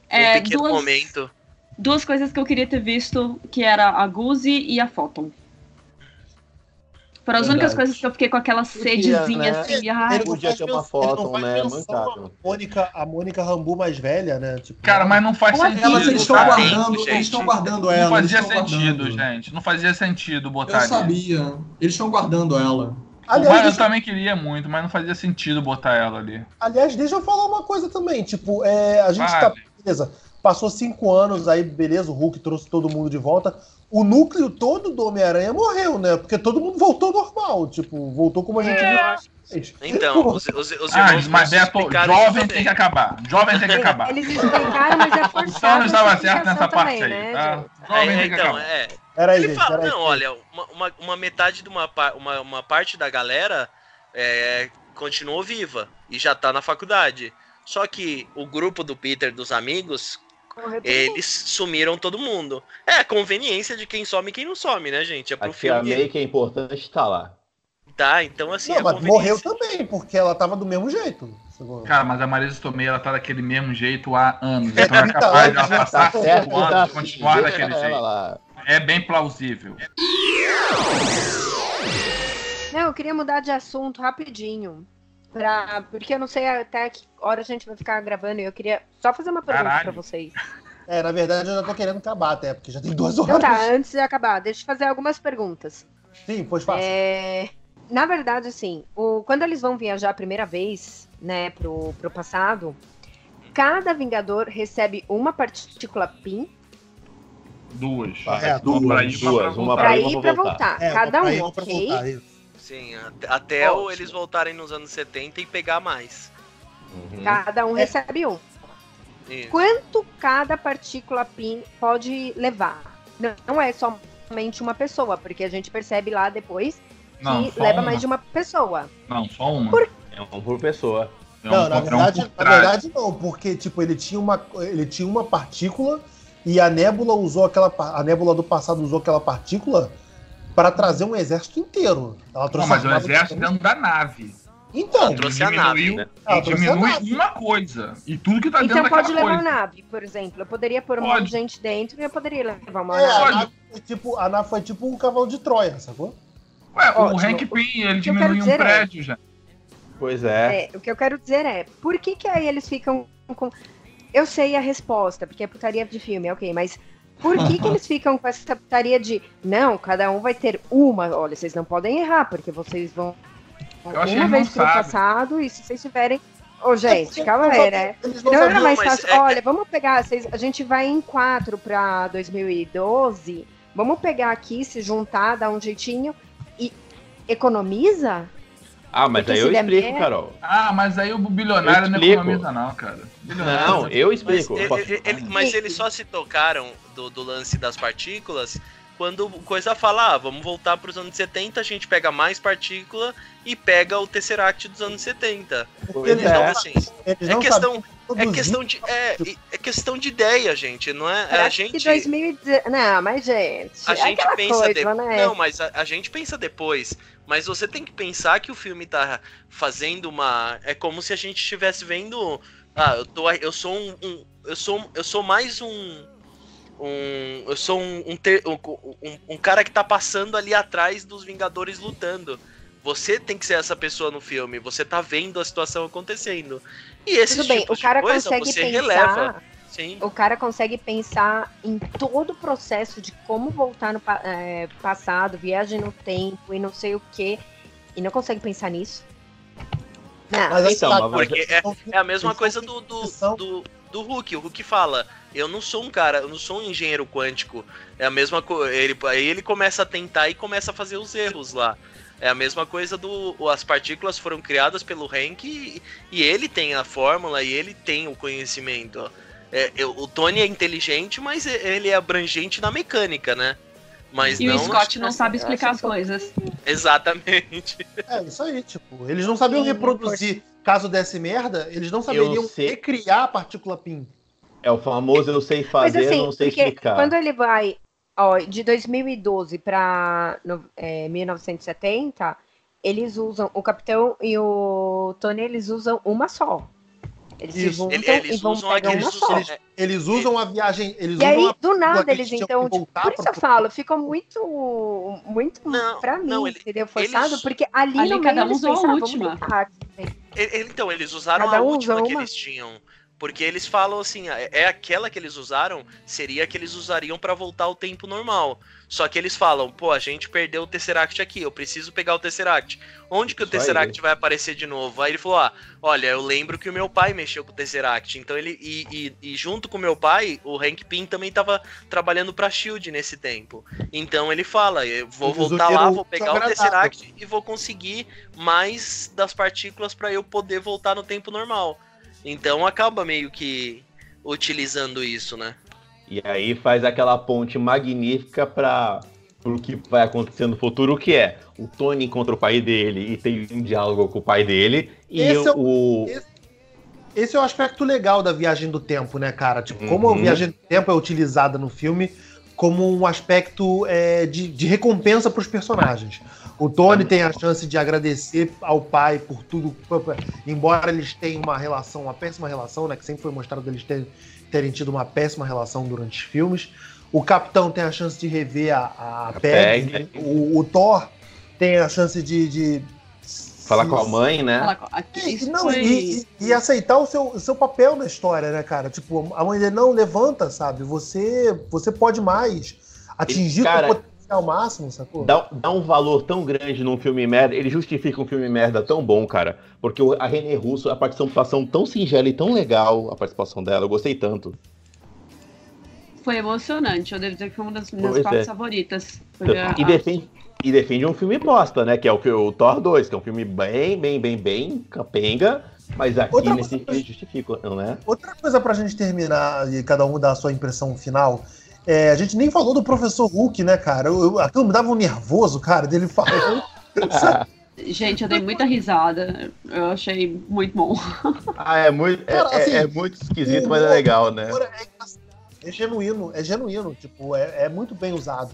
É, pequeno duas, momento. duas coisas que eu queria ter visto, que era a Guzi e a Photon. Foram as únicas coisas que eu fiquei com aquela Podia, sedezinha né? assim. Ele não podia faz ter uma ele foto, não né? Mancado. à Mônica, a Mônica Rambu mais velha, né? Tipo, Cara, mas não faz Olha, sentido. Elas eles estão guardando, gente. eles estão guardando Não ela. eles fazia sentido, guardando. gente. Não fazia sentido botar Eu ali. sabia. Eles estão guardando ela. Aliás, mas eu deixa, também queria muito, mas não fazia sentido botar ela ali. aliás, deixa eu falar uma coisa também. Tipo, é, a gente tá. Fale. Beleza, passou cinco anos, aí beleza, o Hulk trouxe todo mundo de volta. O núcleo todo do Homem-Aranha morreu, né? Porque todo mundo voltou normal. Tipo, voltou como a gente viu. Então, os, os, os Ah, irmãos mas explicaram isso jovem também. tem que acabar. Jovem tem que acabar. Eles explicaram, mas é O forçado. Thanos estava certo nessa explicação parte também, aí, né, tá? Jovem É, tem que então, acabar. é. Peraí, Ele gente, fala, peraí. não, olha, uma, uma, uma metade de uma, uma, uma parte da galera é, continuou viva e já tá na faculdade. Só que o grupo do Peter, dos amigos, eles sumiram todo mundo. É a conveniência de quem some e quem não some, né, gente? É pro A tia filme. May, que é importante, tá lá. Tá, então assim, Não, a mas morreu também, porque ela tava do mesmo jeito. segundo. Cara, mas a Marisa Tomei, ela tá daquele mesmo jeito há anos. É, Então é 30 capaz de anos, ela passar tá Certo, 5 tá anos e continuar daquele jeito. lá. É bem plausível. Não, eu queria mudar de assunto rapidinho. Pra, porque eu não sei até que hora a gente vai ficar gravando e eu queria só fazer uma pergunta Caralho. pra vocês. É, na verdade eu já tô querendo acabar até, porque já tem duas Então horas. tá, antes de acabar, deixa eu fazer algumas perguntas. Sim, pois faça. É, na verdade, assim, o, quando eles vão viajar a primeira vez, né, pro, pro passado, cada Vingador recebe uma partícula PIN Duas. É, Uma pra ir, uma duas, pra uma voltar. pra ir, e pra pra voltar. É, cada ir, um, ok? voltar. Sim, até, Ótimo. eles voltarem nos anos 70 e pegar mais. Uhum. Cada um É. recebe um. Isso. Quanto cada partícula PIN pode levar? Não, não é somente uma pessoa, porque a gente percebe lá depois Não, só leva uma. mais de uma pessoa. Não, só uma. Por- É um por pessoa. É um Não, na um verdade, por na verdade não, porque tipo, ele tinha uma ele tinha uma partícula e a Nébula usou aquela a Nébula do passado usou aquela partícula para trazer um exército inteiro. Ela Não, trouxe mas o exército diferentes. dentro da nave. Então, Trouxe a Diminuiu- nave, né? Ela E trouxe a diminui nave. uma coisa. E tudo que tá Então dentro pode daquela levar coisa. uma nave, por exemplo. Eu poderia pôr um Pode. monte de gente dentro e eu poderia levar uma é, nave. a nave foi tipo, a nave foi tipo um cavalo de Troia, sacou? Ué, o Ótimo. Hank Pym, ele que eu diminui quero um é- prédio já. Pois é. É, o que eu quero dizer é, por que que aí eles ficam com... Eu sei a resposta, porque é putaria de filme, ok, mas por que que eles ficam com essa putaria de, não, cada um vai ter uma, olha, vocês não podem errar, porque vocês vão Eu acho que uma vez pro passado, e se vocês tiverem... Ô, gente, porque calma aí, né? não Não era mais fácil. é- Olha, vamos pegar. Vocês, a gente vai em quatro pra 2012. Vamos pegar aqui, se juntar, dar um jeitinho economiza? Ah, mas Porque aí eu explico, merda- Carol. Ah, mas aí o bilionário Eu não economiza, não, cara. Bilionário- Não, eu Mas, explico. ele- Posso- ele- ele- mas eles só se tocaram do, do lance das partículas quando o coisa fala, ah, vamos voltar para os anos 70, a gente pega mais partícula e pega o Tesseract dos anos 70. Pois Eles é. Então, assim, Eles é não questão, sabiam é questão de. É, é questão de ideia, gente. Não é. A Parece gente. que 2010. Não, mas, gente. A é gente pensa coisa, depois. né? Não, mas a, a gente pensa depois. Mas você tem que pensar que o filme tá fazendo uma. É como se a gente estivesse vendo. Ah, eu, tô, eu sou um, um- eu sou Eu sou mais um. Um, eu sou um, um, ter- um, um- um cara que tá passando ali atrás dos Vingadores lutando. Você tem que ser essa pessoa no filme. Você tá vendo a situação acontecendo. E esses Tudo bem, tipos o cara de coisa consegue você pensar. releva. Sim. O cara consegue pensar em todo o processo de como voltar no é, passado, viagem no tempo e não sei o que. E não consegue pensar nisso. Não, Mas, Então, sabe, mas Porque é, é a mesma coisa do, do, do, do Hulk. O Hulk fala: Eu não sou um cara, eu não sou um engenheiro quântico. É a mesma coisa. Ele, aí ele começa a tentar e começa a fazer os erros lá. É a mesma coisa do. As partículas foram criadas pelo Hank e, e ele tem a fórmula e ele tem o conhecimento. é, eu- o Tony é inteligente, mas ele é abrangente na mecânica, né? Mas E não o Scott não sabe explicar as coisas. Exatamente. É, isso aí, tipo, eles não sabiam reproduzir. Caso desse merda, eles não saberiam sei. recriar a partícula PIN. É o famoso eu sei Mas fazer, assim, não sei explicar. quando ele vai ó, de 2012 para 1970, eles usam o Capitão e o Tony, eles usam uma só. Eles se Isso. juntam Ele- eles e vão usam pegar uma só. usam- é, Eles usam a viagem. Eles E aí, do nada, eles então. tipo, por isso pra- eu falo, fica muito. Muito Não, pra mim, não, ele- entendeu? Forçado, eles- porque ali, Ali no cada meio um eles usou a última. tentar. Ele- ele- então, eles usaram Cada a um última usa que uma? eles tinham. Porque eles falam assim, é é aquela que eles usaram, seria a que eles usariam pra voltar ao tempo normal. Só que eles falam, pô, a gente perdeu o Tesseract aqui, eu preciso pegar o Tesseract. Onde que o Isso aí. Tesseract vai aparecer de novo? Aí ele falou, ah, olha, eu lembro que o meu pai mexeu com o Tesseract. Então ele. E, e- e junto com o meu pai, o Hank Pym também tava trabalhando pra Shield nesse tempo. Então ele fala, eu vou voltar lá, o vou pegar o. Tesseract e vou conseguir mais das partículas pra eu poder voltar no tempo normal. Então acaba meio que utilizando isso, né? E aí faz aquela ponte magnífica para o que vai acontecer no futuro, que é o Tony encontra o pai dele e tem um diálogo com o pai dele, e Esse é o. esse- Esse é o aspecto legal da viagem do tempo, né, cara? Tipo, como a Uhum. viagem do tempo é utilizada no filme como um aspecto é, de, de recompensa para os personagens. O Tony tem a chance de agradecer ao pai por tudo, embora eles tenham uma relação, uma péssima relação, né? Que sempre foi mostrado eles terem, terem tido uma péssima relação durante os filmes. O Capitão tem a chance de rever a, a, A Peg. Peg. O, o Thor tem a chance de, de Falar se- com a mãe, né? E, isso não, foi- e, e- aceitar o seu, o seu papel na história, né, cara? Tipo, a mãe dele não levanta, sabe? Você, você pode mais atingir cara, o seu potencial máximo, sacou? Dá, dá um valor tão grande num filme merda, ele justifica um filme merda tão bom, cara. Porque o- a René Russo, a participação tão singela e tão legal, a participação dela, eu gostei tanto. Foi emocionante. Eu devo dizer que foi uma das minhas Pois partes é. favoritas. E defende, e defende um filme bosta, né? Que é o, que- o Thor 2, que é um filme bem, bem, bem, bem capenga, mas aqui Outra nesse filme justifica, não é? Outra coisa pra gente terminar e cada um dar a sua impressão final. É, a gente nem falou do professor Hulk, né, cara? Eu, eu- aquilo me dava um nervoso, cara, dele falando. Gente, eu dei muita risada. Eu achei muito bom. Ah, é muito, é, Cara, assim, é- é muito esquisito, o mas é legal, né? É, é genuíno, é genuíno, tipo, é, é muito bem usado.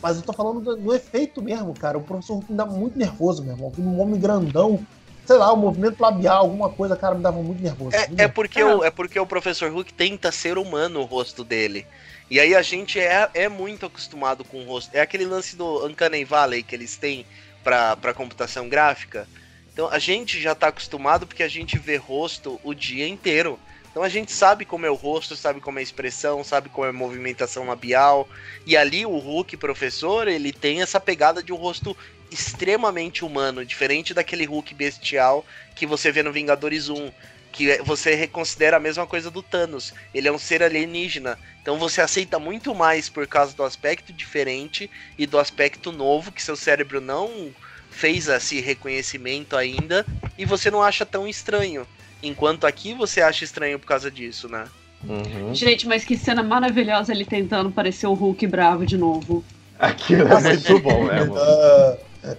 Mas eu tô falando do, do efeito mesmo, cara. O professor Hulk me dá muito nervoso, meu irmão. Um homem grandão, sei lá, o movimento labial, alguma coisa, cara, me dava muito nervoso. É, é porque o, é porque o professor Hulk tenta ser humano o rosto dele. E aí a gente é, é muito acostumado com o rosto. É aquele lance do Uncanny Valley que eles têm pra computação gráfica. Então a gente já tá acostumado porque a gente vê rosto o dia inteiro. Então a gente sabe como é o rosto, sabe como é a expressão, sabe como é a movimentação labial. E ali o Hulk, professor, ele tem essa pegada de um rosto extremamente humano, diferente daquele Hulk bestial que você vê no Vingadores 1 que é- você reconsidera a mesma coisa do Thanos. Ele é um ser alienígena. Então você aceita muito mais por causa do aspecto diferente e do aspecto novo que seu cérebro não fez esse reconhecimento ainda e você não acha tão estranho. Enquanto aqui você acha estranho por causa disso, né? Uhum. Gente, mas que cena maravilhosa ele tentando parecer o Hulk bravo de novo. Aquilo é muito bom mesmo. Ah,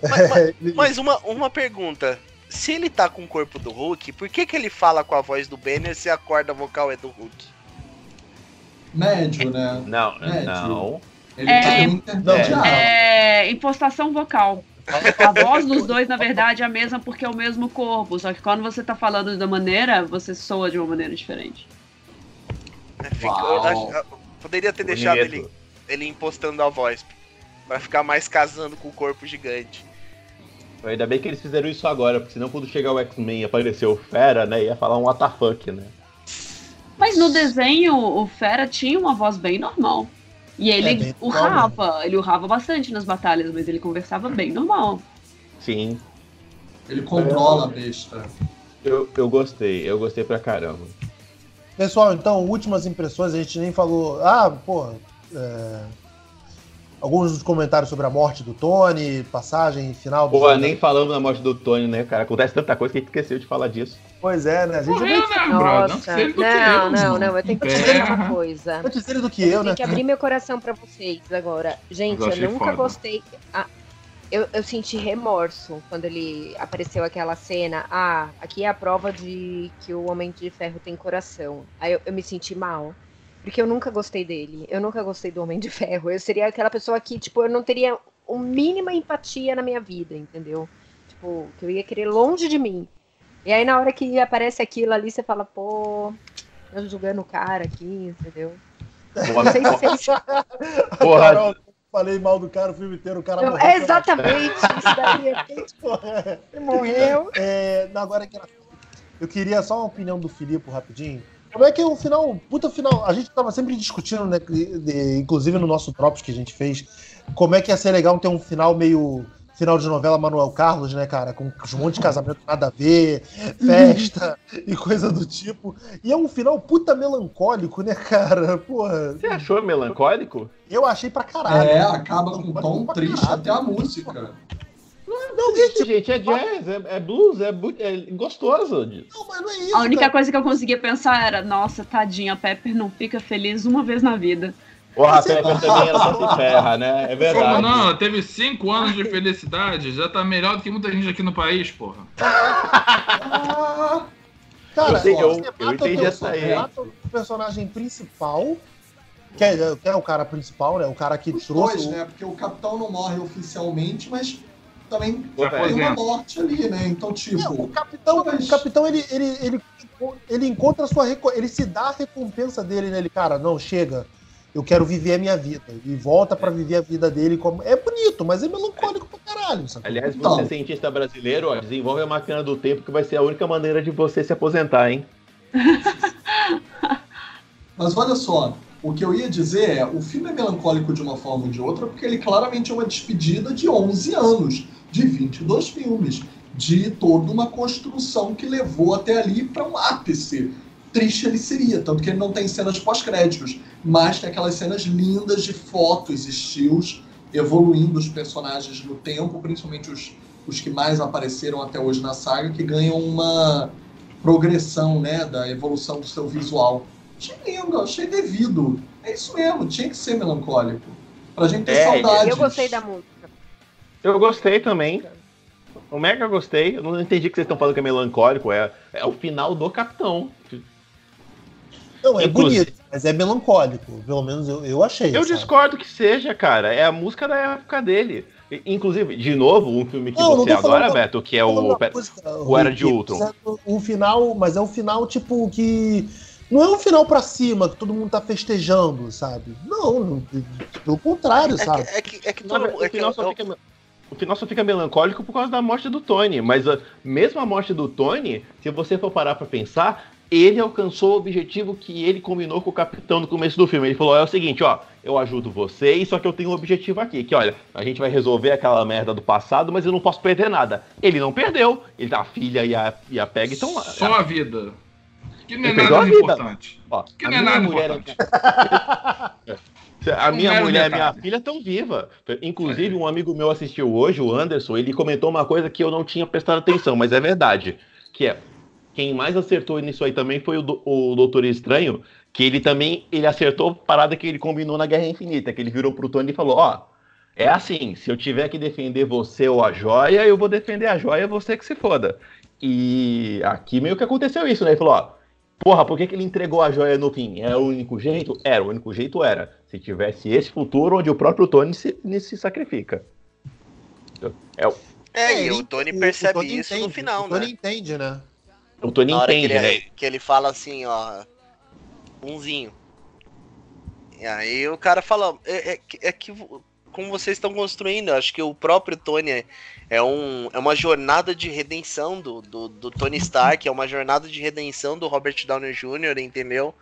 Mas, mas- mas uma, uma pergunta. Se ele tá com o corpo do Hulk, por que, que ele fala com a voz do Banner se a corda vocal é do Hulk? Médio, né? Não, É, não. Ele É, tá não, intermediário. É. Impostação vocal. A voz dos dois, na verdade, é a mesma porque é o mesmo corpo. Só que quando você tá falando da maneira, você soa de uma maneira diferente. É, fica- poderia ter deixado Bonito. ele, ele impostando a voz. Pra ficar mais casando com o corpo gigante. Ainda bem que eles fizeram isso agora, porque senão quando chegar o X-Men e aparecer o Fera, né, ia falar um WTF, né? Mas no desenho, o Fera tinha uma voz bem normal. E É, ele bem urrava, ele urrava bastante nas batalhas, mas ele conversava bem normal. Sim, Ele controla a besta. eu, eu gostei, eu gostei pra caramba. Pessoal, então, últimas impressões, a gente nem falou. Ah, pô. é, Alguns dos comentários sobre a morte do Tony, passagem final do. Pô, nem falando na morte do Tony, né, cara? Acontece tanta coisa que a gente esqueceu de falar disso. Pois é, né? A gente Morreu, é né? Não Nossa, que não, eu, não, não, eu tenho que te dizer uma coisa. antes dele do que Eu eu, né? tenho que abrir meu coração pra vocês agora. Gente, eu eu nunca foda. gostei. Ah, eu, eu senti remorso quando ele apareceu aquela cena. Ah, aqui é a prova de que o Homem de Ferro tem coração. Aí eu, eu me senti mal. Porque eu nunca gostei dele. Eu nunca gostei do Homem de Ferro. Eu seria aquela pessoa que, tipo, eu não teria o mínima empatia na minha vida, entendeu? Tipo, que eu ia querer longe de mim. E aí na hora que aparece aquilo ali, você fala, pô, eu julgando o cara aqui, entendeu? Não sei se vocês Porra. Carol, falei mal do cara o filme inteiro, o cara Não, morreu. é exatamente isso daí. é tipo. Ele morreu. É, agora que eu queria só uma opinião do Filipe rapidinho. Como é que é o final, puta final, a gente tava sempre discutindo, né, inclusive no nosso Drops que a gente fez, como é que ia ser legal ter um final meio final de novela Manuel Carlos, né, cara, com um monte de casamento nada a ver, festa e coisa do tipo. E é um final puta melancólico, né, cara? Porra, Você achou melancólico? eu achei pra caralho. É, acaba com um tom triste caralho. até a música. Não, Gente, gente, é jazz, é, é blues, é, é gostoso disso. não, mas não é isso. A única cara. coisa que eu conseguia pensar era, nossa, tadinha, a Pepper não fica feliz uma vez na vida. Porra, a Você- Pepper também ela só se ferra, né? É Como verdade. não? Ela teve cinco anos de felicidade, já tá melhor do que muita gente aqui no país, porra. Ah, Cara, Eu sei, eu- você eu mata o entendi essa aí. mata o personagem principal, que é, que é o cara principal, né? O cara que os trouxe. dois, o- né? Porque o capitão não morre oficialmente, mas também tem uma morte ali, né? Então, É, o tipo, capitão, Mas- o capitão ele, ele, ele, ele encontra a sua ele se dá a recompensa dele, né? Ele, cara, não, chega. Eu quero viver a minha vida. E volta pra viver a vida dele como. É bonito, mas é melancólico pra caralho. Sabe? Aliás, Então. você cientista brasileiro, ó, desenvolve a máquina do tempo que vai ser a única maneira de você se aposentar, hein? Mas olha só, o que eu ia dizer é, o filme é melancólico de uma forma ou de outra, porque ele claramente é uma despedida de 11 anos, de 22 filmes, de toda uma construção que levou até ali para um ápice. Triste ele seria, tanto que ele não tem cenas pós-créditos, mas tem aquelas cenas lindas de fotos, estilos, evoluindo os personagens no tempo, principalmente os, os que mais apareceram até hoje na saga, que ganham uma progressão, né, da evolução do seu visual. Achei lindo, achei devido. É isso mesmo, tinha que ser melancólico. Pra gente ter É, saudades. Eu gostei da música. Eu gostei também. O Mega gostei. Eu não entendi que vocês estão falando que é melancólico. É, é o final do Capitão. Não, é Inclusive- bonito, mas é melancólico. Pelo menos eu, eu achei. Eu sabe? discordo que seja, cara. É a música da época dele. Inclusive, de novo, um filme que Não, não você falando adora, da- Beto, que é o. música, o Era de Ultron. mas é Um final, mas é um final, tipo, que. Não é um final pra cima, que todo mundo tá festejando, sabe? Não, não pelo contrário, É sabe? que, é que, é que Não, todo o, é que eu- fica, o final só fica melancólico por causa da morte do Tony. Mas a, mesmo a morte do Tony, se você for parar pra pensar, ele alcançou o objetivo que ele combinou com o capitão no começo do filme. Ele falou: é o seguinte, ó, eu ajudo vocês, só que eu tenho um objetivo aqui, que olha, a gente vai resolver aquela merda do passado, mas eu não posso perder nada. Ele não perdeu. Ele, a filha e a, e a Peg estão lá. Só a vida. Que não é Ele nada importante. Ó, Que não é nada mulher, importante. a minha mulher e minha filha estão vivas. Inclusive, um amigo meu assistiu hoje, o Anderson, ele comentou uma coisa que eu não tinha prestado atenção, mas é verdade. Que é, quem mais acertou nisso aí também foi o, do- o Doutor Estranho, que ele também, ele acertou a parada que ele combinou na Guerra Infinita, que ele virou pro Tony e falou, ó, é assim, se eu tiver que defender você ou a joia, eu vou defender a joia, você que se foda. E aqui meio que aconteceu isso, né? Ele falou, ó, porra, por que, que ele entregou a joia no fim? Era o único jeito? Era, o único jeito era. Se tivesse esse futuro onde o próprio Tony se, se sacrifica. É, o- É, e ele- o Tony o percebe Tony isso no entende, final, o Tony né? entende, né? o Tony Na entende, que ele, né? que ele fala assim, ó, umzinho. E aí o cara fala, é, é que- é que como vocês estão construindo, acho que o próprio Tony é, é um, é uma jornada de redenção do, do, do Tony Stark, é uma jornada de redenção do Robert Downey Jr., entendeu?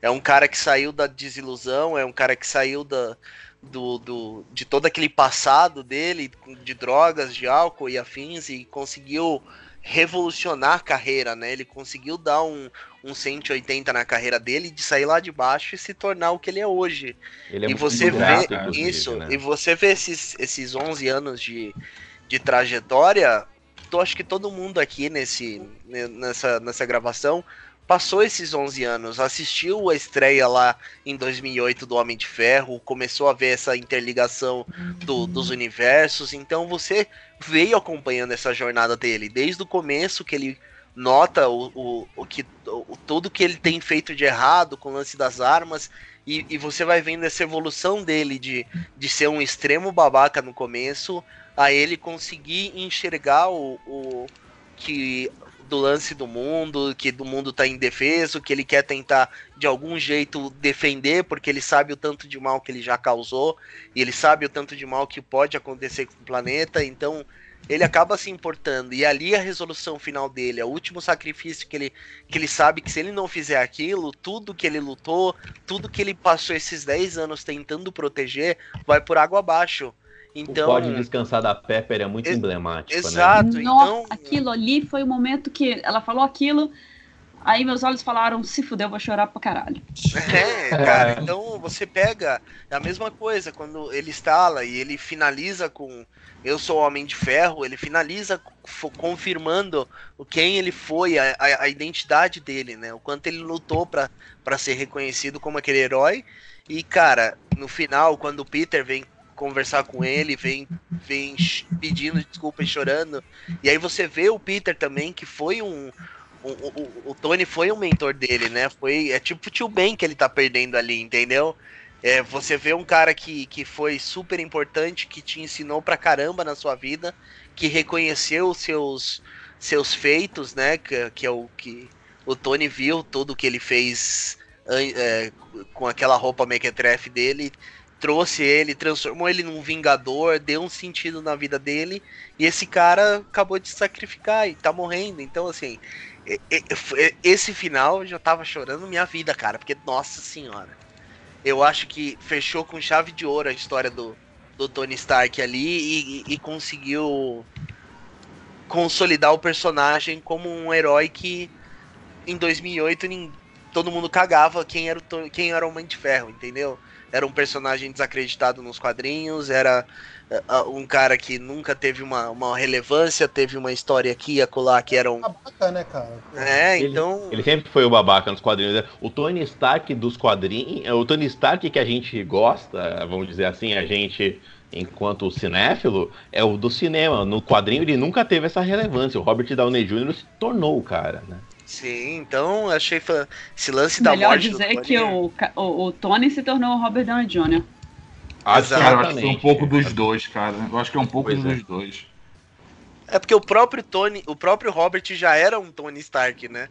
É um cara que saiu da desilusão, é um cara que saiu da, do, do, de todo aquele passado dele, de drogas, de álcool e afins, e conseguiu revolucionar a carreira, né? Ele conseguiu dar um, um 180 na carreira dele, de sair lá de baixo e se tornar o que ele é hoje. Ele é e você grato, vê isso, né? e você vê esses, esses 11 anos de, de trajetória tô, acho que todo mundo aqui nesse, nessa, nessa gravação passou esses 11 anos, assistiu a estreia lá em 2008 do Homem de Ferro, começou a ver essa interligação do, dos universos, então você veio acompanhando essa jornada dele, desde o começo que ele nota o, o, o que o, tudo que ele tem feito de errado com o lance das armas e, e, você vai vendo essa evolução dele de, de ser um extremo babaca no começo a ele conseguir enxergar o, o que do lance do mundo, que do mundo tá indefeso, que ele quer tentar de algum jeito defender, porque ele sabe o tanto de mal que ele já causou, e ele sabe o tanto de mal que pode acontecer com o planeta, então ele acaba se importando. E ali a resolução final dele, é o último sacrifício que ele, que ele sabe que se ele não fizer aquilo, tudo que ele lutou, tudo que ele passou esses 10 anos tentando proteger, vai por água abaixo. Então, o Pode Descansar da Pepper é muito emblemático, exato, né? Nossa, então... aquilo ali foi o momento que ela falou aquilo, aí meus olhos falaram, se fuder, eu vou chorar pra caralho. É, cara, então você pega é a mesma coisa, quando ele instala e ele finaliza com Eu sou o Homem de Ferro, ele finaliza confirmando quem ele foi, a, a, a identidade dele, né? O quanto ele lutou pra, pra ser reconhecido como aquele herói. E, cara, no final, quando o Peter vem conversar com ele, vem, vem pedindo desculpa e chorando. E aí você vê o Peter também, que foi um. o Tony foi um mentor dele, né? Foi, é tipo o tio Ben que ele tá perdendo ali, entendeu? É, você vê um cara que, que foi super importante, que te ensinou pra caramba na sua vida, que reconheceu os seus, seus feitos, né? Que, que é o que o Tony viu, tudo que ele fez é, com aquela roupa mequetrefe dele trouxe ele, transformou ele num vingador, deu um sentido na vida dele, e esse cara acabou de se sacrificar e tá morrendo. Então, assim, esse final eu já tava chorando minha vida, cara, porque, nossa senhora. Eu acho que fechou com chave de ouro a história do, do Tony Stark ali e, e, e conseguiu consolidar o personagem como um herói que em 2008 todo mundo cagava quem era o, quem era o Homem de Ferro, entendeu? Era um personagem desacreditado nos quadrinhos, era uh, um cara que nunca teve uma, uma relevância, teve uma história aqui e acolá que era um. Babaca, né, cara? É, ele, então. Ele sempre foi o babaca nos quadrinhos. né? O Tony Stark dos quadrinhos. O Tony Stark que a gente gosta, vamos dizer assim, a gente. Enquanto cinéfilo, é o do cinema. No quadrinho ele nunca teve essa relevância. O Robert Downey Jr. se tornou o cara, né? Sim, então achei esse lance da Melhor morte dizer do que o, o, o Tony se tornou o Robert Downey Jr. Ah, cara, eu acho que foi um pouco dos dois, cara. Eu acho que é um pouco Pois é. dos dois. É porque o próprio Tony, o próprio Robert já era um Tony Stark, né?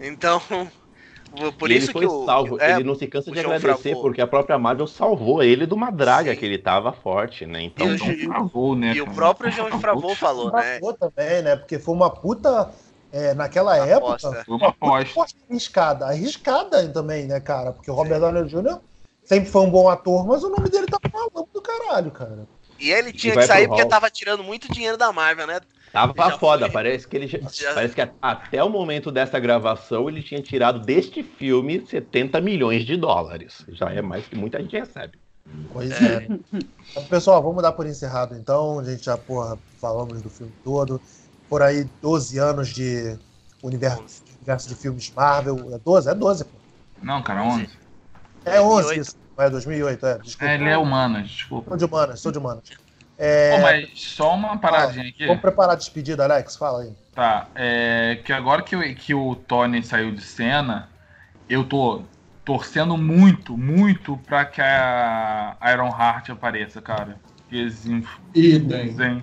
Então, por E isso ele foi que o salvo. é, ele não se cansa de agradecer, Favreau. porque a própria Marvel salvou ele de uma draga Sim. que ele tava forte, né? Então, E o Então Ju- travou, né? e o próprio João Favreau falou, né? Também, né? Porque foi uma puta. É, naquela Aposta. época. Foi uma aposta. aposta arriscada. Arriscada também, né, cara? Porque o Robert Downey Jr. sempre foi um bom ator, mas o nome dele tava maluco do caralho, cara. E ele tinha E que sair porque tava tirando muito dinheiro da Marvel, né? tava Já foda. foi. Parece que ele já- Já- Parece que até o momento dessa gravação ele tinha tirado deste filme 70 milhões de dólares. Já é mais que muita gente recebe. Pois é. Então, pessoal, vamos dar por encerrado então. A gente já, porra, falamos do filme todo. Por aí, 12 anos de universo, universo de filmes Marvel. É 12? É 12, pô. Não, cara, 11. É 11 2008. isso. É 2008, é. Desculpa. É, ele é humanas, desculpa. Sou de humanas, sou de humanas. É, Pô, mas só uma paradinha aqui. Vamos preparar a despedida, Alex? Fala aí. Tá, é que agora que, o- que o Tony saiu de cena, eu tô torcendo muito, muito pra que a Iron Heart apareça, cara. Que eles inf- Idem.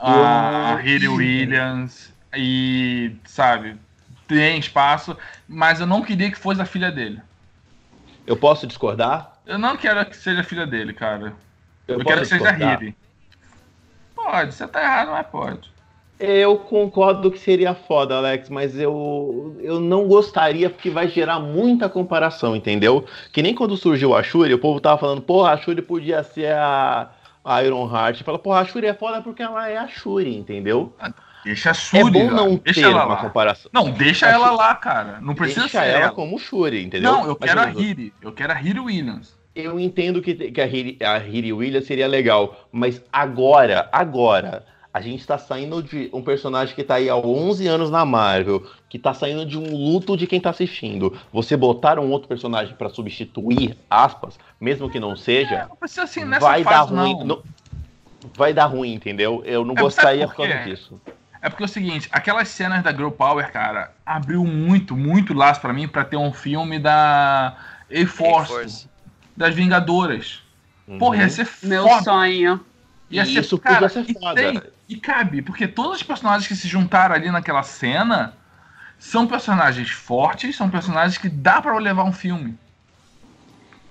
Usem a Eu- Riri Williams e, sabe, tem espaço, mas eu não queria que fosse a filha dele. Eu posso discordar? Eu não quero que seja a filha dele, cara. Eu, posso quero que seja a discordar? Riri. Pode, você tá errado, mas pode. Eu concordo que seria foda, Alex, mas eu, eu não gostaria porque vai gerar muita comparação, entendeu? Que nem quando surgiu a Shuri, o povo tava falando, porra, a Shuri podia ser a, a Iron Heart. Fala, porra, a Shuri é foda porque ela é a Shuri, entendeu? Deixa a É Shuri, bom lá. não deixa ter ela uma lá. comparação. Não, deixa A ela Shuri- lá, cara. Não precisa Deixa ser ela ela. como Shuri, entendeu? Não, eu Mas quero a. Riri. Eu quero a Riri Williams. Eu entendo que, que a, Riri, a Riri Williams seria legal, mas agora, agora, A gente tá saindo de um personagem que tá aí há 11 anos na Marvel, que tá saindo de um luto de quem tá assistindo. Você botar um outro personagem pra substituir, aspas, mesmo que não seja, precisa assim, nessa vai dar ruim. não. Vai dar ruim, entendeu? Eu não É, gostaria por por causa disso. É porque é o seguinte, aquelas cenas da Girl Power, cara, abriu muito, muito laço pra mim pra ter um filme da A-Force, Force. das Vingadoras. Porra, ia ser Meu foda. sonho. Ia E ser, isso cara, podia ser e foda. tem- e cabe, porque todos os personagens que se juntaram ali naquela cena são personagens fortes, são personagens que dá pra levar um filme.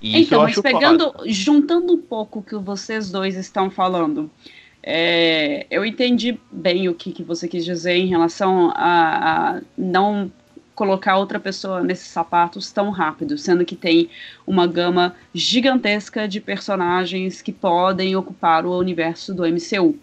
Isso então, mas pegando, foda. juntando um pouco o que vocês dois estão falando, é, eu entendi bem o que, que você quis dizer em relação a, a não colocar outra pessoa nesses sapatos tão rápido, sendo que tem uma gama gigantesca de personagens que podem ocupar o universo do MCU.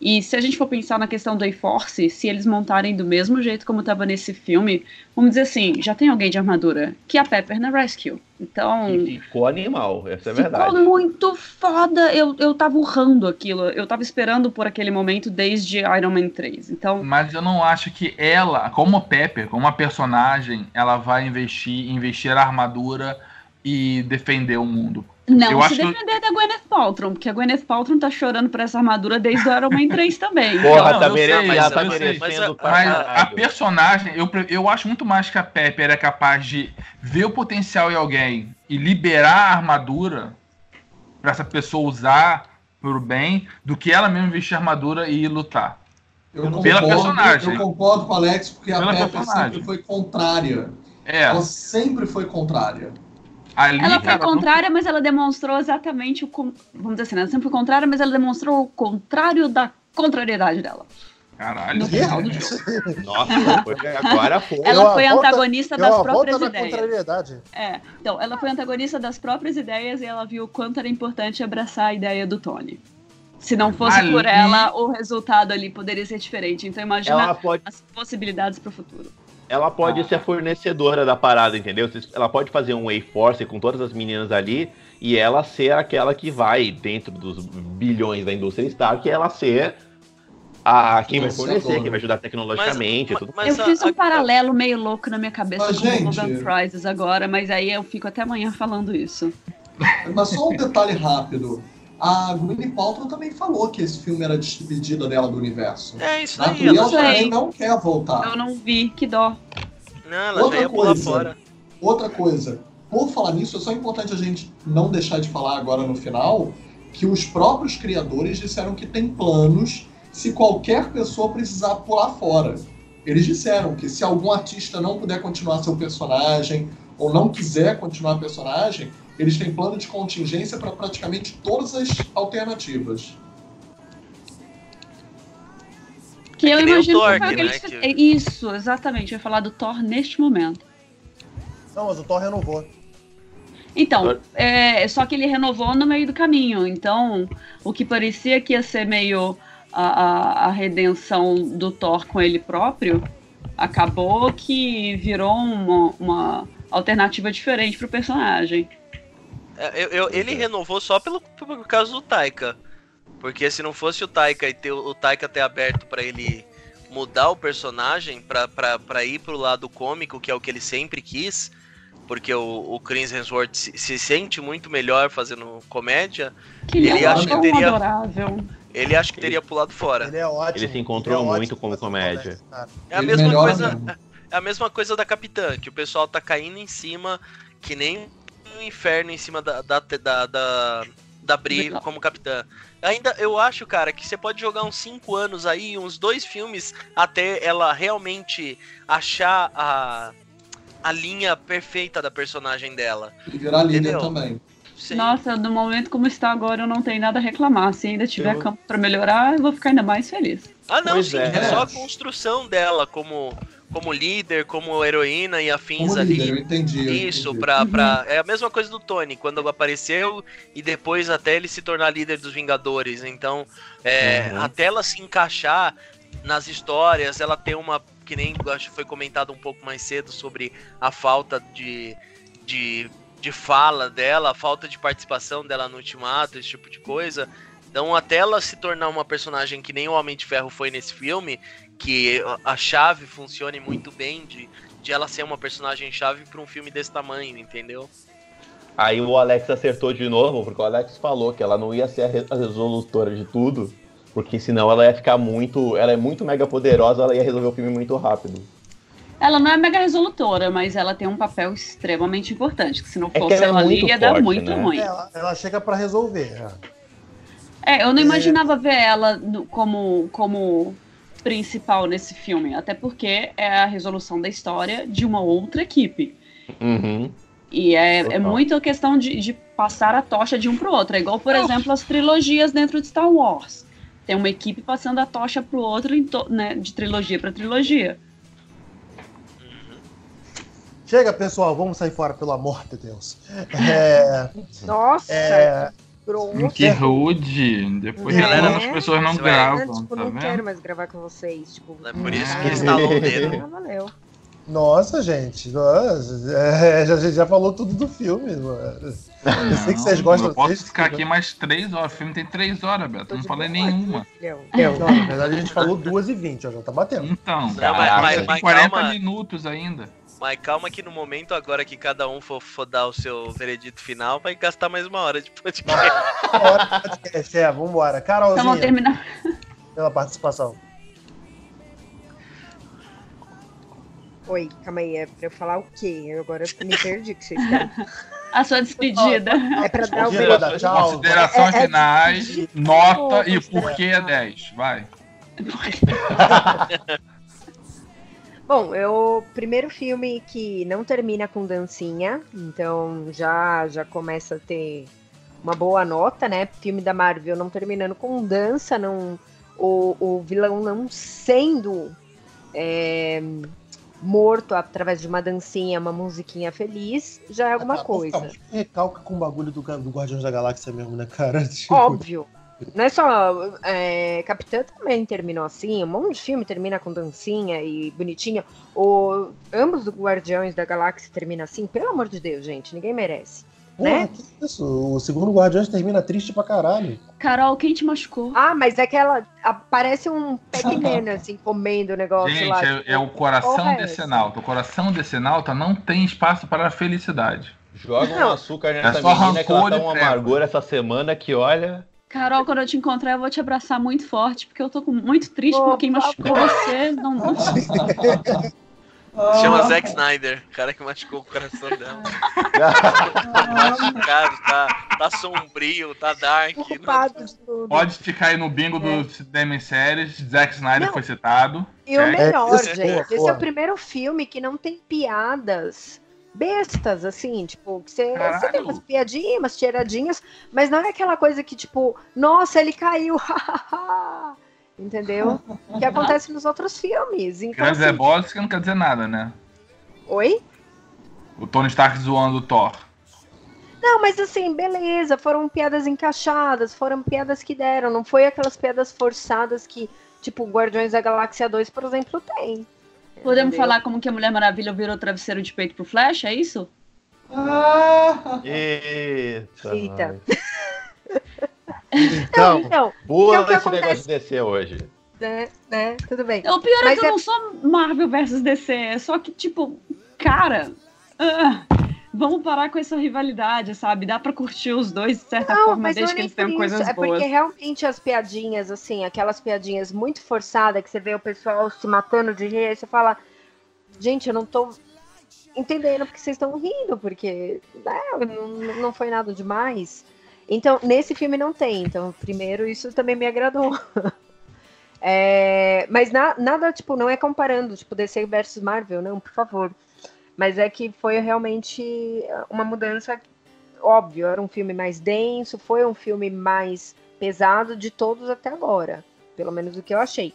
E se a gente for pensar na questão do A-Force, se eles montarem do mesmo jeito como estava nesse filme, vamos dizer assim, já tem alguém de armadura, que é a Pepper na Rescue. Então, E ficou animal, essa é a Ficou verdade. muito foda. Eu, eu tava urrando aquilo. Eu tava esperando por aquele momento desde Iron Man 3. Então, Mas eu não acho que ela, como Pepper, como uma personagem, ela vai investir, investir a armadura e defender o mundo. Não Eu se acho que- defender da Gwyneth Paltrow, porque a Gwyneth Paltrow tá chorando por essa armadura desde o Iron Man 3 também. Porra, Não, tá merecendo, mas tá merecendo Mas a personagem, eu, eu acho muito mais que a Pepper é capaz de ver o potencial em alguém e liberar a armadura pra essa pessoa usar pro bem, do que ela mesma vestir a armadura e ir lutar. Eu Pela concordo, personagem. Eu concordo com o Alex, porque a Pela Pepper personagem. sempre foi contrária. É, Ela sempre foi contrária. Ali, Ela foi cara, não- contrária, mas ela demonstrou exatamente o. con- Vamos dizer assim, ela sempre foi contrária, mas ela demonstrou o contrário da contrariedade dela. Caralho. No final do jogo. Nossa, foi- agora foi. Ela foi volta- antagonista das próprias ideias. É, então, ela foi antagonista das próprias ideias e ela viu o quanto era importante abraçar a ideia do Tony. Se não fosse Ali- por ela, o resultado ali poderia ser diferente. Então imagina pode, as possibilidades pro futuro. Ela pode Ah. ser a fornecedora da parada, entendeu? Ela pode fazer um A-Force com todas as meninas ali e ela ser aquela que vai, dentro dos bilhões da indústria Stark, ela ser a quem vai fornecer, quem vai ajudar tecnologicamente e tudo. Mas eu fiz um a- paralelo meio louco na minha cabeça Mas, com o gente- Golden Prizes agora, mas aí eu fico até amanhã falando isso. Mas só um detalhe rápido. A Gwyneth Paltrow também falou que esse filme era despedida dela do universo. É isso A daí. Sei. já, também não quer voltar. Eu não vi, que dó. não, ela já Outra ia pular coisa. fora. Outra coisa, por falar nisso, é só importante a gente não deixar de falar agora no final que os próprios criadores disseram que tem planos se qualquer pessoa precisar pular fora. Eles disseram que se algum artista não puder continuar seu personagem ou não quiser continuar personagem, eles têm plano de contingência para praticamente todas as alternativas. Que É eu que o imagino Thor, que foi o que né, eles que- fizeram. Isso, exatamente. Eu ia falar do Thor neste momento. Não, mas o Thor renovou. Então, é, só que ele renovou no meio do caminho. Então, o que parecia que ia ser meio a, a, a redenção do Thor com ele próprio, acabou que virou uma, uma alternativa diferente pro personagem. É, eu- eu- ele renovou só pelo, por causa do Taika. Porque se não fosse o Taika e ter, o Taika ter aberto pra ele mudar o personagem pra, pra, pra ir pro lado cômico, que é o que ele sempre quis, porque o, o Chris Hemsworth se, se sente muito melhor fazendo comédia, Que ele, Ele é acha que teria- adorável. ele acho que teria pulado fora. Ele é ótimo. Ele se encontrou Ele é muito como comédia. cara. É a mesma coisa. É a mesma coisa da Capitã, que o pessoal tá caindo em cima, que nem um inferno em cima da, da, da, da, da Bri como Capitã. Ainda eu acho, cara, que você pode jogar uns 5 anos aí, uns dois filmes, até ela realmente achar a, a linha perfeita da personagem dela. E virar líder também. Sim. Nossa, no momento como está agora, eu não tenho nada a reclamar. Se ainda tiver Eu- campo pra melhorar, eu vou ficar ainda mais feliz. Ah, não, Pois sim, é. é. só a construção dela como, como líder, como heroína e afins Como ali. líder, eu entendi. eu Isso, entendi. pra, pra. É a mesma coisa do Tony, quando apareceu e depois até ele se tornar líder dos Vingadores. Então, é, Uhum. até ela se encaixar nas histórias, ela tem uma. Que nem acho que foi comentado um pouco mais cedo sobre a falta de, de, de fala dela, a falta de participação dela no ultimato, esse tipo de coisa. Então, até ela se tornar uma personagem que nem o Homem de Ferro foi nesse filme, que a chave funcione muito bem de, de ela ser uma personagem chave para um filme desse tamanho, entendeu? Aí o Alex acertou de novo, porque o Alex falou que ela não ia ser a re- a resolutora de tudo, porque senão ela ia ficar muito. Ela é muito mega poderosa, ela ia resolver o filme muito rápido. Ela não é mega resolutora, mas ela tem um papel extremamente importante. Que se não É que fosse ela é ela ali, muito ia dar forte, muito né? ruim. Ela, ela chega pra resolver. é. É, eu não imaginava ver ela no- como, como principal nesse filme, até porque é a resolução da história de uma outra equipe. Uhum. E é, é muito a questão de, de passar a tocha de um pro outro. É igual, por exemplo, as trilogias dentro de Star Wars. Tem uma equipe passando a tocha pro outro em to- né, de trilogia para trilogia. Chega, pessoal, vamos sair fora, pelo amor de Deus. É, Nossa, é, grosso. Que rude. Depois É. reclama que as pessoas não Você vai- gravam, tipo, tá não quero vendo? mais gravar com vocês. Tipo, É por isso ah, que instalou o dedo. ah, valeu. nossa, gente. Nossa, é, já, já falou tudo do filme. mano. Eu sei que vocês gostam Eu posso vocês- ficar aqui mais três horas. O filme tem três horas, Beto. Eu não falei nenhuma. filhão. Não, na verdade a gente falou 2h20, ó, já tá batendo. Então, Não, mas- mas 40 calma. minutos ainda. Mas calma que no momento agora que cada um for, for dar o seu veredito final, vai gastar mais uma hora de podcast. Hora do podcast, é, vambora. Então vamos Carolzinha, terminar. pela participação. Oi, calma aí, é pra eu falar o quê? Eu agora me perdi o que vocês querem. A sua despedida. É pra dar o veredito. tchau. Considerações É- é finais, difícil. nota e Consideração. por que é 10. Vai. Bom, eu primeiro filme que não termina com dancinha, então já já começa a ter uma boa nota, né? Filme da Marvel não terminando com dança, não o, o vilão não sendo é, morto através de uma dancinha, uma musiquinha feliz, já é alguma Ah, coisa. Recalca com o bagulho do, do Guardiões da Galáxia mesmo, né, cara? Tipo, Óbvio. Não é só. É, Capitã também terminou assim. Um monte de filme termina com dancinha e bonitinho. O, ambos do Guardiões da Galáxia termina assim. Pelo amor de Deus, gente. Ninguém merece. Porra, né? que isso? O segundo Guardiões termina triste pra caralho. Carol, quem te machucou? Ah, mas é que ela. Aparece um Pac-Man assim, comendo o negócio Gente, lá. é, é o coração é decenalta. O coração decenalta não tem espaço para a felicidade. Joga um Não. açúcar nessa só menina que ela tá um treva. amargor essa semana que olha. Carol, quando eu te encontrar, eu vou te abraçar muito forte, porque eu tô com- muito triste Oh, por quem machucou você. Não, não... Chama Zack Snyder, o cara que machucou o coração dela. Machucado, tá, tá sombrio, tá dark. não-. Pode ficar aí no bingo do cinema em séries. Zack Snyder Não. foi citado. E o É, melhor, esse- gente, boa, esse é boa. o primeiro filme que não tem piadas bestas, assim, tipo, que você, você tem umas piadinhas, umas tiradinhas, mas não é aquela coisa que, tipo, nossa, ele caiu, entendeu? Que acontece nos outros filmes. Então, Grandes assim, Lebowski que não quer dizer nada, né? Oi? O Tony Stark zoando o Thor. Não, mas assim, beleza, foram piadas encaixadas, foram piadas que deram, não foi aquelas piadas forçadas que, tipo, Guardiões da Galáxia 2, por exemplo, tem. Podemos Entendeu? falar como que a Mulher Maravilha virou travesseiro de peito pro Flash, é isso? Eita. Eita. Então, Então, Pula Então, esse negócio acontece? de descer hoje. né, né, tudo bem. O pior é Mas que eu é- não sou Marvel versus DC, é só que, tipo, cara, ah, vamos parar com essa rivalidade, sabe? Dá pra curtir os dois de certa Não, forma, desde que eles tenham coisas isso. É boas. porque realmente as piadinhas, assim, aquelas piadinhas muito forçadas que você vê o pessoal se matando de rir, aí você fala, gente, eu não tô entendendo porque vocês estão rindo, porque né, não, não foi nada demais. Então, nesse filme não tem. Então, primeiro, isso também me agradou. É, mas na- nada, tipo, não é comparando, tipo, DC versus Marvel, não, por favor. Mas é que foi realmente uma mudança óbvio, era um filme mais denso, foi um filme mais pesado de todos até agora, pelo menos o que eu achei.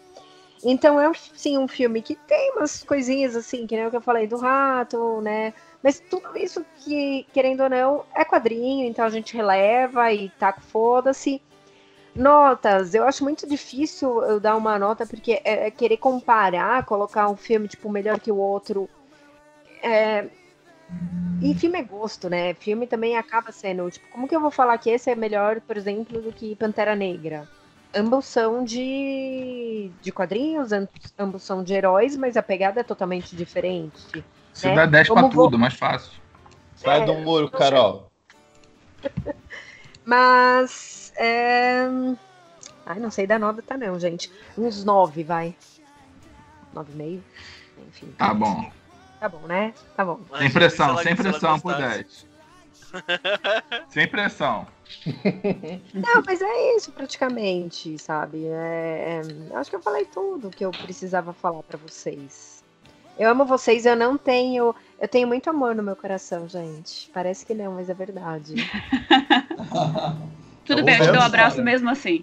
Então é sim um filme que tem umas coisinhas assim, que nem o que eu falei do rato, né? Mas tudo isso que, querendo ou não, é quadrinho, então a gente releva e tá foda-se. Notas, eu acho muito difícil eu dar uma nota, porque é, é querer comparar, colocar um filme, tipo, melhor que o outro. É, E filme é gosto, né? Filme também acaba sendo, tipo, como que eu vou falar que esse é melhor, por exemplo, do que Pantera Negra? Ambos são de, de quadrinhos, am- ambos são de heróis, mas a pegada é totalmente diferente. Você né? dá 10 pra vou- tudo, mais fácil. Sai É, do muro, Carol. Mas. É... Ai, não sei dar nota, não, gente. Uns nove, vai. Nove e meio. Enfim. Tá bom. Tá bom, né? Tá bom. Sem pressão, ela- sem pressão por gostasse. 10. Sem pressão. Não, mas é isso praticamente, sabe? É, é, acho que eu falei tudo que eu precisava falar pra vocês. Eu amo vocês, eu não tenho. Eu tenho muito amor no meu coração, gente. Parece que não, mas é verdade. Tudo Tá bem, eu te dou um abraço cara? mesmo assim.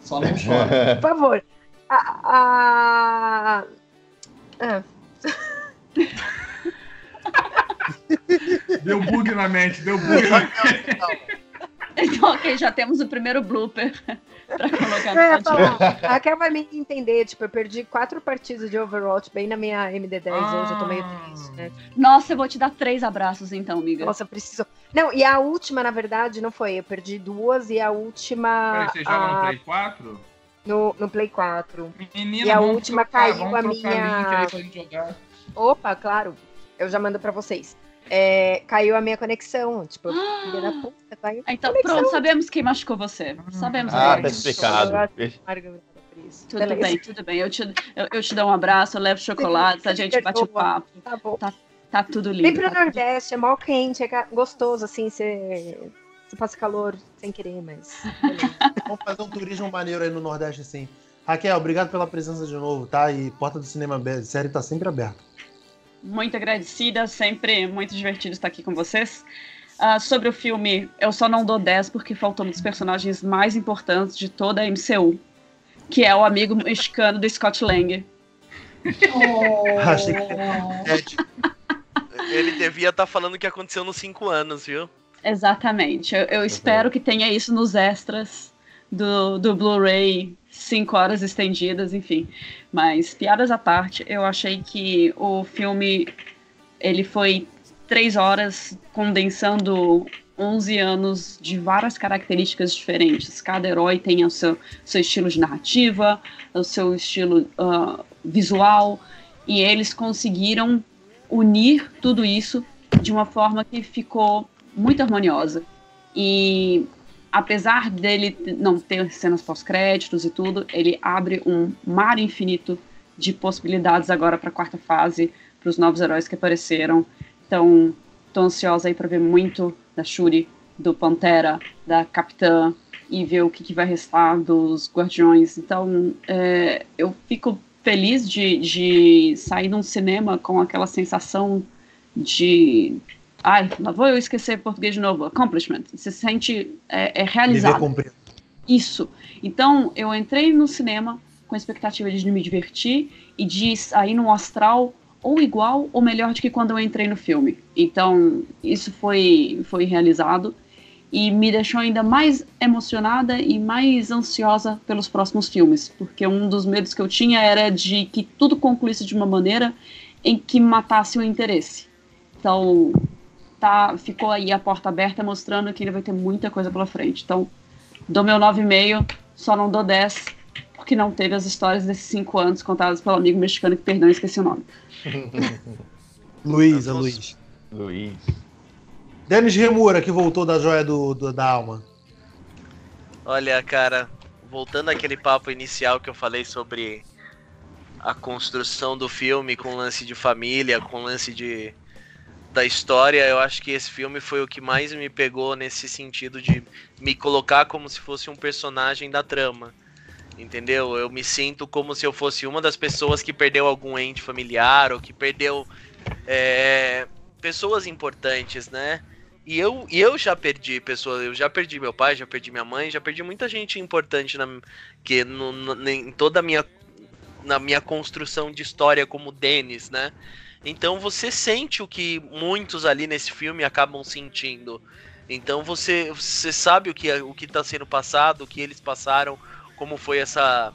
Só não chora. Por favor. A. a... Ah, Deu bug na mente, deu bug na mente. Então, ok, já temos o primeiro blooper pra colocar É, no a Raquel vai me entender, tipo, eu perdi quatro partidas de Overwatch bem na minha MD10 hoje, eu tô meio triste, né? Nossa, eu vou te dar três abraços então, amiga. Nossa, eu preciso. Não, e a última, na verdade, não foi. Eu perdi duas e a última. Peraí, você joga no a- Play 4? no, no Play 4. Menina, E a última trocar, caiu a minha- Opa, claro. Eu já mando pra vocês. É, caiu a minha conexão. Tipo, filha da puta, caiu. a Então, conexão. pronto, sabemos quem machucou você. Sabemos Ah, quem. tá explicado. Tudo Beleza. bem, tudo bem. Eu te, eu, eu te dou um abraço, eu levo chocolates, a gente bate o papo. Tá bom. Tá tudo Vem lindo. pro tá tudo- Nordeste, é mal quente, é gostoso, assim, você. Você passa calor sem querer, mas. Vamos fazer um turismo maneiro aí no Nordeste, assim. Raquel, obrigado pela presença de novo, tá? E Porta do Cinema Série tá sempre aberta. Muito agradecida, sempre muito divertido estar aqui com vocês. Ah, sobre o filme, eu só não dou 10 porque faltou um dos personagens mais importantes de toda a MCU, que é o amigo mexicano do Scott Lang. Achei que é, tipo, Ele devia estar falando o que aconteceu nos cinco anos, viu? Exatamente. Eu, eu espero que tenha isso nos extras do, do Blu-ray, 5 horas estendidas, enfim. Mas, piadas à parte, eu achei que o filme ele foi três horas condensando 11 anos de várias características diferentes. Cada herói tem o seu, seu estilo de narrativa, o seu estilo ah, visual, e eles conseguiram unir tudo isso de uma forma que ficou muito harmoniosa. E apesar dele não ter cenas pós-créditos e tudo, ele abre um mar infinito de possibilidades agora para a quarta fase, para os novos heróis que apareceram. Então, tô ansiosa aí para ver muito da Shuri, do Pantera, da Capitã e ver o que, que vai restar dos Guardiões. Então, é, eu fico feliz de, de sair num cinema com aquela sensação de Ai, lá vou eu esquecer português de novo. Accomplishment. Você se sente é, é realizado. cumprido. Isso. Então, eu entrei no cinema com a expectativa de me divertir e de sair num astral ou igual ou melhor do que quando eu entrei no filme. Então, isso foi, foi realizado e me deixou ainda mais emocionada e mais ansiosa pelos próximos filmes, porque um dos medos que eu tinha era de que tudo concluísse de uma maneira em que matasse o interesse. Então, tá, ficou aí a porta aberta mostrando que ele vai ter muita coisa pela frente. Então, dou meu 9,5, só não dou 10, porque não teve as histórias desses 5 anos contadas pelo amigo mexicano que, perdão, esqueci o nome. Luiz, é Afonso. Luiz. Luiz. Denis Remura, que voltou da joia do, do- da alma. Olha, cara, voltando àquele papo inicial que eu falei sobre a construção do filme com lance de família, com lance de da história, eu acho que esse filme foi o que mais me pegou nesse sentido de me colocar como se fosse um personagem da trama. Entendeu? Eu me sinto como se eu fosse uma das pessoas que perdeu algum ente familiar ou que perdeu é, pessoas importantes, né? E eu, e eu já perdi pessoas, eu já perdi meu pai, já perdi minha mãe, já perdi muita gente importante na, que no, no- em toda a minha na minha construção de história como Denis, né? Então você sente o que muitos ali nesse filme acabam sentindo. Então você, você sabe o que é- o que está sendo passado, o que eles passaram, como foi essa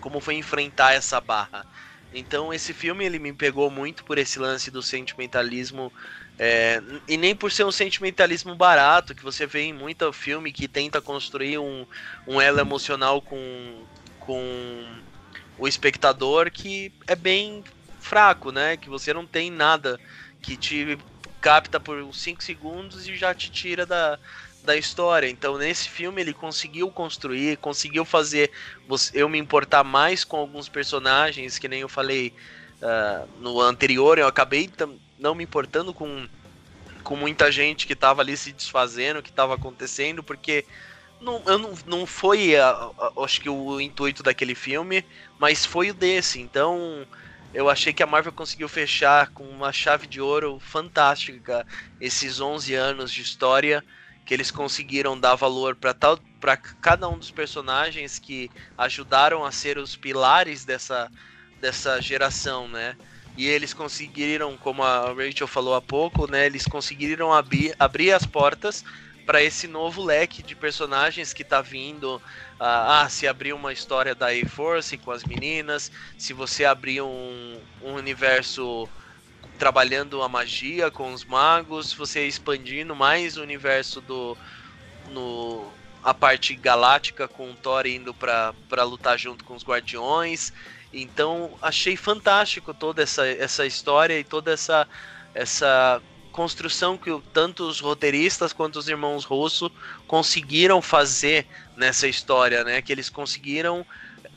como foi enfrentar essa barra. Então esse filme ele me pegou muito por esse lance do sentimentalismo É, e nem por ser um sentimentalismo barato, que você vê em muito filme que tenta construir um, um elo emocional com, com o espectador que é bem fraco, né? Que você não tem nada que te capta por 5 segundos e já te tira da, da história. Então, nesse filme, ele conseguiu construir, conseguiu fazer eu me importar mais com alguns personagens, que nem eu falei uh, no anterior, eu acabei não me importando com, com muita gente que estava ali se desfazendo, que estava acontecendo, porque não, eu não, não foi, a, a, acho que, o intuito daquele filme, mas foi o desse. Então, eu achei que a Marvel conseguiu fechar com uma chave de ouro fantástica esses 11 anos de história que eles conseguiram dar valor para tal para cada um dos personagens que ajudaram a ser os pilares dessa dessa geração, né? E eles conseguiram, como a Rachel falou há pouco, né? Eles conseguiram abrir, abrir as portas para esse novo leque de personagens que tá vindo. Ah, ah, se abrir uma história da A-Force com as meninas, se você abrir um, um universo trabalhando a magia com os magos, você expandindo mais o universo do no a parte galáctica com o Thor indo para lutar junto com os Guardiões. Então, achei fantástico toda essa, essa história e toda essa essa construção que tanto os roteiristas quanto os irmãos Russo conseguiram fazer nessa história, né? Que eles conseguiram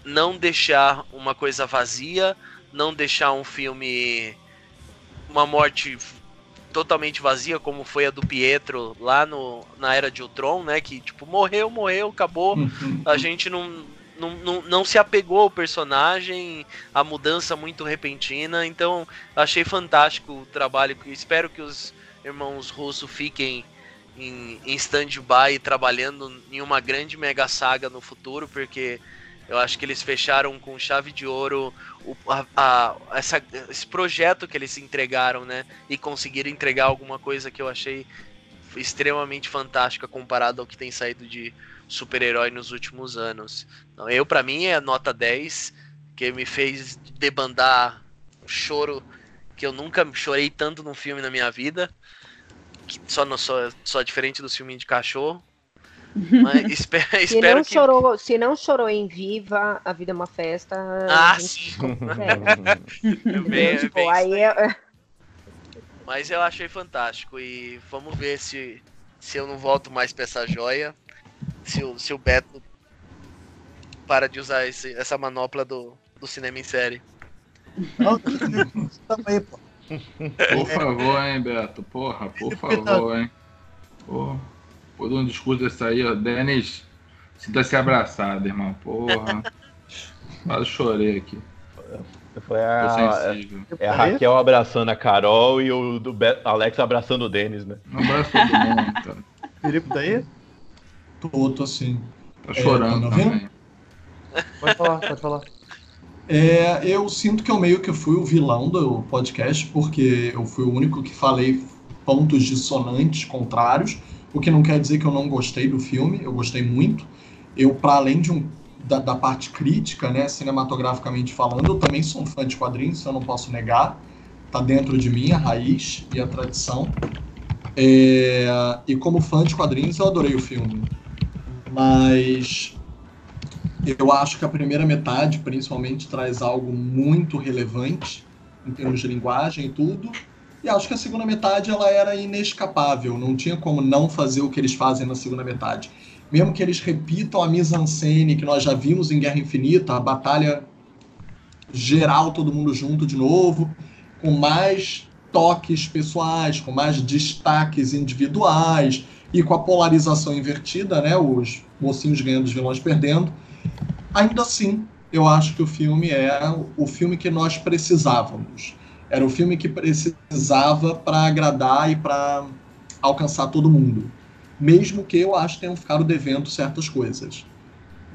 não deixar uma coisa vazia, não deixar um filme uma morte totalmente vazia, como foi a do Pietro lá no, na Era de Ultron, né? Que, tipo, morreu, morreu, acabou. A gente não, não, não, não se apegou ao personagem, a mudança muito repentina. Então, achei fantástico o trabalho. Espero que os irmãos Russo fiquem em, em stand-by trabalhando em uma grande mega saga no futuro, porque eu acho que eles fecharam com chave de ouro o, a, a, essa, esse projeto que eles entregaram, né? E conseguiram entregar alguma coisa que eu achei extremamente fantástica comparado ao que tem saído de super-herói nos últimos anos. Então, eu, para mim, é nota 10, que me fez debandar um choro que eu nunca chorei tanto num filme na minha vida. Só, no, só, só diferente dos filmes de cachorro. Mas espero, se espero não que. Chorou, se não chorou em Viva, a vida é uma festa. Ah, sim. É. bem, tipo, bem aí é... Mas eu achei fantástico. E vamos ver se, se eu não volto mais pra essa joia. Se o, se o Beto para de usar esse, essa manopla do, do cinema em série. Também, pô. Por favor, hein, Beto. Porra, por favor, hein. Porra por um discurso desse aí, ó, Denis, sinta-se abraçado, irmão. Porra. Quase chorei aqui. Foi a, é a Raquel abraçando a Carol e o do Alex abraçando o Denis, né? Um abraço todo mundo, cara. Felipe tá aí? Tô, tô sim. Tá chorando é, tá também. Pode falar, pode falar. É, eu sinto que eu meio que fui o vilão do podcast, porque eu fui o único que falei pontos dissonantes, contrários o que não quer dizer que eu não gostei do filme, eu gostei muito. Eu, para além de um, da, da, parte crítica, né, cinematograficamente falando, eu também sou um fã de quadrinhos, isso eu não posso negar. Tá dentro de mim a raiz e a tradição. É, e como fã de quadrinhos, eu adorei o filme. Mas eu acho que a primeira metade, principalmente, traz algo muito relevante em termos de linguagem e tudo. E acho que a segunda metade ela era inescapável, não tinha como não fazer o que eles fazem na segunda metade. Mesmo que eles repitam a mise-en-scène que nós já vimos em Guerra Infinita, a batalha geral, todo mundo junto de novo, com mais toques pessoais, com mais destaques individuais e com a polarização invertida, né, os mocinhos ganhando, os vilões perdendo. Ainda assim, eu acho que o filme é o filme que nós precisávamos. Era o filme que precisava para agradar e para alcançar todo mundo. Mesmo que eu acho que tenham ficado devendo certas coisas.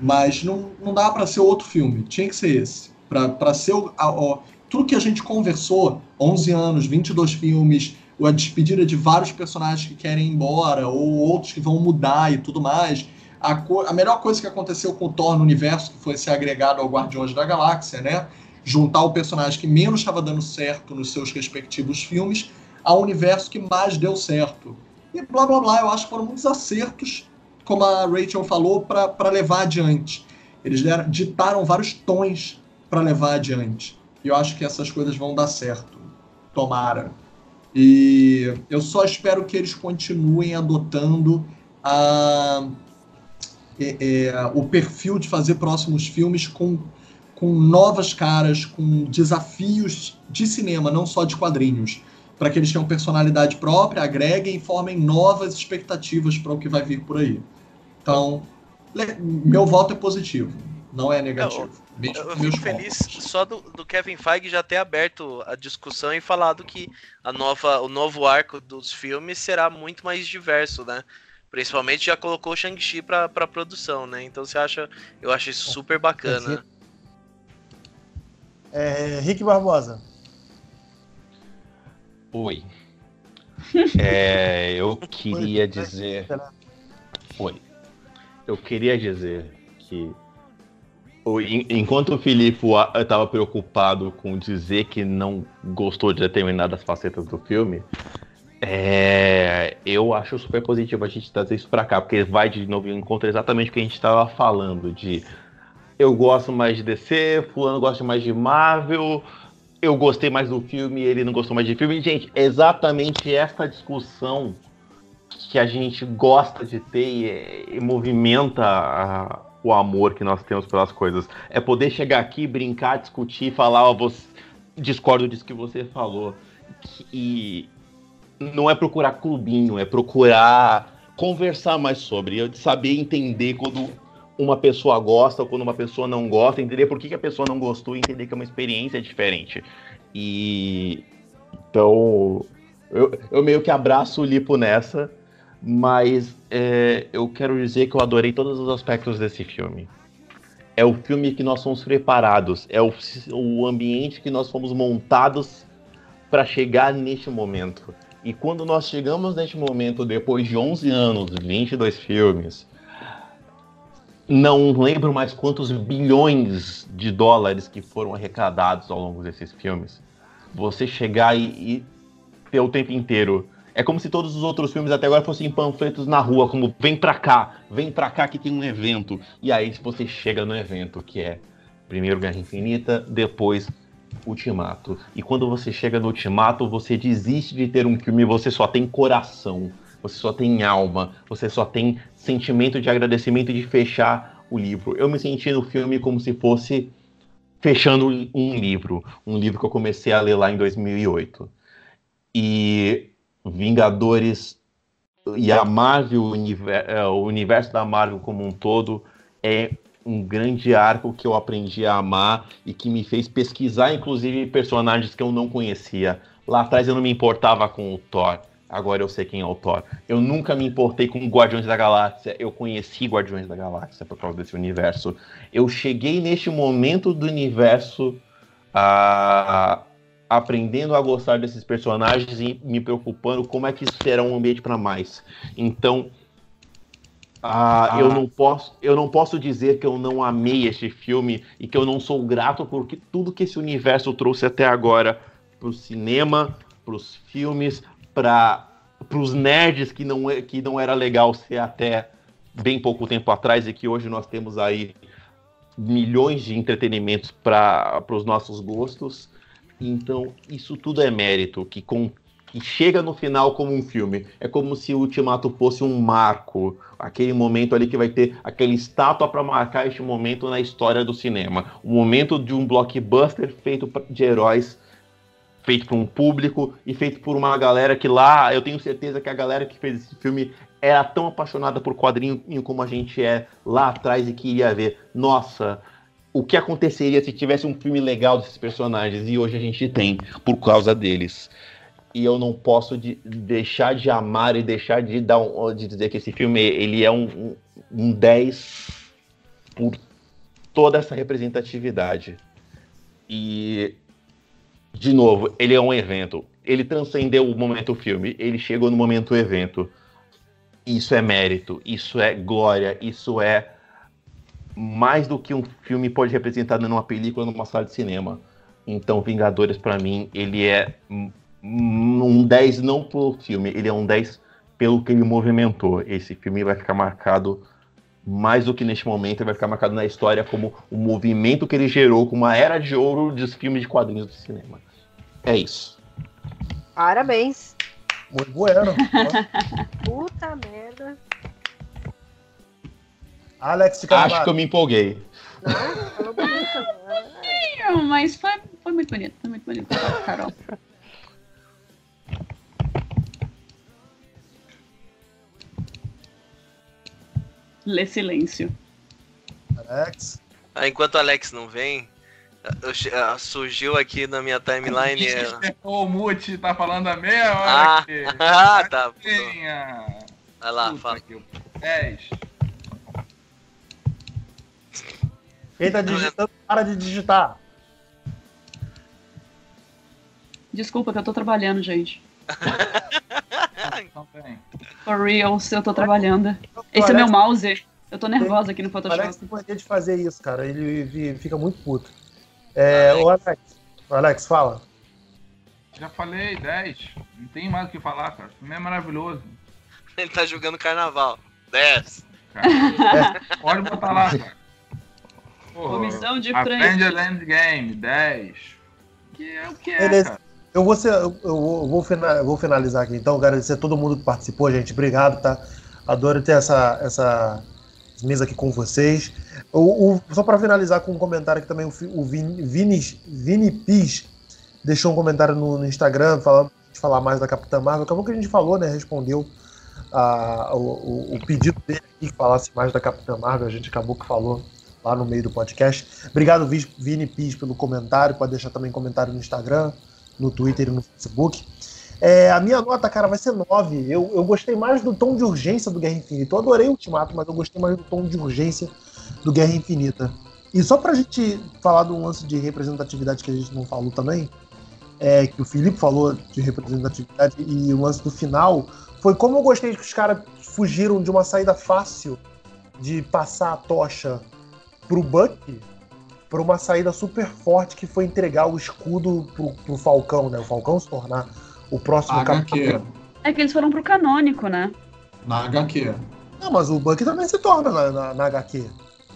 Mas não, não dá para ser outro filme. Tinha que ser esse. Para ser o, a, a, tudo que a gente conversou, 11 anos, 22 filmes, a despedida de vários personagens que querem ir embora, ou outros que vão mudar e tudo mais. A, a melhor coisa que aconteceu com o Thor no universo, que foi ser agregado ao Guardiões da Galáxia, né? juntar o personagem que menos estava dando certo nos seus respectivos filmes, ao universo que mais deu certo. E blá blá blá, eu acho que foram muitos acertos, como a Rachel falou, para levar adiante. Eles deram, ditaram vários tons para levar adiante. E eu acho que essas coisas vão dar certo. Tomara. E eu só espero que eles continuem adotando a, é, é, o perfil de fazer próximos filmes com, com novas caras, com desafios de cinema, não só de quadrinhos. Para que eles tenham personalidade própria, agreguem e formem novas expectativas para o que vai vir por aí. Então, meu voto é positivo, não é negativo. Eu, eu fico feliz só do, do, Kevin Feige já ter aberto a discussão e falado que a nova, o novo arco dos filmes será muito mais diverso, né? Principalmente já colocou o Shang-Chi pra, pra produção, né? Então você acha. Eu acho isso super bacana. É, Rick Barbosa. Oi. É, eu queria dizer. Oi. Eu queria dizer que enquanto o Filipe estava preocupado com dizer que não gostou de determinadas facetas do filme, é, eu acho super positivo a gente trazer isso para cá, porque vai de novo em encontro exatamente o que a gente estava falando de eu gosto mais de DC, fulano gosta mais de Marvel, eu gostei mais do filme, ele não gostou mais de filme. Gente, exatamente essa discussão que a gente gosta de ter e, e movimenta a, o amor que nós temos pelas coisas. É poder chegar aqui, brincar, discutir, falar, ó, você, discordo disso que você falou. E não é procurar clubinho, é procurar conversar mais sobre, saber entender quando uma pessoa gosta ou quando uma pessoa não gosta, entender por que, que a pessoa não gostou e entender que é uma experiência diferente. E então eu, eu meio que abraço o Lipo nessa mas é, eu quero dizer que eu adorei todos os aspectos desse filme. É o filme que nós fomos preparados, é o, o ambiente que nós fomos montados para chegar neste momento. E quando nós chegamos neste momento, depois de 11 anos, 22 filmes, não lembro mais quantos bilhões de dólares que foram arrecadados ao longo desses filmes. Você chegar e, e ter o tempo inteiro é como se todos os outros filmes até agora fossem panfletos na rua, como vem pra cá, vem pra cá que tem um evento. E aí você chega no evento, que é primeiro Guerra Infinita, depois Ultimato. E quando você chega no Ultimato, você desiste de ter um filme, você só tem coração, você só tem alma, você só tem sentimento de agradecimento de fechar o livro. Eu me senti no filme como se fosse fechando um livro, um livro que eu comecei a ler lá em 2008. E Vingadores e a Marvel, é, o universo da Marvel como um todo, é um grande arco que eu aprendi a amar e que me fez pesquisar, inclusive, personagens que eu não conhecia. Lá atrás eu não me importava com o Thor, agora eu sei quem é o Thor. Eu nunca me importei com Guardiões da Galáxia, eu conheci Guardiões da Galáxia por causa desse universo. Eu cheguei neste momento do universo a, aprendendo a gostar desses personagens e me preocupando como é que isso será um ambiente para mais. Então, ah, ah. eu não posso, eu não posso dizer que eu não amei este filme e que eu não sou grato por tudo que esse universo trouxe até agora para o cinema, para os filmes, para os nerds que não, é, que não era legal ser até bem pouco tempo atrás e que hoje nós temos aí milhões de entretenimentos para os nossos gostos. Então, isso tudo é mérito, que, com, chega no final como um filme. É como se o Ultimato fosse um marco, aquele momento ali que vai ter aquela estátua para marcar este momento na história do cinema. O momento de um blockbuster feito de heróis, feito por um público e feito por uma galera que lá, eu tenho certeza que a galera que fez esse filme era tão apaixonada por quadrinho como a gente é lá atrás e queria ver. Nossa, o que aconteceria se tivesse um filme legal desses personagens e hoje a gente tem por causa deles. E eu não posso de, deixar de amar e deixar de dar um, de dizer que esse filme ele é um, um, um 10 por toda essa representatividade. E de novo, ele é um evento. Ele transcendeu o momento filme, ele chegou no momento evento. Isso é mérito, isso é glória, isso é mais do que um filme pode representar numa película numa sala de cinema. Então, Vingadores para mim, ele é um 10 não por filme, ele é um 10 pelo que ele movimentou. Esse filme vai ficar marcado mais do que neste momento, vai ficar marcado na história como o movimento que ele gerou, como uma era de ouro dos filmes de quadrinhos do cinema. É isso. Parabéns. Muito bueno. Puta merda. Alex de Acho Carvalho. que eu me empolguei. Né? Não, Mas foi, foi muito bonito, foi muito bonito, Carol. Lê silêncio. Alex. Ah, enquanto o Alex não vem, eu che- ah, surgiu aqui na minha timeline. é- o mute, tá falando a meia hora Ah, aqui. ah, tá. Vai lá, Puta fala. que- 10. Quem tá digitando, para de digitar. Desculpa que eu tô trabalhando, gente. Então. For real, se eu tô trabalhando. Esse é meu mouse. Eu tô nervosa aqui no Alex Photoshop. tem mania de fazer isso, cara. Ele fica muito puto. É, o Alex. O Alex, fala. Já falei, 10. Não tem mais o que falar, cara. O filme é maravilhoso. Ele tá jogando carnaval. 10. Cara. Pode botar lá, cara. Porra, Comissão de frente. Endgame, 10. Que é o que é, Beleza. cara. Eu vou, ser, eu vou, eu vou fina- eu vou finalizar aqui, então. Agradecer a todo mundo que participou, gente. Obrigado, tá? Adoro ter essa, essa mesa aqui com vocês. O, o- só para finalizar com um comentário aqui também, o, o Vini, Vini, Vini Pis deixou um comentário no, no Instagram falando de falar mais da Capitã Marvel. Acabou que a gente falou, né? Respondeu a- o, o- o pedido dele aqui que falasse mais da Capitã Marvel. A gente acabou que falou lá no meio do podcast. Obrigado, Vi- Vini Pis, pelo comentário. Pode deixar também comentário no Instagram, no Twitter e no Facebook. É, a minha nota, cara, vai ser 9. Eu, eu gostei mais do tom de urgência do Guerra Infinita. Eu adorei o Ultimato, mas eu gostei mais do tom de urgência do Guerra Infinita. E só pra gente falar um lance de representatividade que a gente não falou também, é, que o Felipe falou de representatividade e o lance do final, foi como eu gostei que os caras fugiram de uma saída fácil de passar a tocha pro Buck para uma saída super forte que foi entregar o escudo pro, pro Falcão, né? O Falcão se tornar o próximo HQ. É que eles foram pro canônico, né? Na HQ. Não, mas o Buck também se torna na, na, na HQ.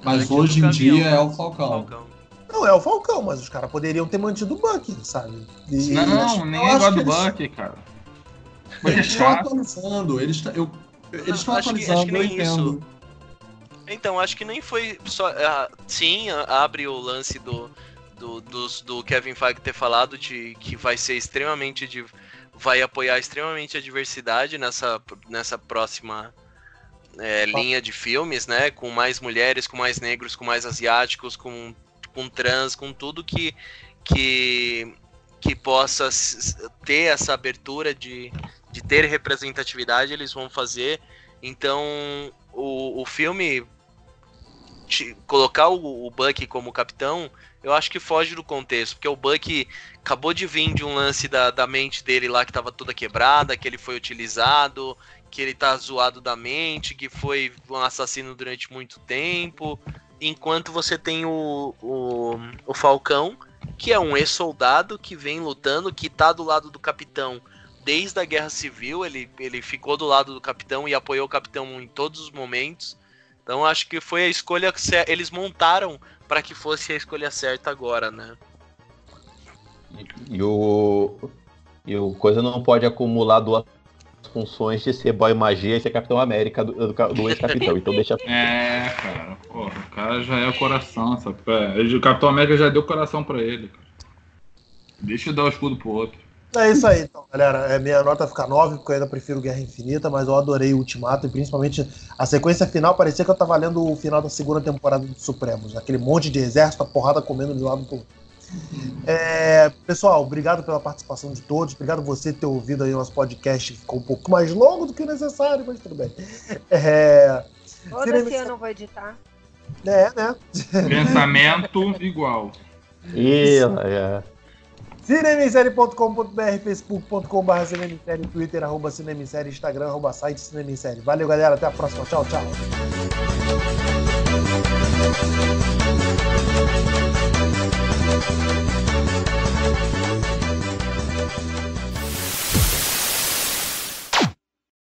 Mas HQ hoje em dia é o Falcão. Falcão. Não, é o Falcão, mas os caras poderiam ter mantido o Buck, sabe? E- Não, não, nem gosta do eles- Buck, cara. Foi Eles estão atualizando, eles eu- eles estão Acho que- atualizando, acho que nem eu entendo. isso. Então, acho que nem foi só. ah, sim, abre o lance do, do, dos- do Kevin Feige ter falado de que vai ser extremamente. De, vai apoiar extremamente a diversidade nessa, nessa próxima é, linha de filmes, né? Com mais mulheres, com mais negros, com mais asiáticos, com, com trans, com tudo que. que que possa ter essa abertura de, de ter representatividade, eles vão fazer. Então, o, o filme colocar o, o Buck como capitão, eu acho que foge do contexto, porque o Buck acabou de vir de um lance da, da mente dele lá que tava toda quebrada, que ele foi utilizado, que ele tá zoado da mente, que foi um assassino durante muito tempo. Enquanto você tem o, o, o Falcão, que é um ex-soldado que vem lutando, que tá do lado do capitão desde a Guerra Civil, ele, ele ficou do lado do capitão e apoiou o capitão em todos os momentos. Então acho que foi a escolha que eles montaram para que fosse a escolha certa agora, né? E o, e o coisa não pode acumular duas funções de ser boy magia e ser Capitão América do, do, do ex-capitão. Então deixa. É, cara. Porra, o cara já é o coração, sabe? É, o Capitão América já deu coração pra ele. cara. Deixa eu dar o escudo pro outro. É isso aí, então, galera. É, minha nota fica 9, porque eu ainda prefiro Guerra Infinita, mas eu adorei o Ultimato e principalmente a sequência final. Parecia que eu tava lendo o final da segunda temporada do Supremos. Aquele monte de exército, a porrada comendo de lado pro outro. É, pessoal, obrigado pela participação de todos. Obrigado você ter ouvido aí o nosso podcast. que Ficou um pouco mais longo do que o necessário, mas tudo bem. É, Foda-se, eu não vou editar. é né? Pensamento igual. E, é. Cinemissérie.com.br, facebook.com.br, cinemissérie, twitter, arroba cinemissérie, instagram, arroba site cinemissérie. Valeu, galera. Até a próxima. Tchau, tchau. Thank